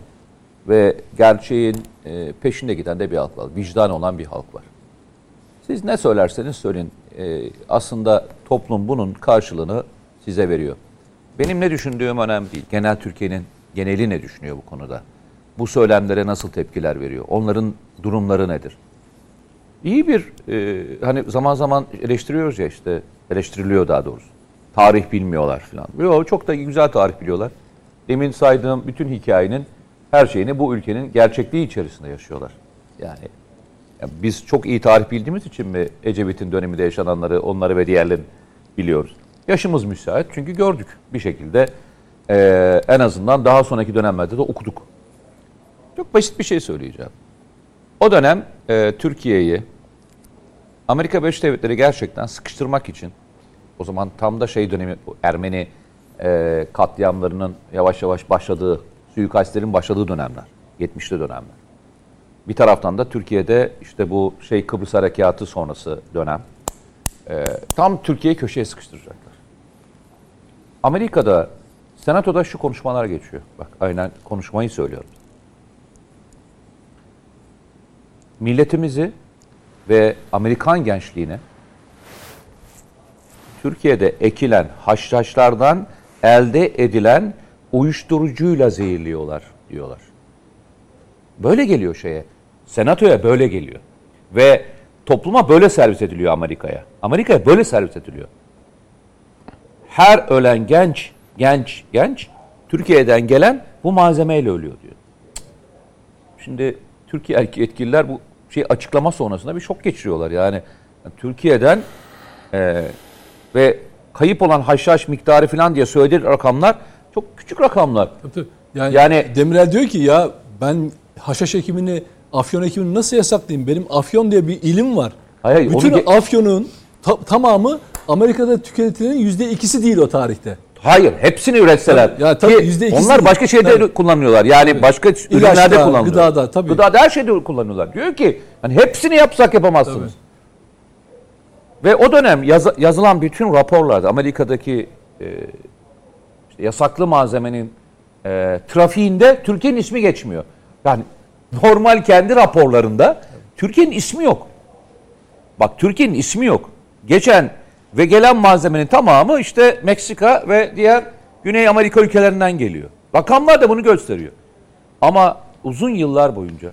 ve gerçeğin e, peşinde giden de bir halk var. Vicdan olan bir halk var. Siz ne söylerseniz söyleyin. e, aslında toplum bunun karşılığını size veriyor. Benim ne düşündüğüm önemli değil. Genel Türkiye'nin geneli ne düşünüyor bu konuda? Bu söylemlere nasıl tepkiler veriyor? Onların durumları nedir? İyi bir e, hani zaman zaman eleştiriyoruz ya işte eleştiriliyor daha doğrusu. Tarih bilmiyorlar falan. Yok çok da güzel tarih biliyorlar. Demin saydığım bütün hikayenin her şeyini bu ülkenin gerçekliği içerisinde yaşıyorlar. Yani ya biz çok iyi tarih bildiğimiz için mi Ecevit'in döneminde yaşananları, onları ve diğerlerini biliyoruz? Yaşımız müsait çünkü gördük bir şekilde. Ee, en azından daha sonraki dönemlerde de okuduk. Çok basit bir şey söyleyeceğim. O dönem e, Türkiye'yi Amerika Birleşik Devletleri gerçekten sıkıştırmak için o zaman tam da şey dönemi Ermeni e, katliamlarının yavaş yavaş başladığı, suikastlerin başladığı dönemler. 70'li dönemler. Bir taraftan da Türkiye'de işte bu şey Kıbrıs Harekatı sonrası dönem. e, tam Türkiye'yi köşeye sıkıştıracaklar. Amerika'da, Senato'da şu konuşmalar geçiyor. Bak aynen konuşmayı söylüyorum. Milletimizi ve Amerikan gençliğine Türkiye'de ekilen haşhaşlardan elde edilen uyuşturucuyla zehirliyorlar diyorlar. Böyle geliyor şeye. Senatoya böyle geliyor. Ve topluma böyle servis ediliyor Amerika'ya. Amerika'ya böyle servis ediliyor. Her ölen genç, genç, genç Türkiye'den gelen bu malzemeyle ölüyor diyor. Şimdi Türkiye yetkililer bu şey açıklama sonrasında bir şok geçiriyorlar. Yani Türkiye'den e, ve kayıp olan haşhaş miktarı falan diye söylediği rakamlar çok küçük rakamlar. Yani, Yani- Demirel diyor ki ya ben haşhaş ekimini, afyon ekimini nasıl yasaklayayım? Benim afyon diye bir ilim var. Hayır, Bütün onu afyonun ta- tamamı Amerika'da tüketilenin yüzde ikisi değil o tarihte. Hayır, hepsini üretseler. Tabii, ya tabii yüzde ikisi onlar değil. başka şeyde Tabii. kullanıyorlar. Yani başka ürünlerde kullanıyorlar. gıdada, tabii. Gıdada her şeyde kullanıyorlar. Diyor ki hani hepsini yapsak yapamazsınız. Ve o dönem yaz- yazılan bütün raporlarda Amerika'daki e, işte yasaklı malzemenin e, trafiğinde Türkiye'nin ismi geçmiyor. Yani normal kendi raporlarında Türkiye'nin ismi yok. Bak Türkiye'nin ismi yok. Geçen ve gelen malzemenin tamamı işte Meksika ve diğer Güney Amerika ülkelerinden geliyor. Rakamlar da bunu gösteriyor. Ama uzun yıllar boyunca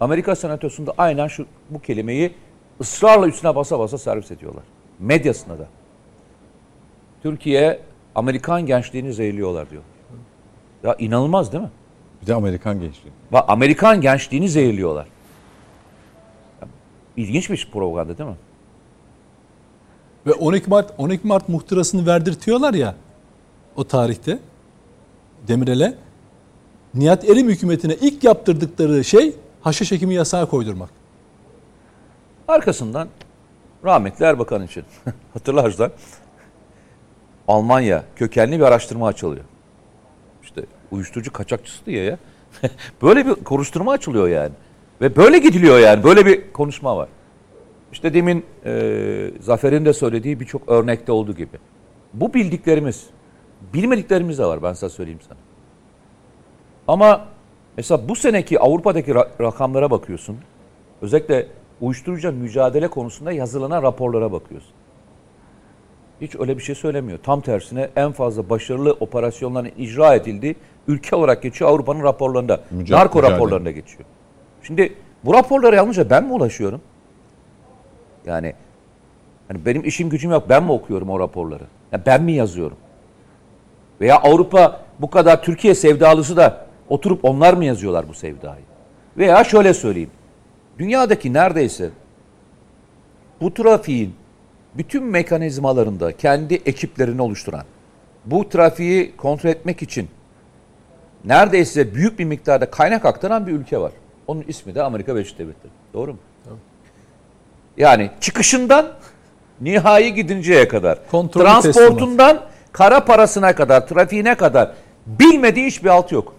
Amerika Senatosu'nda aynen şu bu kelimeyi ısrarla üstüne basa basa servis ediyorlar. Medyasında da. Türkiye Amerikan gençliğini zehirliyorlar diyor. Ya inanılmaz değil mi? Bir de Amerikan gençliği. Bak Amerikan gençliğini zehirliyorlar. İlginç bir propaganda değil mi? Ve 12 Mart 12 Mart muhtırasını verdirtiyorlar ya o tarihte Demirel'e. Nihat Erim hükümetine ilk yaptırdıkları şey haşhaş ekimi yasağı koydurmak. Arkasından rahmetli Erbakan için hatırlarsan Almanya kökenli bir araştırma açılıyor. İşte uyuşturucu kaçakçısı diye ya. Böyle bir soruşturma açılıyor yani. Ve böyle gidiliyor yani. Böyle bir konuşma var. İşte demin e, Zafer'in de söylediği birçok örnekte olduğu gibi. Bu bildiklerimiz, bilmediklerimiz de var ben size söyleyeyim sana. Ama mesela bu seneki Avrupa'daki ra- rakamlara bakıyorsun. Özellikle uyuşturucu mücadele konusunda yazılanan raporlara bakıyorsun. Hiç öyle bir şey söylemiyor. Tam tersine en fazla başarılı operasyonların icra edildiği ülke olarak geçiyor Avrupa'nın raporlarında. Müca- narko mücadele. raporlarında geçiyor. Şimdi bu raporlara yalnızca ben mi ulaşıyorum? Yani hani benim işim gücüm yok. Ben mi okuyorum o raporları? Ya ben mi yazıyorum? Veya Avrupa bu kadar Türkiye sevdalısı da oturup onlar mı yazıyorlar bu sevdayı? Veya şöyle söyleyeyim. Dünyadaki neredeyse bu trafiğin bütün mekanizmalarında kendi ekiplerini oluşturan, bu trafiği kontrol etmek için neredeyse büyük bir miktarda kaynak aktaran bir ülke var. Onun ismi de Amerika Birleşik Devletleri. Doğru mu? Yani çıkışından nihai gidinceye kadar, Kontrollü transportundan kara parasına kadar, trafiğine kadar bilmediği hiçbir alt yok.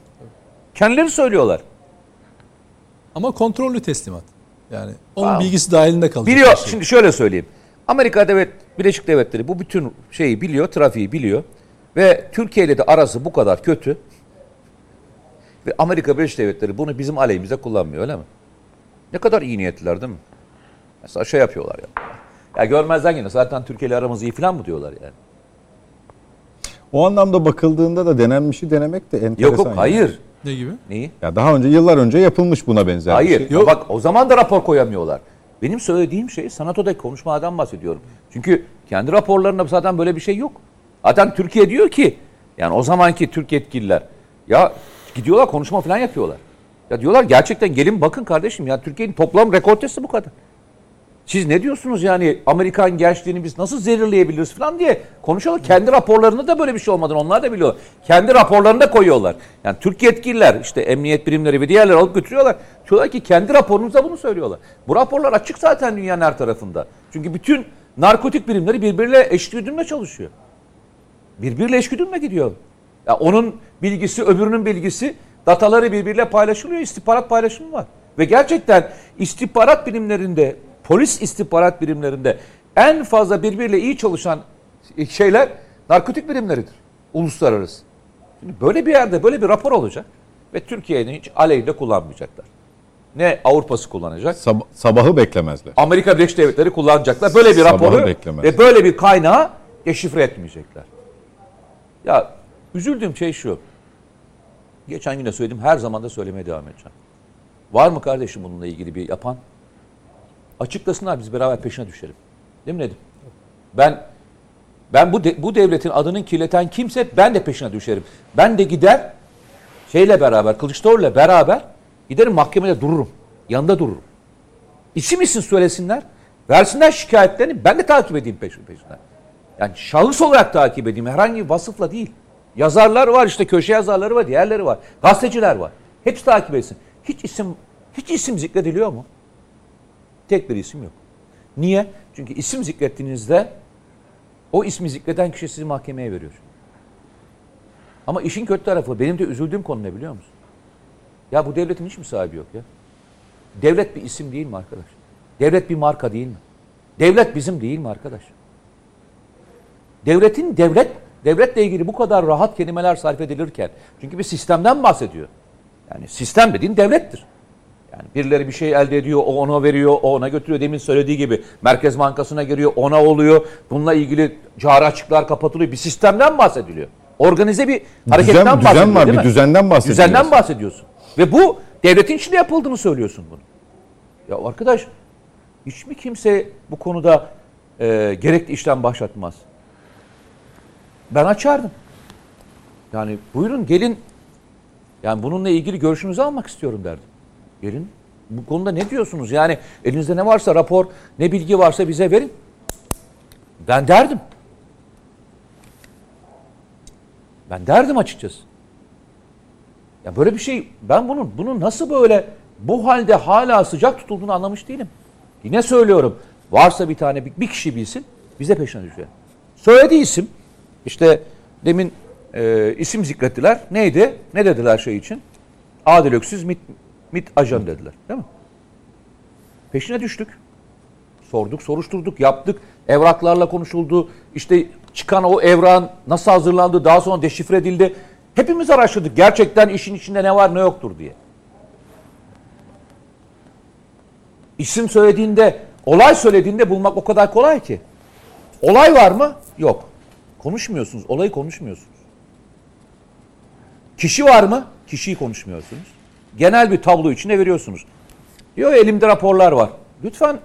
Kendileri söylüyorlar. Ama kontrollü teslimat. Yani onun Tamam. bilgisi dahilinde kalacak. Biliyor. şey. Şimdi şöyle söyleyeyim. Amerika Devlet Birleşik Devletleri bu bütün şeyi biliyor, trafiği biliyor ve Türkiye ile de arası bu kadar kötü. Ve Amerika Birleşik Devletleri bunu bizim aleyhimize kullanmıyor öyle mi? Ne kadar iyi niyetliler değil mi? Mesela şey yapıyorlar ya. Ya görmezden yine zaten Türkiye ile aramız iyi falan mı diyorlar yani? O anlamda bakıldığında da denenmişi denemek de enteresan. Yok yok yani. hayır. Ne gibi? Neyi? Ya daha önce yıllar önce yapılmış buna benzer Hayır. bir şey. Yok. Bak o zaman da rapor koyamıyorlar. Benim söylediğim şey sanatodaki konuşmadan bahsediyorum. Çünkü kendi raporlarında zaten böyle bir şey yok. Zaten Türkiye diyor ki yani o zamanki Türk yetkililer ya gidiyorlar konuşma falan yapıyorlar. Ya diyorlar gerçekten gelin bakın kardeşim ya Türkiye'nin toplam rekortesi bu kadar. Siz ne diyorsunuz yani Amerikan gençliğini biz nasıl zehirleyebiliriz falan diye konuşuyorlar. Kendi raporlarında da böyle bir şey olmadığını onlar da biliyor. Kendi raporlarını da koyuyorlar. Yani Türk yetkililer işte emniyet birimleri ve diğerleri alıp götürüyorlar. Diyorlar ki kendi raporunuzda bunu söylüyorlar. Bu raporlar açık zaten dünyanın her tarafında. Çünkü bütün narkotik birimleri birbiriyle eşgüdümle çalışıyor. Birbiriyle eşgüdümle gidiyor. Ya onun bilgisi öbürünün bilgisi dataları birbiriyle paylaşılıyor. istihbarat paylaşımı var. Ve gerçekten istihbarat birimlerinde, polis istihbarat birimlerinde en fazla birbiriyle iyi çalışan şeyler narkotik birimleridir. Uluslararası. Şimdi böyle bir yerde böyle bir rapor olacak ve Türkiye'nin hiç aleyhinde kullanmayacaklar. Ne Avrupa'sı kullanacak, Sab- sabahı beklemezler. Amerika Birleşik Devletleri kullanacaklar. Böyle bir raporu ve böyle bir kaynağı deşifre etmeyecekler. Ya üzüldüğüm şey şu. Geçen gün de söyledim, her zaman da söylemeye devam edeceğim. Var mı kardeşim bununla ilgili bir yapan? Açıklasınlar biz beraber peşine düşelim. Değil mi Nedim? Ben ben bu de- bu devletin adını kirleten kimse ben de peşine düşerim. Ben de gider şeyle beraber Kılıçdaroğlu'yla beraber giderim mahkemede dururum. Yanında dururum. İsim isim söylesinler. Versinler şikayetlerini ben de takip edeyim peşin peşinden. Yani şahıs olarak takip edeyim. Herhangi bir vasıfla değil. Yazarlar var işte köşe yazarları var, diğerleri var. Gazeteciler var. Hepsi takip etsin. Hiç isim hiç isim zikrediliyor mu? Tek bir isim yok. Niye? Çünkü isim zikrettiğinizde o ismi zikreden kişi sizi mahkemeye veriyor. Ama işin kötü tarafı benim de üzüldüğüm konu ne biliyor musun? Ya bu devletin hiç mi sahibi yok ya? Devlet bir isim değil mi arkadaş? Devlet bir marka değil mi? Devlet bizim değil mi arkadaş? Devletin devlet devletle ilgili bu kadar rahat kelimeler sarf edilirken çünkü bir sistemden bahsediyor. Yani sistem dediğin devlettir. Yani birileri bir şey elde ediyor, o ona veriyor, o ona götürüyor. Demin söylediği gibi Merkez Bankası'na giriyor, ona oluyor. Bununla ilgili cari açıklar kapatılıyor. Bir sistemden bahsediliyor. Organize bir hareketten Düzen, bahsediyor düzen var, değil bir düzenden bahsediyoruz. Düzenden bahsediyorsun. Ve bu devletin içinde yapıldığını söylüyorsun bunu. Ya arkadaş hiç mi kimse bu konuda e, gerekli işlem başlatmaz? Ben açardım. Yani buyurun gelin. Yani bununla ilgili görüşünüzü almak istiyorum derdim. Gelin. Bu konuda ne diyorsunuz? Yani elinizde ne varsa rapor, ne bilgi varsa bize verin. Ben derdim. Ben derdim açıkçası. Ya böyle bir şey ben bunun bunu nasıl böyle bu halde hala sıcak tutulduğunu anlamış değilim. Yine söylüyorum. Varsa bir tane bir, kişi bilsin bize peşine düşer. Söylediği isim işte demin e, isim zikrettiler. Neydi? Ne dediler şey için? Adil Öksüz MİT, MİT ajan dediler. Değil mi? Peşine düştük. Sorduk, soruşturduk, yaptık. Evraklarla konuşuldu. İşte çıkan o evran nasıl hazırlandı, daha sonra deşifre edildi. Hepimiz araştırdık. Gerçekten işin içinde ne var ne yoktur diye. İsim söylediğinde, olay söylediğinde bulmak o kadar kolay ki. Olay var mı? Yok. Konuşmuyorsunuz. Olayı konuşmuyorsunuz. Kişi var mı? Kişiyi konuşmuyorsunuz. Genel bir tablo içine veriyorsunuz. Diyor elimde raporlar var. Lütfen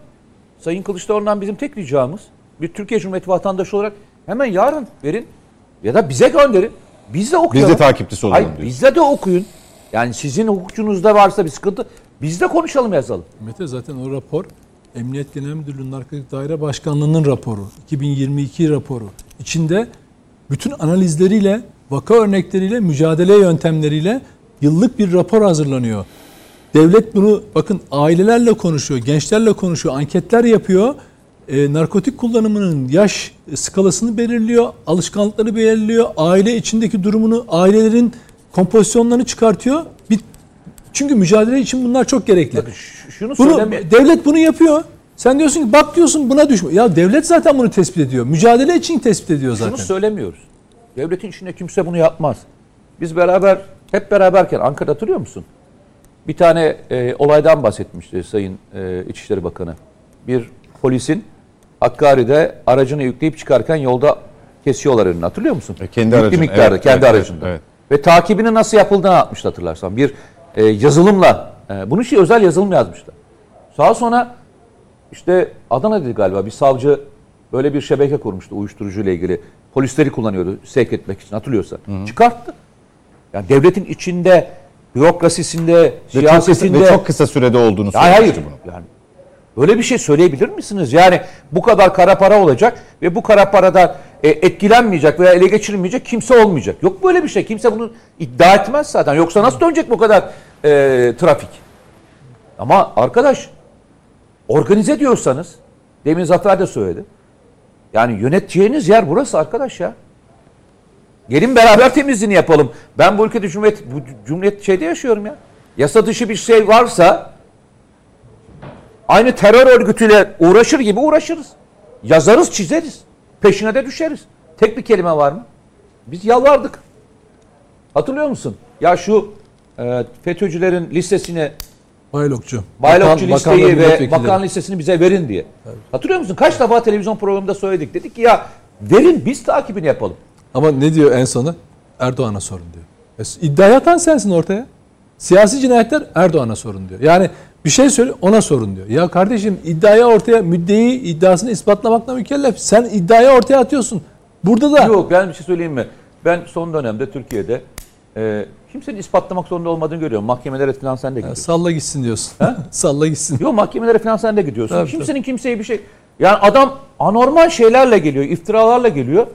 Sayın Kılıçdaroğlu'ndan bizim tek ricamız bir Türkiye Cumhuriyeti vatandaşı olarak hemen yarın verin ya da bize gönderin. Biz de okuyalım. Biz de takipçisi olalım Hayır, diyorsun. bizde de okuyun. Yani sizin hukukçunuzda varsa bir sıkıntı biz de konuşalım yazalım. Mete zaten o rapor Emniyet Genel Müdürlüğü Narkotik Daire Başkanlığı'nın raporu. 2022 raporu. İçinde bütün analizleriyle, vaka örnekleriyle, mücadele yöntemleriyle yıllık bir rapor hazırlanıyor. Devlet bunu bakın ailelerle konuşuyor, gençlerle konuşuyor, anketler yapıyor. E, narkotik kullanımının yaş skalasını belirliyor, alışkanlıkları belirliyor, aile içindeki durumunu, ailelerin kompozisyonlarını çıkartıyor. Bir, çünkü mücadele için bunlar çok gerekli. Bakın şunu Bunu söyleme. devlet bunu yapıyor. Sen diyorsun ki bak diyorsun buna düşme. Ya devlet zaten bunu tespit ediyor. Mücadele için tespit ediyor zaten. Şunu söylemiyoruz. Devletin içinde kimse bunu yapmaz. Biz beraber hep beraberken Ankara hatırlıyor musun? Bir tane e, olaydan bahsetmişti Sayın e, İçişleri Bakanı. Bir polisin Hakkari'de aracını yükleyip çıkarken yolda kesiyorlar önünü. Hatırlıyor musun? E, kendi Yüklü aracını, miktarda, evet, kendi evet, aracında. evet. Ve takibinin nasıl yapıldığını atmıştı hatırlarsan. Bir e, yazılımla, e, bunun için özel yazılım yazmışlar. Daha sonra işte Adana dedi galiba bir savcı böyle bir şebeke kurmuştu uyuşturucu ile ilgili. Polisleri kullanıyordu sevk etmek için hatırlıyorsan. Çıkarttı. Yani devletin içinde, bürokrasisinde, Ve çok, kısa, siyasetinde... ve çok kısa sürede olduğunu Hayır, hayır. bunu. Yani böyle bir şey söyleyebilir misiniz? Yani bu kadar kara para olacak ve bu kara paradan e, etkilenmeyecek veya ele geçirilmeyecek kimse olmayacak. Yok böyle bir şey. Kimse bunu iddia etmez zaten. Yoksa nasıl dönecek bu kadar e, trafik? Ama arkadaş organize diyorsanız demin Zafer de söyledi. Yani yöneteceğiniz yer burası arkadaş ya. Gelin beraber temizliğini yapalım. Ben bu ülkede cumhuriyet, bu cumhuriyet şeyde yaşıyorum ya. Yasa dışı bir şey varsa aynı terör örgütüyle uğraşır gibi uğraşırız. Yazarız, çizeriz. Peşine de düşeriz. Tek bir kelime var mı? Biz yalvardık. Hatırlıyor musun? Ya şu e, FETÖ'cülerin listesini, Baylokçu. baylokçu Bakan- listeyi ve bakan listesini bize verin diye. Hatırlıyor musun? Kaç defa televizyon programında söyledik. Dedik ki ya verin biz takibini yapalım. Ama ne diyor en sona? Erdoğan'a sorun diyor. E, iddiayı atan sensin ortaya. Siyasi cinayetler Erdoğan'a sorun diyor. Yani bir şey söyle ona sorun diyor. Ya kardeşim iddiayı ortaya müddeyi iddiasını ispatlamakla mükellef. Sen iddiayı ortaya atıyorsun. Burada da Yok ben bir şey söyleyeyim mi? Ben son dönemde Türkiye'de e, kimsenin ispatlamak zorunda olmadığını görüyorum. Mahkemelere falan sen de Ya gidiyorsun. salla gitsin diyorsun. salla gitsin. Yok mahkemelere falan sen de gidiyorsun. Tabii, Kimsenin kimseye bir şey... Yani adam anormal şeylerle geliyor, iftiralarla geliyor.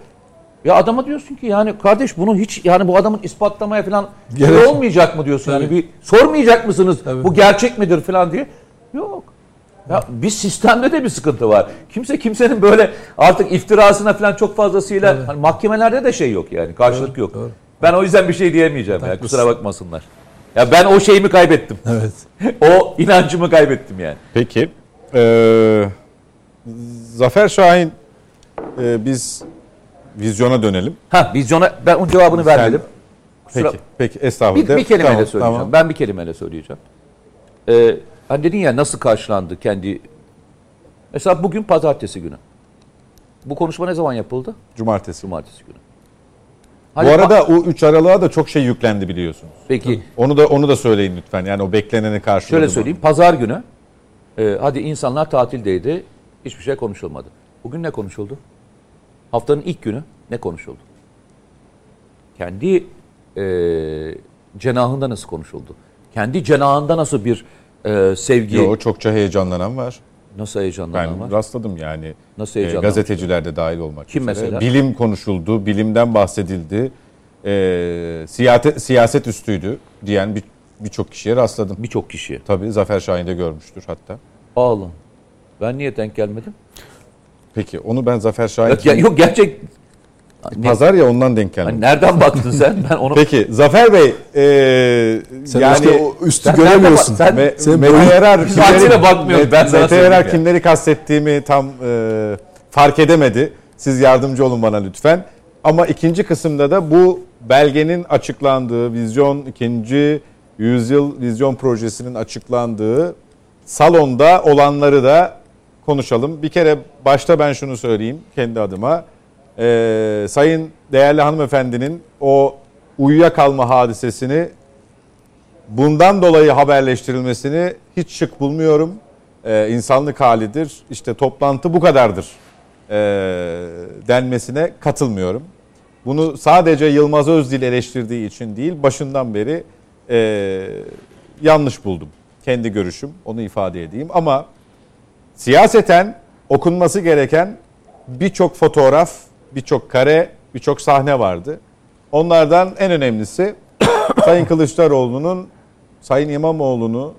Ya adama diyorsun ki yani kardeş bunu hiç yani bu adamın ispatlamaya falan Gerek şey olmayacak mı diyorsun yani Tabii. bir sormayacak mısınız Tabii. bu gerçek midir falan diye. Yok. Ya bir sistemde de bir sıkıntı var. Kimse kimsenin böyle artık iftirasına falan çok fazlasıyla hani mahkemelerde de şey yok yani karşılık yok. doğru. Ben o yüzden bir şey diyemeyeceğim ya kusura bakmasınlar. Ya ben o şeyimi kaybettim. Evet. o inancımı kaybettim yani. Peki. Ee, Zafer Şahin e, biz vizyona dönelim. Ha vizyona ben onun cevabını Sen- vermedim. Kusura- Peki. Peki estağfurullah. Bir, bir kelimeyle Tamam, söyleyeceğim. tamam. Ben bir kelimeyle söyleyeceğim. Ee, hani dedin ya nasıl karşılandı kendi... Mesela bugün pazartesi günü. Bu konuşma ne zaman yapıldı? Cumartesi. Cumartesi günü. Bu Hani arada o 3 aralığa da çok şey yüklendi biliyorsunuz. Peki Onu da onu da söyleyin lütfen. Yani o bekleneni karşıladı şöyle söyleyeyim. Pazar günü e, hadi insanlar tatildeydi. Hiçbir şey konuşulmadı. Bugün ne konuşuldu? Haftanın ilk günü ne konuşuldu? Kendi e, cenahında nasıl konuşuldu? Kendi cenahında nasıl bir e, sevgi, Yo, çokça heyecanlanan var. nasıl Ben heyecanlanan var? rastladım yani. Nasıl E, heyecanlanan? gazeteciler de dahil olmak Kim üzere. mesela? Bilim konuşuldu, bilimden bahsedildi. E, siyaset, siyaset üstüydü diyen bir birçok kişiye rastladım. Birçok kişiye. Tabii Zafer Şahin de görmüştür hatta. Ağlın. Ben niye denk gelmedim? Peki onu ben Zafer Şahin Yok, ya- yok gerçek Ne- Pazar ya ondan denk geldi. Hani nereden baktın sen? Ben onu Peki Zafer Bey e, Sen yani işte o üstü Sen göremiyorsun. sen- Me- Sen Mete boyun- Yarar Saatine bakmıyorum, ben sana Mete Yarar ya. kimleri kastettiğimi tam e, fark edemedi. Siz yardımcı olun bana lütfen. Ama ikinci kısımda da bu belgenin açıklandığı, vizyon ikinci yüzyıl vizyon projesinin açıklandığı salonda olanları da konuşalım. Bir kere başta ben şunu söyleyeyim kendi adıma. Ee, sayın değerli hanımefendinin o uyuyakalma hadisesini bundan dolayı haberleştirilmesini hiç şık bulmuyorum. Ee, insanlık halidir. İşte toplantı bu kadardır ee, denmesine katılmıyorum. Bunu sadece Yılmaz Özdil eleştirdiği için değil, başından beri ee, yanlış buldum. Kendi görüşüm, onu ifade edeyim. Ama siyaseten okunması gereken birçok fotoğraf, birçok kare, birçok sahne vardı. Onlardan en önemlisi Sayın Kılıçdaroğlu'nun Sayın İmamoğlu'nu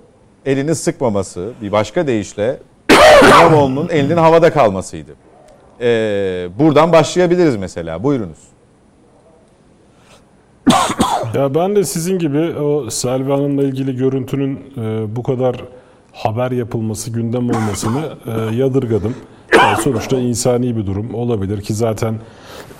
elini sıkmaması, bir başka deyişle İmamoğlu'nun elinin havada kalmasıydı. Ee, buradan başlayabiliriz mesela. Buyurunuz. Ya ben de sizin gibi o Selvi Hanım'la ilgili görüntünün e, bu kadar haber yapılması, gündem olmasını e, yadırgadım. Yani sonuçta insani bir durum olabilir ki zaten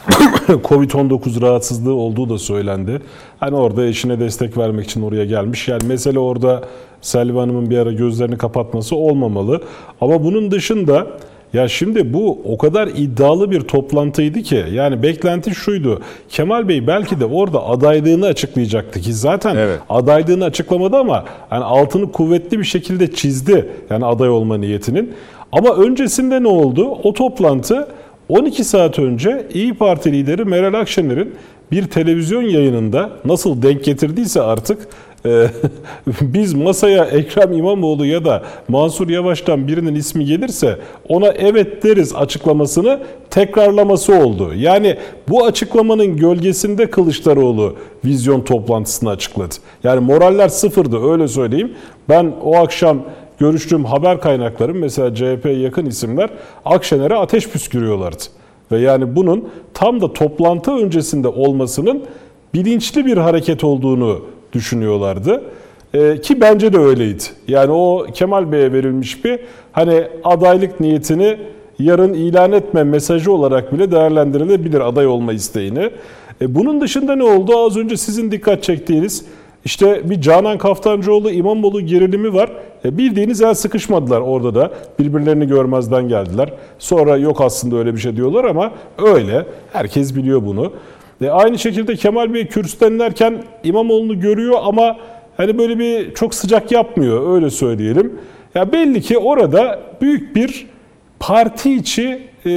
Covid-19 rahatsızlığı olduğu da söylendi. Hani orada eşine destek vermek için oraya gelmiş. Yani mesele orada Selvi Hanım'ın bir ara gözlerini kapatması olmamalı. Ama bunun dışında ya şimdi bu o kadar iddialı bir toplantıydı ki yani beklenti şuydu. Kemal Bey belki de orada adaylığını açıklayacaktı ki zaten Evet. adaylığını açıklamadı ama yani altını kuvvetli bir şekilde çizdi. Yani aday olma niyetinin. Ama öncesinde ne oldu? O toplantı 12 saat önce İyi Parti lideri Meral Akşener'in bir televizyon yayınında nasıl denk getirdiyse artık e, biz masaya Ekrem İmamoğlu ya da Mansur Yavaş'tan birinin ismi gelirse ona evet deriz açıklamasını tekrarlaması oldu. Yani bu açıklamanın gölgesinde Kılıçdaroğlu vizyon toplantısını açıkladı. Yani moraller sıfırdı öyle söyleyeyim. Ben o akşam görüştüğüm haber kaynaklarım mesela CHP'ye yakın isimler Akşener'e ateş püskürüyorlardı. Ve yani bunun tam da toplantı öncesinde olmasının bilinçli bir hareket olduğunu düşünüyorlardı. Ee, ki bence de öyleydi. Yani o Kemal Bey'e verilmiş bir hani adaylık niyetini yarın ilan etme mesajı olarak bile değerlendirilebilir aday olma isteğini. E, bunun dışında ne oldu? Az önce sizin dikkat çektiğiniz işte bir Canan Kaftancıoğlu İmamoğlu gerilimi var. E, bildiğiniz el sıkışmadılar orada da. Birbirlerini görmezden geldiler. Sonra yok aslında öyle bir şey diyorlar ama öyle. Herkes biliyor bunu. E, aynı şekilde Kemal Bey kürsüden inerken İmamoğlu'nu görüyor ama hani böyle bir çok sıcak yapmıyor öyle söyleyelim. Ya belli ki orada büyük bir parti içi e,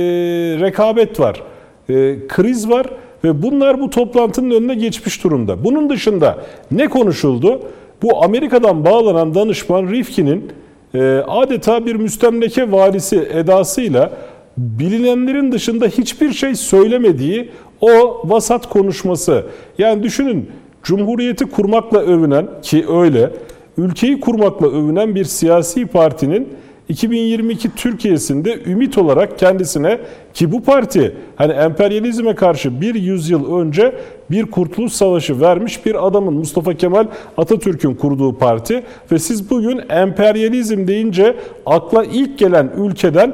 rekabet var. E, kriz var ve bunlar bu toplantının önüne geçmiş durumda. Bunun dışında ne konuşuldu? Bu Amerika'dan bağlanan danışman Rifkin'in e, adeta bir müstemleke varisi edasıyla bilinenlerin dışında hiçbir şey söylemediği o vasat konuşması. Yani düşünün Cumhuriyeti kurmakla övünen ki öyle, ülkeyi kurmakla övünen bir siyasi partinin 2022 Türkiye'sinde ümit olarak kendisine ki bu parti hani emperyalizme karşı bir yüzyıl önce bir kurtuluş savaşı vermiş bir adamın Mustafa Kemal Atatürk'ün kurduğu parti ve siz bugün emperyalizm deyince akla ilk gelen ülkeden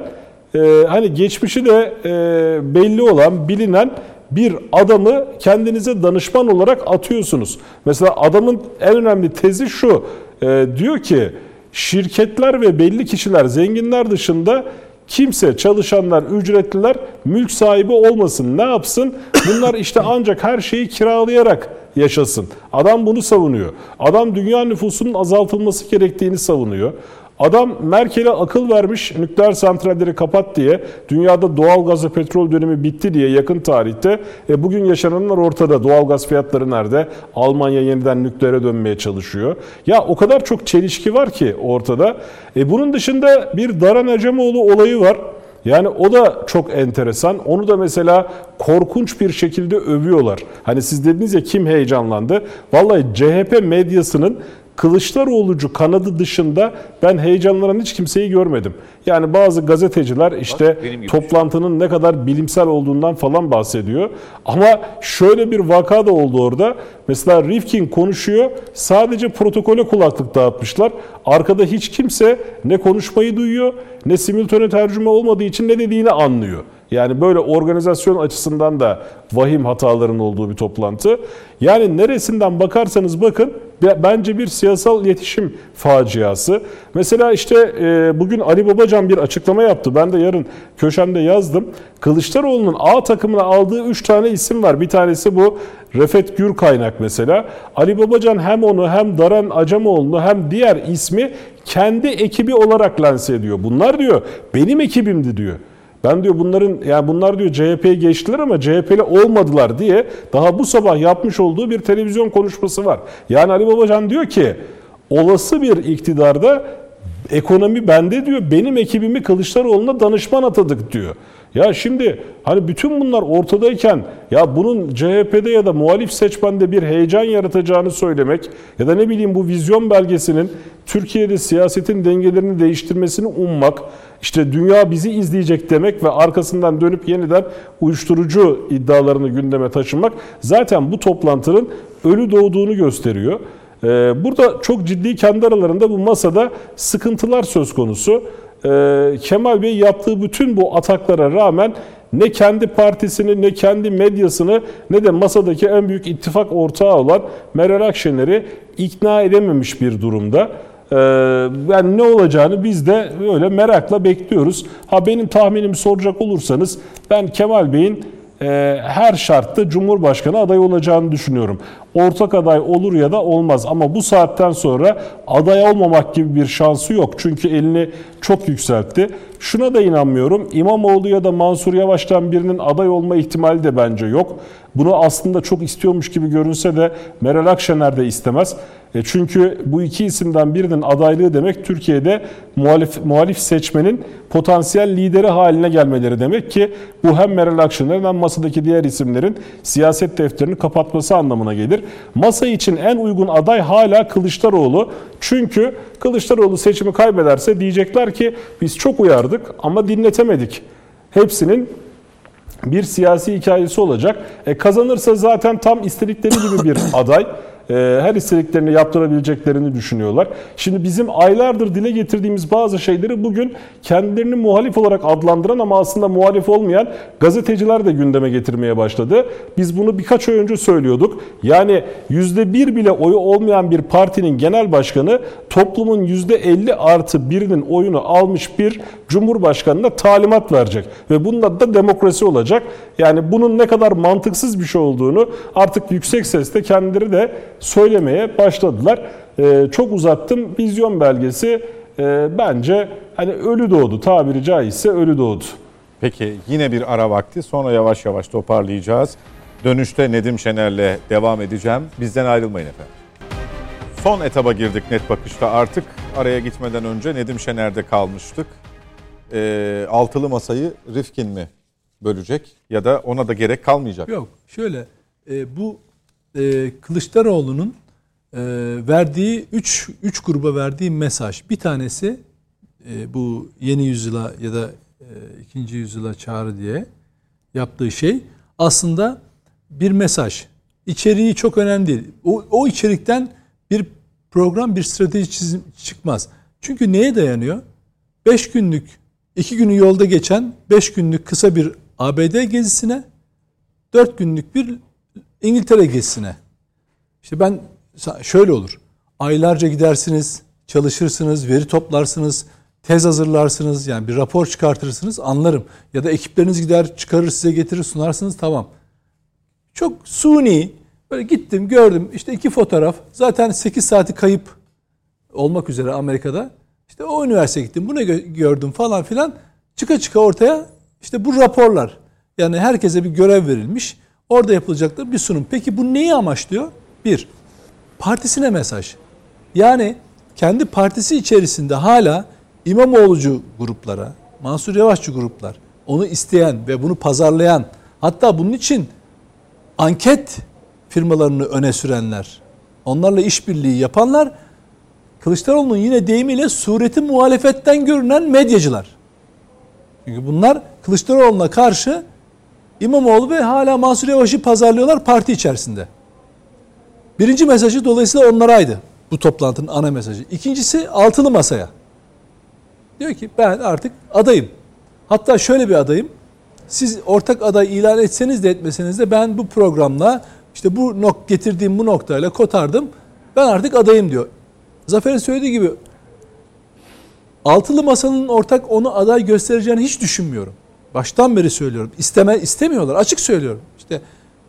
e, hani geçmişi de e, belli olan bilinen bir adamı kendinize danışman olarak atıyorsunuz. Mesela adamın en önemli tezi şu. e, diyor ki şirketler ve belli kişiler zenginler dışında kimse çalışanlar, ücretliler mülk sahibi olmasın. Ne yapsın? Bunlar işte ancak her şeyi kiralayarak yaşasın. Adam bunu savunuyor. Adam dünya nüfusunun azaltılması gerektiğini savunuyor. Adam Merkel'e akıl vermiş nükleer santralleri kapat diye, dünyada doğal gaz ve petrol dönemi bitti diye yakın tarihte. E, bugün yaşananlar ortada. Doğal gaz fiyatları nerede? Almanya yeniden nükleere dönmeye çalışıyor. Ya o kadar çok çelişki var ki ortada. E, bunun dışında bir Daran Acemoğlu olayı var. Yani o da çok enteresan. Onu da mesela korkunç bir şekilde övüyorlar. Hani siz dediniz ya kim heyecanlandı? Vallahi CHP medyasının Kılıçdaroğlu'cu kanadı dışında ben heyecanlanan hiç kimseyi görmedim. Yani bazı gazeteciler işte toplantının ne kadar bilimsel olduğundan falan bahsediyor. Ama şöyle bir vaka da oldu orada. Mesela Rifkin konuşuyor. Sadece protokole kulaklık dağıtmışlar. Arkada hiç kimse ne konuşmayı duyuyor ne simultane tercüme olmadığı için ne dediğini anlıyor. Yani böyle organizasyon açısından da vahim hataların olduğu bir toplantı. Yani neresinden bakarsanız bakın bence bir siyasal iletişim faciası. Mesela işte e, bugün Ali Babacan bir açıklama yaptı. Ben de yarın köşemde yazdım. Kılıçdaroğlu'nun A takımına aldığı 3 tane isim var. Bir tanesi bu Refet Gür kaynak mesela. Ali Babacan hem onu hem Daran Acemoğlu'nu hem diğer ismi kendi ekibi olarak lanse ediyor. Bunlar diyor benim ekibimdi diyor. Ben diyor bunların yani bunlar diyor CHP'ye geçtiler ama CHP'li olmadılar diye daha bu sabah yapmış olduğu bir televizyon konuşması var. Yani Ali Babacan diyor ki olası bir iktidarda ekonomi bende diyor. Benim ekibimi Kılıçdaroğlu'na danışman atadık diyor. Ya şimdi hani bütün bunlar ortadayken ya bunun CHP'de ya da muhalif seçmende bir heyecan yaratacağını söylemek ya da ne bileyim bu vizyon belgesinin Türkiye'de siyasetin dengelerini değiştirmesini ummak, işte dünya bizi izleyecek demek ve arkasından dönüp yeniden uyuşturucu iddialarını gündeme taşımak zaten bu toplantının ölü doğduğunu gösteriyor. Ee, burada çok ciddi kendi aralarında bu masada sıkıntılar söz konusu. Ee, Kemal Bey yaptığı bütün bu ataklara rağmen ne kendi partisini ne kendi medyasını ne de masadaki en büyük ittifak ortağı olan Meral Akşener'i ikna edememiş bir durumda. Ee, yani ne olacağını biz de öyle merakla bekliyoruz. Ha benim tahminimi soracak olursanız ben Kemal Bey'in e, her şartta Cumhurbaşkanı adayı olacağını düşünüyorum. Ortak aday olur ya da olmaz ama bu saatten sonra aday olmamak gibi bir şansı yok. Çünkü elini çok yükseltti. Şuna da inanmıyorum. İmamoğlu ya da Mansur Yavaş'tan birinin aday olma ihtimali de bence yok. Bunu aslında çok istiyormuş gibi görünse de Meral Akşener de istemez. E çünkü bu iki isimden birinin adaylığı demek Türkiye'de muhalif, muhalif seçmenin potansiyel lideri haline gelmeleri demek ki bu hem Meral Akşener'in hem masadaki diğer isimlerin siyaset defterini kapatması anlamına gelir. Masa için en uygun aday hala Kılıçdaroğlu. Çünkü Kılıçdaroğlu seçimi kaybederse diyecekler ki biz çok uyardık ama dinletemedik. Hepsinin bir siyasi hikayesi olacak. E, kazanırsa zaten tam istedikleri gibi bir aday. E, her istediklerini yaptırabileceklerini düşünüyorlar. Şimdi bizim aylardır dile getirdiğimiz bazı şeyleri bugün kendilerini muhalif olarak adlandıran ama aslında muhalif olmayan gazeteciler de gündeme getirmeye başladı. Biz bunu birkaç ay önce söylüyorduk. Yani %1 bile oyu olmayan bir partinin genel başkanı toplumun %50 artı birinin oyunu almış bir cumhurbaşkanına talimat verecek. Ve bunun adı da demokrasi olacak. Yani bunun ne kadar mantıksız bir şey olduğunu artık yüksek sesle kendileri de söylemeye başladılar. Ee, çok uzattım. Vizyon belgesi e, bence hani ölü doğdu tabiri caizse ölü doğdu. Peki yine bir ara vakti sonra yavaş yavaş toparlayacağız. Dönüşte Nedim Şener'le devam edeceğim. Bizden ayrılmayın efendim. Son etaba girdik net bakışta artık. Araya gitmeden önce Nedim Şener'de kalmıştık. E, altılı masayı Rifkin mi bölecek ya da ona da gerek kalmayacak? Yok şöyle e, bu e, Kılıçdaroğlu'nun e, verdiği 3 3 gruba verdiği mesaj. Bir tanesi e, bu yeni yüzyıla ya da e, ikinci yüzyıla çağrı diye yaptığı şey aslında bir mesaj. İçeriği çok önemli değil. O, o içerikten bir program, bir strateji çizim çıkmaz. Çünkü neye dayanıyor? 5 günlük, 2 günü yolda geçen 5 günlük kısa bir ABD gezisine, 4 günlük bir İngiltere gezisine. İşte ben şöyle olur. Aylarca gidersiniz, çalışırsınız, veri toplarsınız, tez hazırlarsınız, yani bir rapor çıkartırsınız anlarım. Ya da ekipleriniz gider çıkarır size getirir sunarsınız tamam. Çok suni, böyle gittim gördüm işte iki fotoğraf zaten 8 saati kayıp olmak üzere Amerika'da. İşte o üniversiteye gittim bunu gördüm falan filan. Çıka çıka ortaya işte bu raporlar. Yani herkese bir görev verilmiş. Orada yapılacakları bir sunum. Peki bu neyi amaçlıyor? Bir, partisine mesaj. Yani kendi partisi içerisinde hala İmamoğlucu gruplara, Mansur Yavaşçı gruplar, onu isteyen ve bunu pazarlayan, hatta bunun için anket firmalarını öne sürenler, onlarla işbirliği yapanlar Kılıçdaroğlu'nun yine deyimiyle sureti muhalefetten görünen medyacılar. Çünkü bunlar Kılıçdaroğlu'na karşı İmamoğlu ve hala Mansur Yavaş'ı pazarlıyorlar parti içerisinde. Birinci mesajı dolayısıyla onlaraydı. Bu toplantının ana mesajı. İkincisi altılı masaya. Diyor ki ben artık adayım. Hatta şöyle bir adayım. Siz ortak aday ilan etseniz de etmeseniz de ben bu programla işte bu nok getirdiğim bu noktayla kotardım. Ben artık adayım diyor. Zafer'in söylediği gibi altılı masanın ortak onu aday göstereceğini hiç düşünmüyorum. Baştan beri söylüyorum. İsteme istemiyorlar. Açık söylüyorum. İşte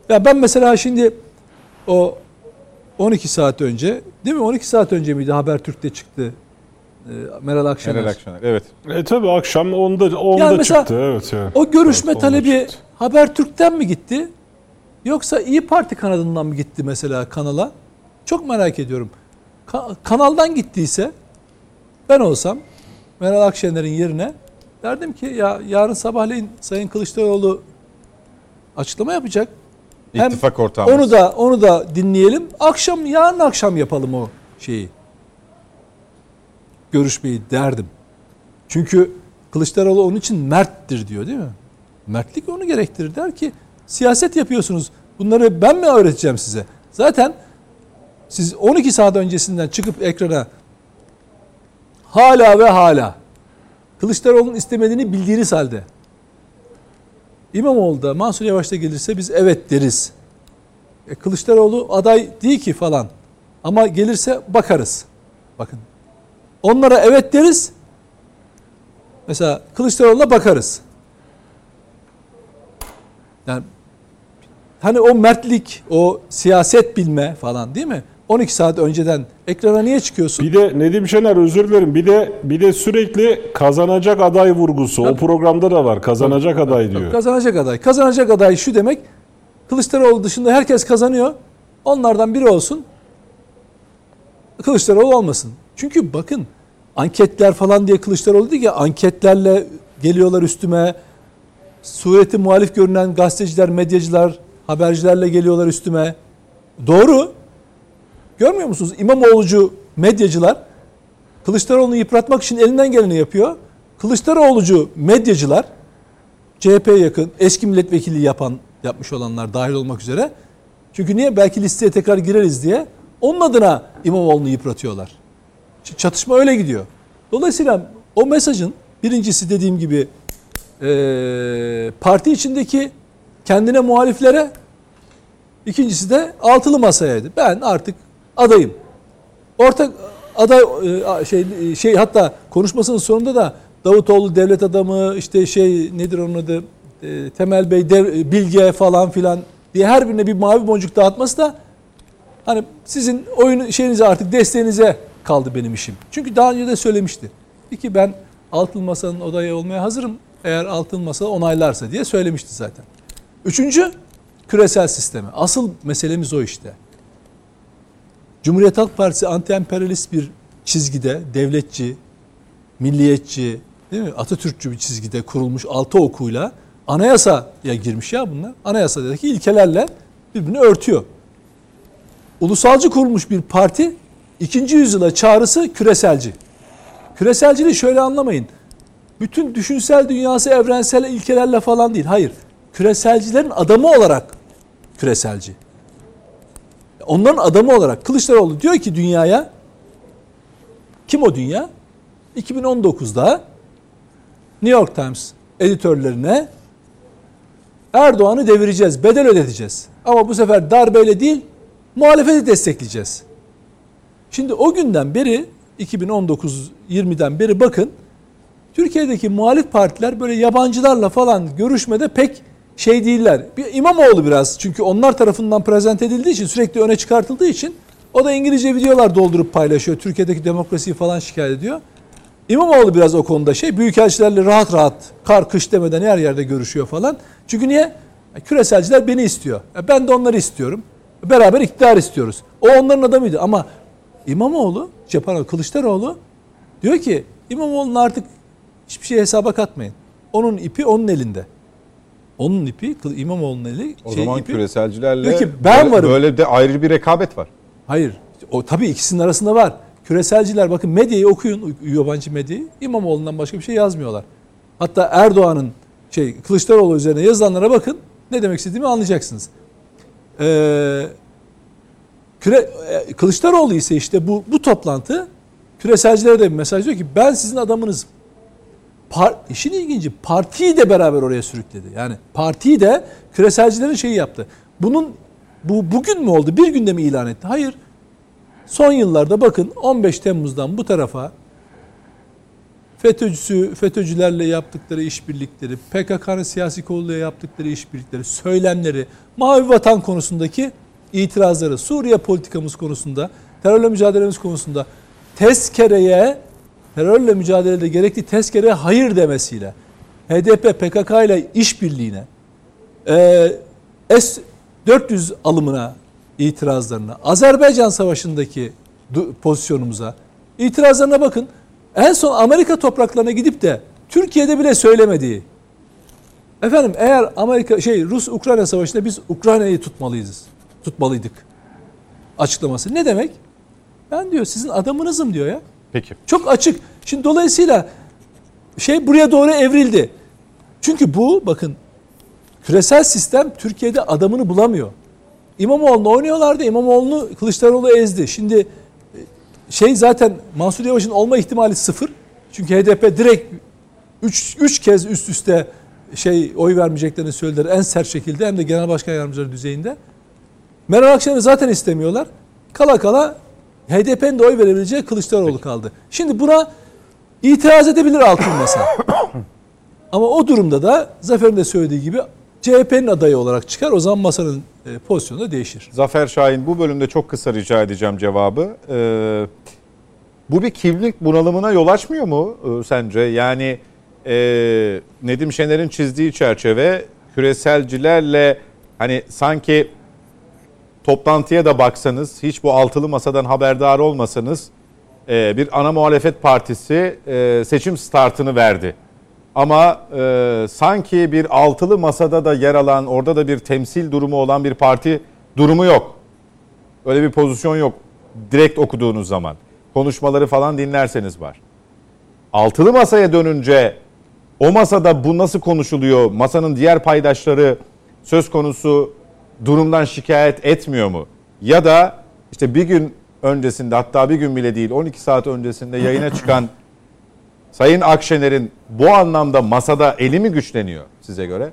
ya ben mesela şimdi o 12 saat önce değil mi? 12 saat önce miydi Habertürk'te çıktı. Ee, Meral Akşener. Meral Akşener. Evet. E tabi akşam onda onda Yani mesela çıktı evet yani. O görüşme Evet, talebi. Habertürk'ten mi gitti? Yoksa İyi Parti kanadından mı gitti mesela kanala? Çok merak ediyorum. Ka- kanaldan gittiyse ben olsam Meral Akşener'in yerine derdim ki ya yarın sabahleyin Sayın Kılıçdaroğlu açıklama yapacak. İttifak ortağımız. Onu da onu da dinleyelim. Akşam yarın akşam yapalım o şeyi. Görüşmeyi derdim. Çünkü Kılıçdaroğlu onun için merttir diyor değil mi? Mertlik onu gerektirir der ki siyaset yapıyorsunuz. Bunları ben mi öğreteceğim size? Zaten siz 12 saat öncesinden çıkıp ekrana hala ve hala Kılıçdaroğlu'nun istemediğini bildiğiniz halde İmamoğlu da Mansur Yavaş da gelirse biz evet deriz. E, Kılıçdaroğlu aday değil ki falan. Ama gelirse bakarız. Bakın. Onlara evet deriz. Mesela Kılıçdaroğlu'na bakarız. Yani hani o mertlik, o siyaset bilme falan değil mi? 12 saat önceden ekrana niye çıkıyorsun? Bir de Nedim Şener özür dilerim. Bir de bir de sürekli kazanacak aday vurgusu. O programda da var. Kazanacak aday diyor. Kazanacak aday. Kazanacak aday şu demek. Kılıçdaroğlu dışında herkes kazanıyor. Onlardan biri olsun. Kılıçdaroğlu olmasın. Çünkü bakın anketler falan diye Kılıçdaroğlu değil ki anketlerle geliyorlar üstüme. Sureti muhalif görünen gazeteciler, medyacılar, habercilerle geliyorlar üstüme. Doğru. Görmüyor musunuz? İmamoğlucu medyacılar Kılıçdaroğlu'nu yıpratmak için elinden geleni yapıyor. Kılıçdaroğlucu medyacılar CHP yakın eski milletvekili yapan yapmış olanlar dahil olmak üzere. Çünkü niye? Belki listeye tekrar gireriz diye onun adına İmamoğlu'nu yıpratıyorlar. Çatışma öyle gidiyor. Dolayısıyla o mesajın birincisi dediğim gibi eee, parti içindeki kendine muhaliflere ikincisi de altılı masayaydı. Ben artık adayım. Ortak aday e, şey şey hatta konuşmasının sonunda da Davutoğlu devlet adamı işte şey nedir onun adı E, Temel Bey dev, Bilge falan filan diye her birine bir mavi boncuk dağıtması da hani sizin oyun şeyinize artık desteğinize kaldı benim işim. Çünkü daha önce de söylemişti. İki ben Altın Masa'nın odaya olmaya hazırım eğer Altın Masa onaylarsa diye söylemişti zaten. Üçüncü küresel sistemi. Asıl meselemiz o işte. Cumhuriyet Halk Partisi anti-emperyalist bir çizgide, devletçi, milliyetçi, değil mi? Atatürkçü bir çizgide kurulmuş altı okuyla anayasaya girmiş ya bunlar. Anayasadaki ilkelerle birbirini örtüyor. Ulusalcı kurulmuş bir parti ikinci yüzyıla çağrısı küreselci. Küreselciliği şöyle anlamayın. Bütün düşünsel dünyası evrensel ilkelerle falan değil. Hayır. Küreselcilerin adamı olarak küreselci. Onların adamı olarak Kılıçdaroğlu diyor ki dünyaya kim o dünya? 2019'da New York Times editörlerine Erdoğan'ı devireceğiz, bedel ödeteceğiz. Ama bu sefer darbeyle değil, muhalefeti destekleyeceğiz. Şimdi o günden beri 2019-20'den beri bakın Türkiye'deki muhalif partiler böyle yabancılarla falan görüşmede pek şey değiller. Bir İmamoğlu biraz çünkü onlar tarafından prezent edildiği için sürekli öne çıkartıldığı için o da İngilizce videolar doldurup paylaşıyor. Türkiye'deki demokrasiyi falan şikayet ediyor. İmamoğlu biraz o konuda şey büyükelçilerle rahat rahat kar kış demeden her yerde görüşüyor falan. Çünkü niye? E, Küreselciler beni istiyor. E, Ben de onları istiyorum. Beraber iktidar istiyoruz. O onların adamıydı ama İmamoğlu, şey pardon Kılıçdaroğlu diyor ki İmamoğlu'nun artık hiçbir şey hesaba katmayın. Onun ipi onun elinde. Onun ipi İmamoğlu'nun eli. O şey zaman ipi- küreselcilerle Diyor ki, ben böyle, varım. böyle de ayrı bir rekabet var. Hayır. O tabii ikisinin arasında var. küreselciler bakın medyayı okuyun yabancı medyayı İmamoğlu'ndan başka bir şey yazmıyorlar. Hatta Erdoğan'ın şey Kılıçdaroğlu üzerine yazılanlara bakın ne demek istediğimi anlayacaksınız. Ee, küre, e, Kılıçdaroğlu ise işte bu bu toplantı küreselcilere de bir mesaj diyor ki ben sizin adamınızım. Par, işin ilginci partiyi de beraber oraya sürükledi. Yani partiyi de küreselcilerin şeyi yaptı. Bunun bu bugün mü oldu? Bir günde mi ilan etti? Hayır. Son yıllarda bakın 15 Temmuz'dan bu tarafa FETÖ'cüsü, FETÖ'cülerle yaptıkları işbirlikleri, PKK'nın siyasi kolluğuyla yaptıkları işbirlikleri, söylemleri, Mavi Vatan konusundaki itirazları, Suriye politikamız konusunda, terörle mücadelemiz konusunda tezkereye, terörle mücadelede gerekli tezkereye hayır demesiyle, HDP PKK ile işbirliğine, e, S-400 alımına itirazlarına, Azerbaycan Savaşı'ndaki pozisyonumuza, itirazlarına bakın. En son Amerika topraklarına gidip de Türkiye'de bile söylemediği. Efendim eğer Amerika şey Rus Ukrayna savaşında biz Ukrayna'yı tutmalıyız. Tutmalıydık. Açıklaması. Ne demek? Ben diyor sizin adamınızım diyor ya. Peki. Çok açık. Şimdi dolayısıyla şey buraya doğru evrildi. Çünkü bu bakın küresel sistem Türkiye'de adamını bulamıyor. İmamoğlu'nu oynuyorlardı. İmamoğlu'nu Kılıçdaroğlu ezdi. Şimdi şey zaten Mansur Yavaş'ın olma ihtimali sıfır. Çünkü HDP direkt 3 3 kez üst üste şey oy vermeyeceklerini söylediler en sert şekilde hem de genel başkan yardımcıları düzeyinde. Meral Akşener'i zaten istemiyorlar. Kala kala HDP'nin de oy verebileceği Kılıçdaroğlu kaldı. Şimdi buna itiraz edebilir altın masa. Ama o durumda da Zafer'in de söylediği gibi CHP'nin adayı olarak çıkar. O zaman masanın e, pozisyonu da değişir. Zafer Şahin bu bölümde çok kısa rica edeceğim cevabı. Ee, bu bir kimlik bunalımına yol açmıyor mu e, sence? Yani e, Nedim Şener'in çizdiği çerçeve küreselcilerle hani sanki toplantıya da baksanız hiç bu altılı masadan haberdar olmasanız e, bir ana muhalefet partisi e, seçim startını verdi. Ama e, sanki bir altılı masada da yer alan, orada da bir temsil durumu olan bir parti durumu yok. Öyle bir pozisyon yok direkt okuduğunuz zaman. Konuşmaları falan dinlerseniz var. Altılı masaya dönünce o masada bu nasıl konuşuluyor? Masanın diğer paydaşları söz konusu durumdan şikayet etmiyor mu? Ya da işte bir gün öncesinde hatta bir gün bile değil 12 saat öncesinde yayına çıkan Sayın Akşener'in bu anlamda masada eli mi güçleniyor size göre?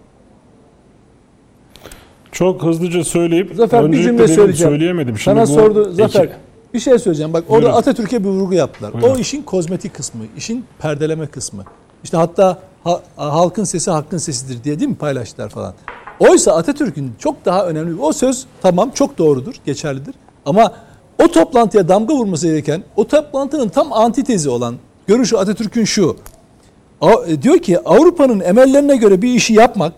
Çok hızlıca söyleyip Zafer bir cümle söyleyeceğim. söyleyemedim. Sana bu sordu Zafer. ekip- Bir şey söyleyeceğim. Bak orada Buyurun. Atatürk'e bir vurgu yaptılar. Buyurun. O işin kozmetik kısmı, işin perdeleme kısmı. İşte hatta ha- halkın sesi hakkın sesidir diye değil mi paylaştılar falan. Oysa Atatürk'ün çok daha önemli o söz tamam çok doğrudur, geçerlidir. Ama o toplantıya damga vurması gereken, o toplantının tam antitezi olan görüşü Atatürk'ün şu. E, Diyor ki Avrupa'nın emellerine göre bir işi yapmak,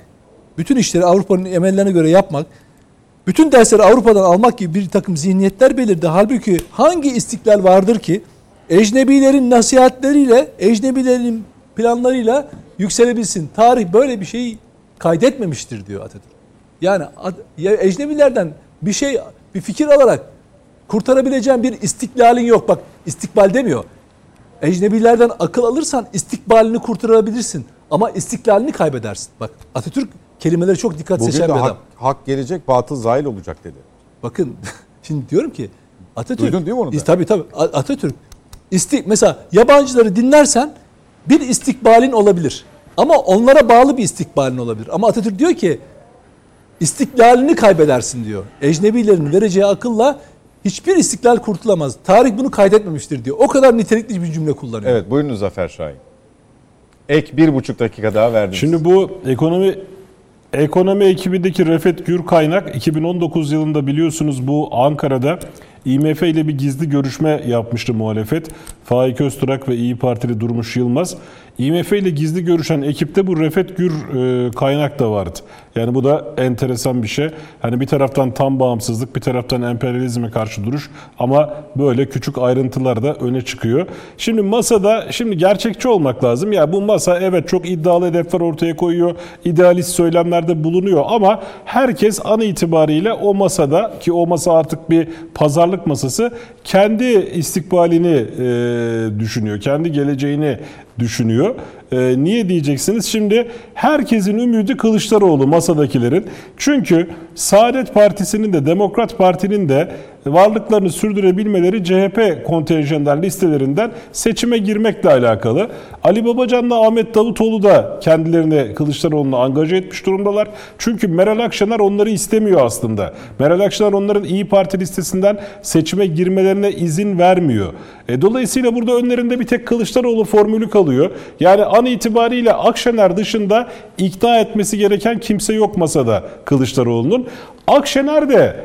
bütün işleri Avrupa'nın emellerine göre yapmak, bütün dersleri Avrupa'dan almak gibi bir takım zihniyetler belirdi. Halbuki hangi istiklal vardır ki ecnebilerin nasihatleriyle, ecnebilerin planlarıyla yükselebilsin. Tarih böyle bir şeyi kaydetmemiştir diyor Atatürk. Yani ecnebilerden bir şey, bir fikir alarak kurtarabileceğin bir istiklalin yok. Bak istikbal demiyor. Ecnebilerden akıl alırsan istikbalini kurtarabilirsin. Ama istiklalini kaybedersin. Bak Atatürk kelimeleri çok dikkat Bugün seçen bir adam. hak, hak gelecek, batıl zahil olacak dedi. Bakın şimdi diyorum ki Atatürk Duydun değil mi onu da? Tabii tabii. Atatürk istik mesela yabancıları dinlersen bir istikbalin olabilir. Ama onlara bağlı bir istikbalin olabilir. Ama Atatürk diyor ki istiklalini kaybedersin diyor. Ecnebilerin vereceği akılla hiçbir istiklal kurtulamaz. Tarih bunu kaydetmemiştir diyor. O kadar nitelikli bir cümle kullanıyor. Evet buyurunuz Zafer Şahin. Ek bir buçuk dakika daha verdiniz. Şimdi bu ekonomi ekonomi ekibindeki Refet Gürkaynak 2019 yılında biliyorsunuz bu Ankara'da IMF ile bir gizli görüşme yapmıştı muhalefet. Faik Öztürk ve İyi Partili Durmuş Yılmaz. IMF ile gizli görüşen ekipte bu Refet Gür e, kaynak da vardı. Yani bu da enteresan bir şey. Hani bir taraftan tam bağımsızlık, bir taraftan emperyalizme karşı duruş ama böyle küçük ayrıntılar da öne çıkıyor. Şimdi masada şimdi gerçekçi olmak lazım. Ya bu masa evet çok iddialı hedefler ortaya koyuyor. idealist söylemlerde bulunuyor ama herkes an itibariyle o masada ki o masa artık bir pazarlık masası kendi istikbalini e, düşünüyor. Kendi geleceğini düşünüyor. E, niye diyeceksiniz? Şimdi herkesin ümidi Kılıçdaroğlu masadakilerin. Çünkü Saadet Partisi'nin de Demokrat Parti'nin de varlıklarını sürdürebilmeleri CHP kontenjanlar listelerinden seçime girmekle alakalı. Ali Babacan'la Ahmet Davutoğlu da kendilerini Kılıçdaroğlu'na angaje etmiş durumdalar. Çünkü Meral Akşener onları istemiyor aslında. Meral Akşener onların İyi Parti listesinden seçime girmelerine izin vermiyor. E, dolayısıyla burada önlerinde bir tek Kılıçdaroğlu formülü kalıyor. Yani an itibariyle Akşener dışında ikna etmesi gereken kimse yok masada Kılıçdaroğlu'nun. Akşener de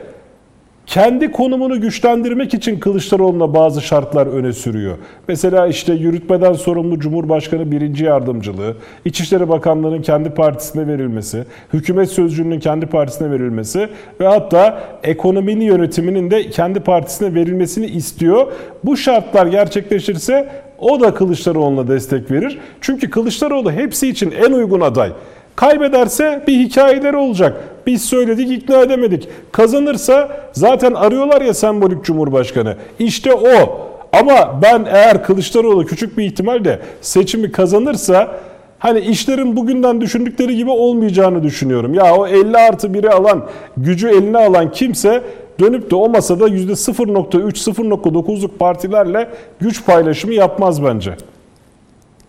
kendi konumunu güçlendirmek için Kılıçdaroğlu'na bazı şartlar öne sürüyor. Mesela işte yürütmeden sorumlu Cumhurbaşkanı birinci yardımcılığı, İçişleri Bakanlığı'nın kendi partisine verilmesi, hükümet sözcüğünün kendi partisine verilmesi ve hatta ekonominin yönetiminin de kendi partisine verilmesini istiyor. Bu şartlar gerçekleşirse o da Kılıçdaroğlu'na destek verir. Çünkü Kılıçdaroğlu hepsi için en uygun aday. Kaybederse bir hikayeleri olacak. Biz söyledik ikna edemedik. Kazanırsa zaten arıyorlar ya sembolik cumhurbaşkanı. İşte o. Ama ben eğer Kılıçdaroğlu küçük bir ihtimalle seçimi kazanırsa hani işlerin bugünden düşündükleri gibi olmayacağını düşünüyorum. Ya o 50 artı 1'i alan, gücü eline alan kimse dönüp de o masada %0.3-0.9'luk partilerle güç paylaşımı yapmaz bence.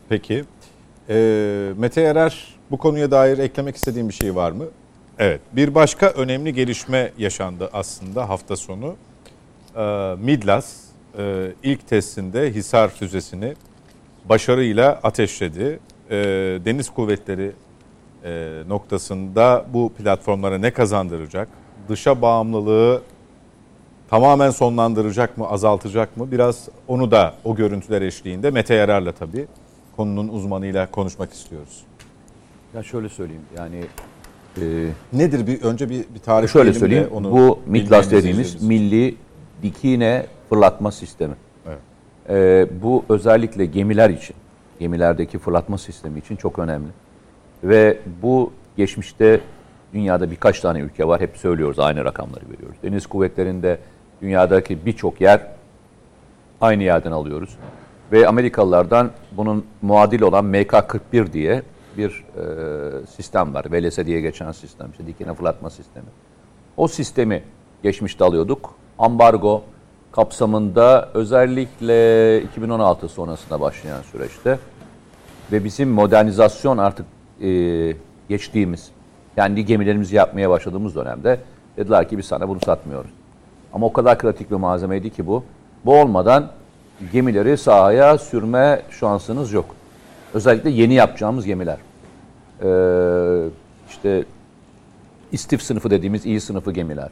Peki. Ee, Mete Yarar bu konuya dair eklemek istediğim bir şey var mı? Evet. Bir başka önemli gelişme yaşandı aslında hafta sonu. Ee, Midlas e, ilk testinde Hisar füzesini başarıyla ateşledi. Ee, Deniz kuvvetleri e, noktasında bu platformlara ne kazandıracak? Dışa bağımlılığı tamamen sonlandıracak mı, azaltacak mı? Biraz onu da o görüntüler eşliğinde Mete Yarar'la tabii konunun uzmanıyla konuşmak istiyoruz. Ya şöyle söyleyeyim yani e, Nedir bir önce bir, bir tarif şöyle söyleyeyim. onu Bu bilmeyen dediğimiz milli dikine fırlatma sistemi. Evet. E, bu özellikle gemiler için, gemilerdeki fırlatma sistemi için çok önemli. Ve bu geçmişte dünyada birkaç tane ülke var. Hep söylüyoruz aynı rakamları veriyoruz. Deniz kuvvetlerinde dünyadaki birçok yer aynı yerden alıyoruz. Ve Amerikalılardan bunun muadil olan MK-41 diye bir e, sistem var. VLS diye geçen sistem. işte dikine fırlatma sistemi. O sistemi geçmişte alıyorduk. Ambargo kapsamında özellikle 2016 sonrasında başlayan süreçte ve bizim modernizasyon artık e, geçtiğimiz, kendi gemilerimizi yapmaya başladığımız dönemde dediler ki biz sana bunu satmıyoruz. Ama o kadar kritik bir malzemeydi ki bu. Bu olmadan gemileri sahaya sürme şansınız yok. Özellikle yeni yapacağımız gemiler. Ee, işte istif sınıfı dediğimiz iyi sınıfı gemiler.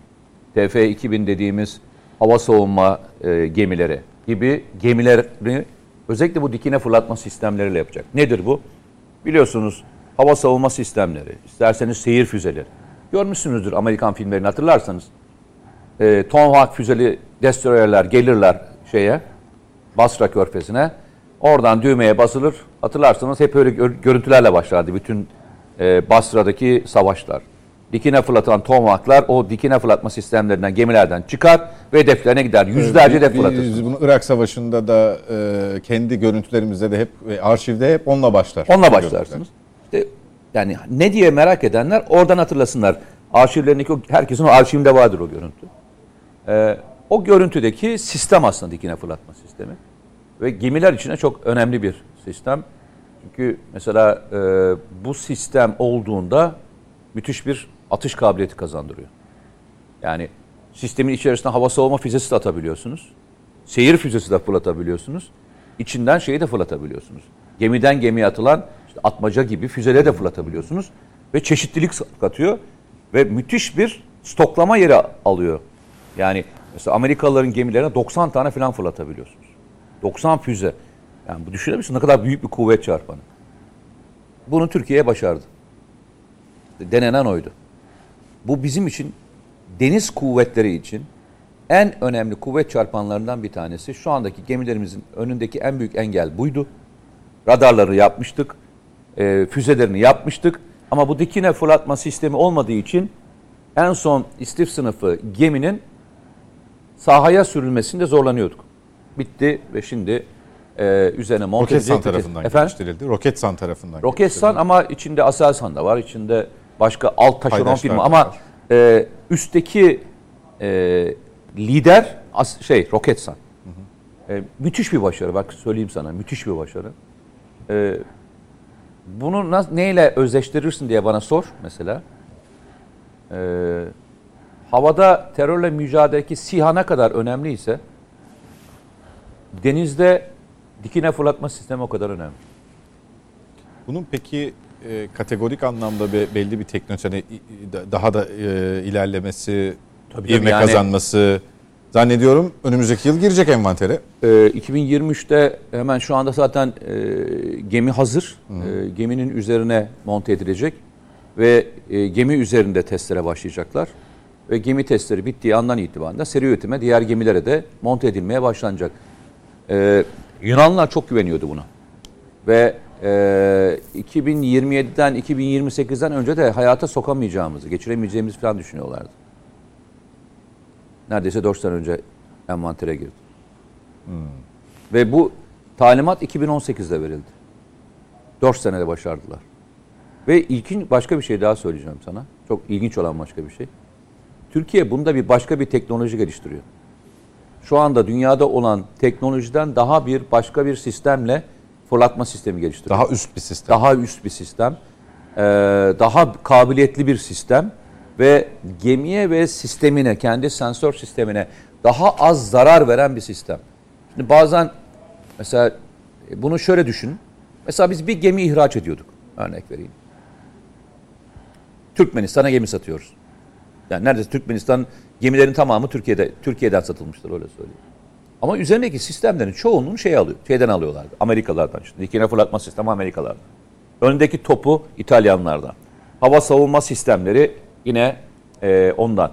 TF-2000 dediğimiz hava savunma e, gemileri gibi gemileri özellikle bu dikine fırlatma sistemleriyle yapacak. Nedir bu? Biliyorsunuz hava savunma sistemleri, isterseniz seyir füzeleri. Görmüşsünüzdür Amerikan filmlerini hatırlarsanız. E, Tomahawk füzeli destroyerler gelirler şeye, Basra körfezine. Oradan düğmeye basılır. Hatırlarsanız hep öyle gör- görüntülerle başlardı bütün e, Basra'daki savaşlar. Dikine fırlatılan Tomahawk'lar o dikine fırlatma sistemlerinden, gemilerden çıkar ve hedeflerine gider. Yüzlerce hedef Biz- fırlatırsınız. Biz bunu Irak Savaşı'nda da e, kendi görüntülerimizde de hep e, arşivde hep onunla başlar. Onunla başlarsınız. İşte yani ne diye merak edenler oradan hatırlasınlar. Arşivlerindeki o, herkesin o arşivinde vardır o görüntü. Ee, o görüntüdeki sistem aslında dikine fırlatma sistemi. Ve gemiler için de çok önemli bir sistem. Çünkü mesela e, bu sistem olduğunda müthiş bir atış kabiliyeti kazandırıyor. Yani sistemin içerisinde hava savunma füzesi de atabiliyorsunuz. Seyir füzesi de fırlatabiliyorsunuz. İçinden şeyi de fırlatabiliyorsunuz. Gemiden gemiye atılan işte atmaca gibi füzeleri de fırlatabiliyorsunuz. Ve çeşitlilik katıyor. Ve müthiş bir stoklama yeri alıyor. Yani mesela Amerikalıların gemilerine 90 tane falan fırlatabiliyorsunuz. 90 füze. Yani bu düşünebiliyor musun? Ne kadar büyük bir kuvvet çarpanı. Bunu Türkiye başardı. Denenen oydu. Bu bizim için deniz kuvvetleri için en önemli kuvvet çarpanlarından bir tanesi. Şu andaki gemilerimizin önündeki en büyük engel buydu. Radarları yapmıştık, e, füzelerini yapmıştık. Ama bu dikine fırlatma sistemi olmadığı için en son istif sınıfı geminin sahaya sürülmesinde zorlanıyorduk. Bitti ve şimdi e, üzerine monte Roketsan tarafından Efendim? geliştirildi. Roketsan tarafından Roketsan ama içinde Aselsan da var. içinde başka alt taşeron Paydaşlar firma da ama var. e, üstteki e, lider as, şey Roketsan. E, müthiş bir başarı bak söyleyeyim sana müthiş bir başarı. E, bunu nasıl, neyle özleştirirsin diye bana sor mesela. E, havada terörle mücadeledeki SİHA ne kadar önemliyse denizde dikine fırlatma sistemi o kadar önemli. Bunun peki e, kategorik anlamda be- belli bir teknoloji i- i- da- daha da e, ilerlemesi, Tabii, ivme yani- kazanması zannediyorum önümüzdeki yıl girecek envantere. Ee, 2023'te hemen şu anda zaten e, gemi hazır. E, geminin üzerine monte edilecek ve e, gemi üzerinde testlere başlayacaklar. Ve gemi testleri bittiği andan itibaren de seri üretime diğer gemilere de monte edilmeye başlanacak. Ee, Yunanlılar çok güveniyordu buna. Ve e, 2027'den 2028'den önce de hayata sokamayacağımızı, geçiremeyeceğimizi falan düşünüyorlardı. Neredeyse 4 sene önce envantere girdi. Ve bu talimat 2018'de verildi. 4 senede başardılar. Ve ilkin başka bir şey daha söyleyeceğim sana. Çok ilginç olan başka bir şey. Türkiye bunda bir başka bir teknoloji geliştiriyor. Şu anda dünyada olan teknolojiden daha bir başka bir sistemle fırlatma sistemi geliştiriyor. Daha üst bir sistem. Daha üst bir sistem. Ee, daha kabiliyetli bir sistem ve gemiye ve sistemine, kendi sensör sistemine daha az zarar veren bir sistem. Şimdi bazen mesela e, bunu şöyle düşün. Mesela biz bir gemi ihraç ediyorduk. Örnek vereyim. Türkmenistan'a gemi satıyoruz. Yani neredeyse Türkmenistan gemilerin tamamı Türkiye'de Türkiye'den satılmıştır öyle söyleyeyim. Ama üzerindeki sistemlerin çoğunluğunu şey alıyor. Şeyden alıyorlardı. Amerikalardan işte. Dikine fırlatma sistemi Amerikalardan. Öndeki topu İtalyanlardan. Hava savunma sistemleri yine e, ondan.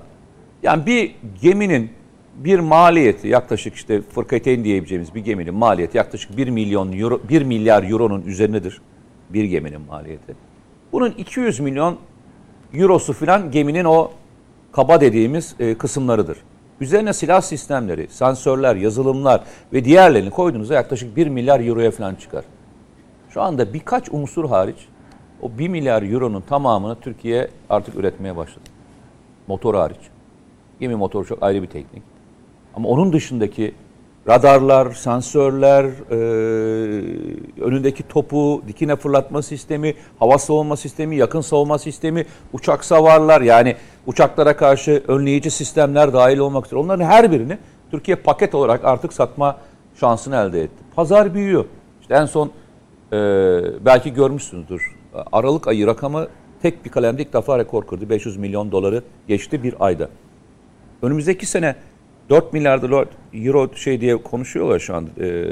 Yani bir geminin bir maliyeti yaklaşık işte fırkateyn diyebileceğimiz bir geminin maliyeti yaklaşık 1 milyon euro 1 milyar euronun üzerindedir. Bir geminin maliyeti. Bunun 200 milyon eurosu filan geminin o kaba dediğimiz e, kısımlarıdır. Üzerine silah sistemleri, sensörler, yazılımlar ve diğerlerini koyduğunuzda yaklaşık 1 milyar euroya falan çıkar. Şu anda birkaç unsur hariç o 1 milyar euronun tamamını Türkiye artık üretmeye başladı. Motor hariç. Gemi motoru çok ayrı bir teknik. Ama onun dışındaki radarlar, sensörler, e, önündeki topu, dikine fırlatma sistemi, hava savunma sistemi, yakın savunma sistemi, uçak savarlar yani uçaklara karşı önleyici sistemler dahil olmak üzere onların her birini Türkiye paket olarak artık satma şansını elde etti. Pazar büyüyor. İşte en son e, belki görmüşsünüzdür. Aralık ayı rakamı tek bir kalemde ilk defa rekor kırdı. 500 milyon doları geçti bir ayda. Önümüzdeki sene 4 milyar dolar euro şey diye konuşuyorlar şu an. E,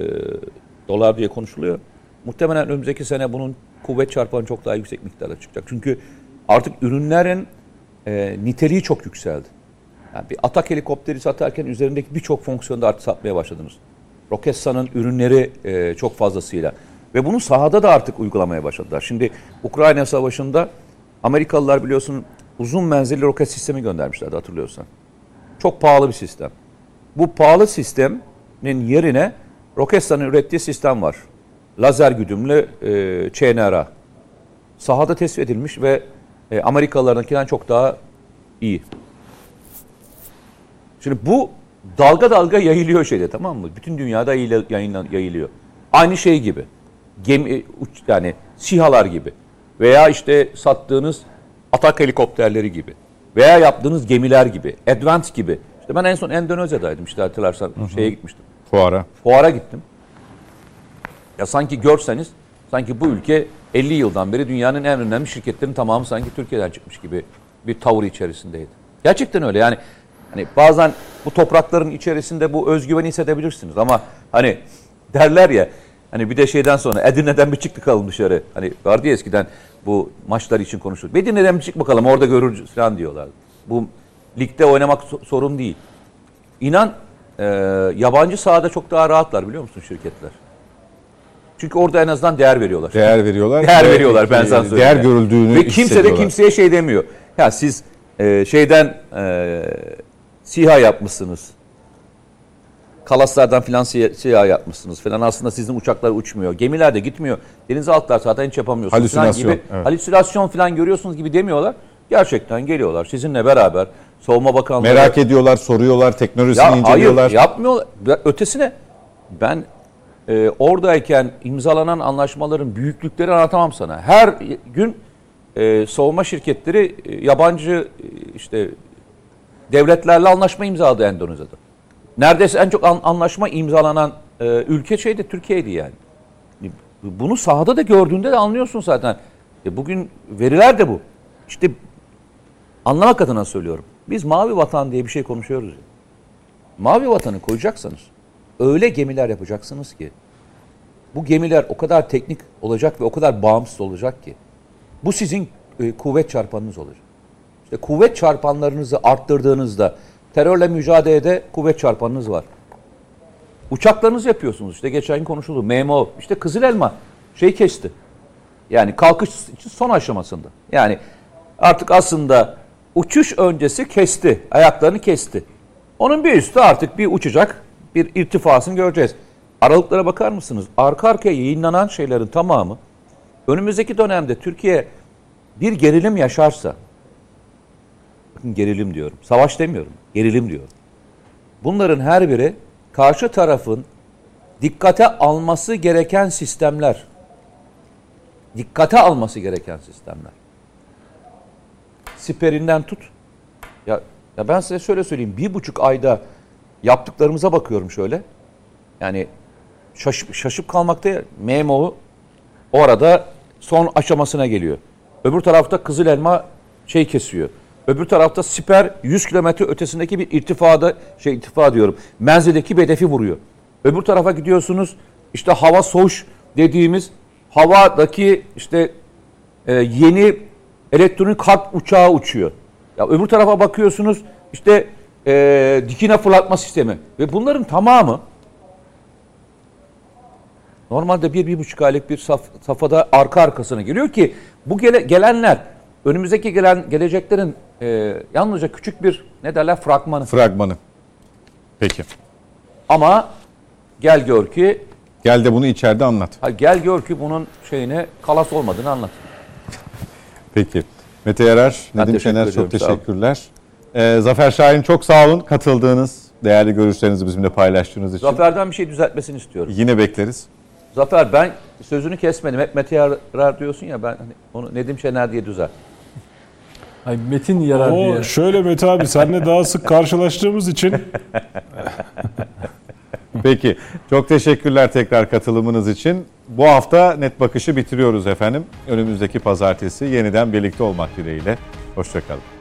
dolar diye konuşuluyor. Muhtemelen önümüzdeki sene bunun kuvvet çarpanı çok daha yüksek miktarda çıkacak. Çünkü artık ürünlerin e, niteliği çok yükseldi. Yani bir atak helikopteri satarken üzerindeki birçok fonksiyonu da artık satmaya başladınız. Roketsan'ın ürünleri e, çok fazlasıyla. Ve bunu sahada da artık uygulamaya başladılar. Şimdi Ukrayna Savaşı'nda Amerikalılar biliyorsun uzun menzilli roket sistemi göndermişlerdi hatırlıyorsan. Çok pahalı bir sistem. Bu pahalı sistemin yerine Roketsan'ın ürettiği sistem var. Lazer güdümlü e, CNRA. Sahada tespit edilmiş ve e, Amerikalılarınkinden çok daha iyi. Şimdi bu dalga dalga yayılıyor şeyde tamam mı? Bütün dünyada yayılıyor. Aynı şey gibi. Gemi uç- yani SİHA'lar gibi veya işte sattığınız atak helikopterleri gibi veya yaptığınız gemiler gibi, Advance gibi. İşte ben en son Endonezya'daydım işte hatırlarsan şeye gitmiştim. Fuara. Fuara gittim. Ya sanki görseniz sanki bu ülke 50 yıldan beri dünyanın en önemli şirketlerinin tamamı sanki Türkiye'den çıkmış gibi bir tavır içerisindeydi. Gerçekten öyle yani hani bazen bu toprakların içerisinde bu özgüveni hissedebilirsiniz ama hani derler ya Hani bir de şeyden sonra Edirne'den bir çıktık bakalım dışarı. Hani vardı ya eskiden bu maçlar için konuşulur. Edirne'den bir çık bakalım orada görürüz falan diyorlar. Bu ligde oynamak so- sorun değil. İnan e, yabancı sahada çok daha rahatlar biliyor musun şirketler? Çünkü orada en azından değer veriyorlar. Değer veriyorlar. Değer Ve, veriyorlar ben e, sana söyleyeyim. Değer görüldüğünü Ve kimse de kimseye şey demiyor. Ya siz e, şeyden e, SİHA yapmışsınız. Kalaslardan filan SİHA yapmışsınız falan. Aslında sizin uçaklar uçmuyor. Gemiler de gitmiyor. Denizaltılar zaten hiç yapamıyorsunuz. falan Halüsinasyon, Gibi, evet. Halüsinasyon falan görüyorsunuz gibi demiyorlar. Gerçekten geliyorlar. Sizinle beraber Savunma Bakanlığı... Merak ediyorlar, soruyorlar, teknolojisini Ya hayır inceliyorlar. yapmıyorlar. Ya Ötesine ben e, oradayken imzalanan anlaşmaların büyüklükleri anlatamam sana. Her gün e, savunma şirketleri e, yabancı e, işte devletlerle anlaşma imzaladı Endonezya'da. Neredeyse en çok an- anlaşma imzalanan e, ülke şeydi Türkiye'ydi yani. Bunu sahada da gördüğünde de anlıyorsun zaten. E, bugün veriler de bu. İşte anlamak adına söylüyorum. Biz mavi vatan diye bir şey konuşuyoruz. Mavi vatanı koyacaksınız. Öyle gemiler yapacaksınız ki bu gemiler o kadar teknik olacak ve o kadar bağımsız olacak ki bu sizin e, kuvvet çarpanınız olacak. İşte kuvvet çarpanlarınızı arttırdığınızda terörle mücadelede kuvvet çarpanınız var. Uçaklarınızı yapıyorsunuz. İşte geçen gün konuşuldu. MMO. İşte Kızıl Elma şey kesti. Yani kalkış için son aşamasında. Yani artık aslında uçuş öncesi kesti. Ayaklarını kesti. Onun bir üstü artık bir uçacak. Bir irtifasını göreceğiz. Aralıklara bakar mısınız? Arka arkaya yayınlanan şeylerin tamamı önümüzdeki dönemde Türkiye bir gerilim yaşarsa bakın gerilim diyorum. Savaş demiyorum. Gerilim diyorum. Bunların her biri karşı tarafın dikkate alması gereken sistemler. Dikkate alması gereken sistemler. Siperinden tut. Ya, ya ben size şöyle söyleyeyim. Bir buçuk ayda yaptıklarımıza bakıyorum şöyle. Yani şaşıp, şaşıp kalmakta MMO orada son aşamasına geliyor. Öbür tarafta Kızıl Elma şey kesiyor. Öbür tarafta siper 100 kilometre ötesindeki bir irtifada şey irtifa diyorum. Menzildeki bir hedefi vuruyor. Öbür tarafa gidiyorsunuz işte hava soğuş dediğimiz havadaki işte e, yeni elektronik harp uçağı uçuyor. Ya öbür tarafa bakıyorsunuz işte e, dikine fırlatma sistemi ve bunların tamamı normalde bir, bir buçuk aylık bir saf, safhada arka arkasına geliyor ki bu gele, gelenler önümüzdeki gelen geleceklerin e, yalnızca küçük bir ne derler fragmanı. Fragmanı. Peki. Ama gel gör ki Gel de bunu içeride anlat. ha, gel gör ki bunun şeyine kalas olmadığını anlat. Peki. Mete Yarar, Ben Nedim teşekkür Şener çok teşekkürler. Ee, Zafer Şahin çok sağ olun katıldığınız, değerli görüşlerinizi bizimle paylaştığınız için. Zafer'den bir şey düzeltmesini istiyorum. Yine bekleriz. Zafer ben sözünü kesmedim. Hep Mete Yarar diyorsun ya ben hani onu Nedim Şener diye düzelt. Ay Metin yarar O diye. şöyle Mete abi seninle daha sık karşılaştığımız için Peki. Çok teşekkürler tekrar katılımınız için. Bu hafta net bakışı bitiriyoruz efendim. Önümüzdeki pazartesi yeniden birlikte olmak dileğiyle. Hoşçakalın.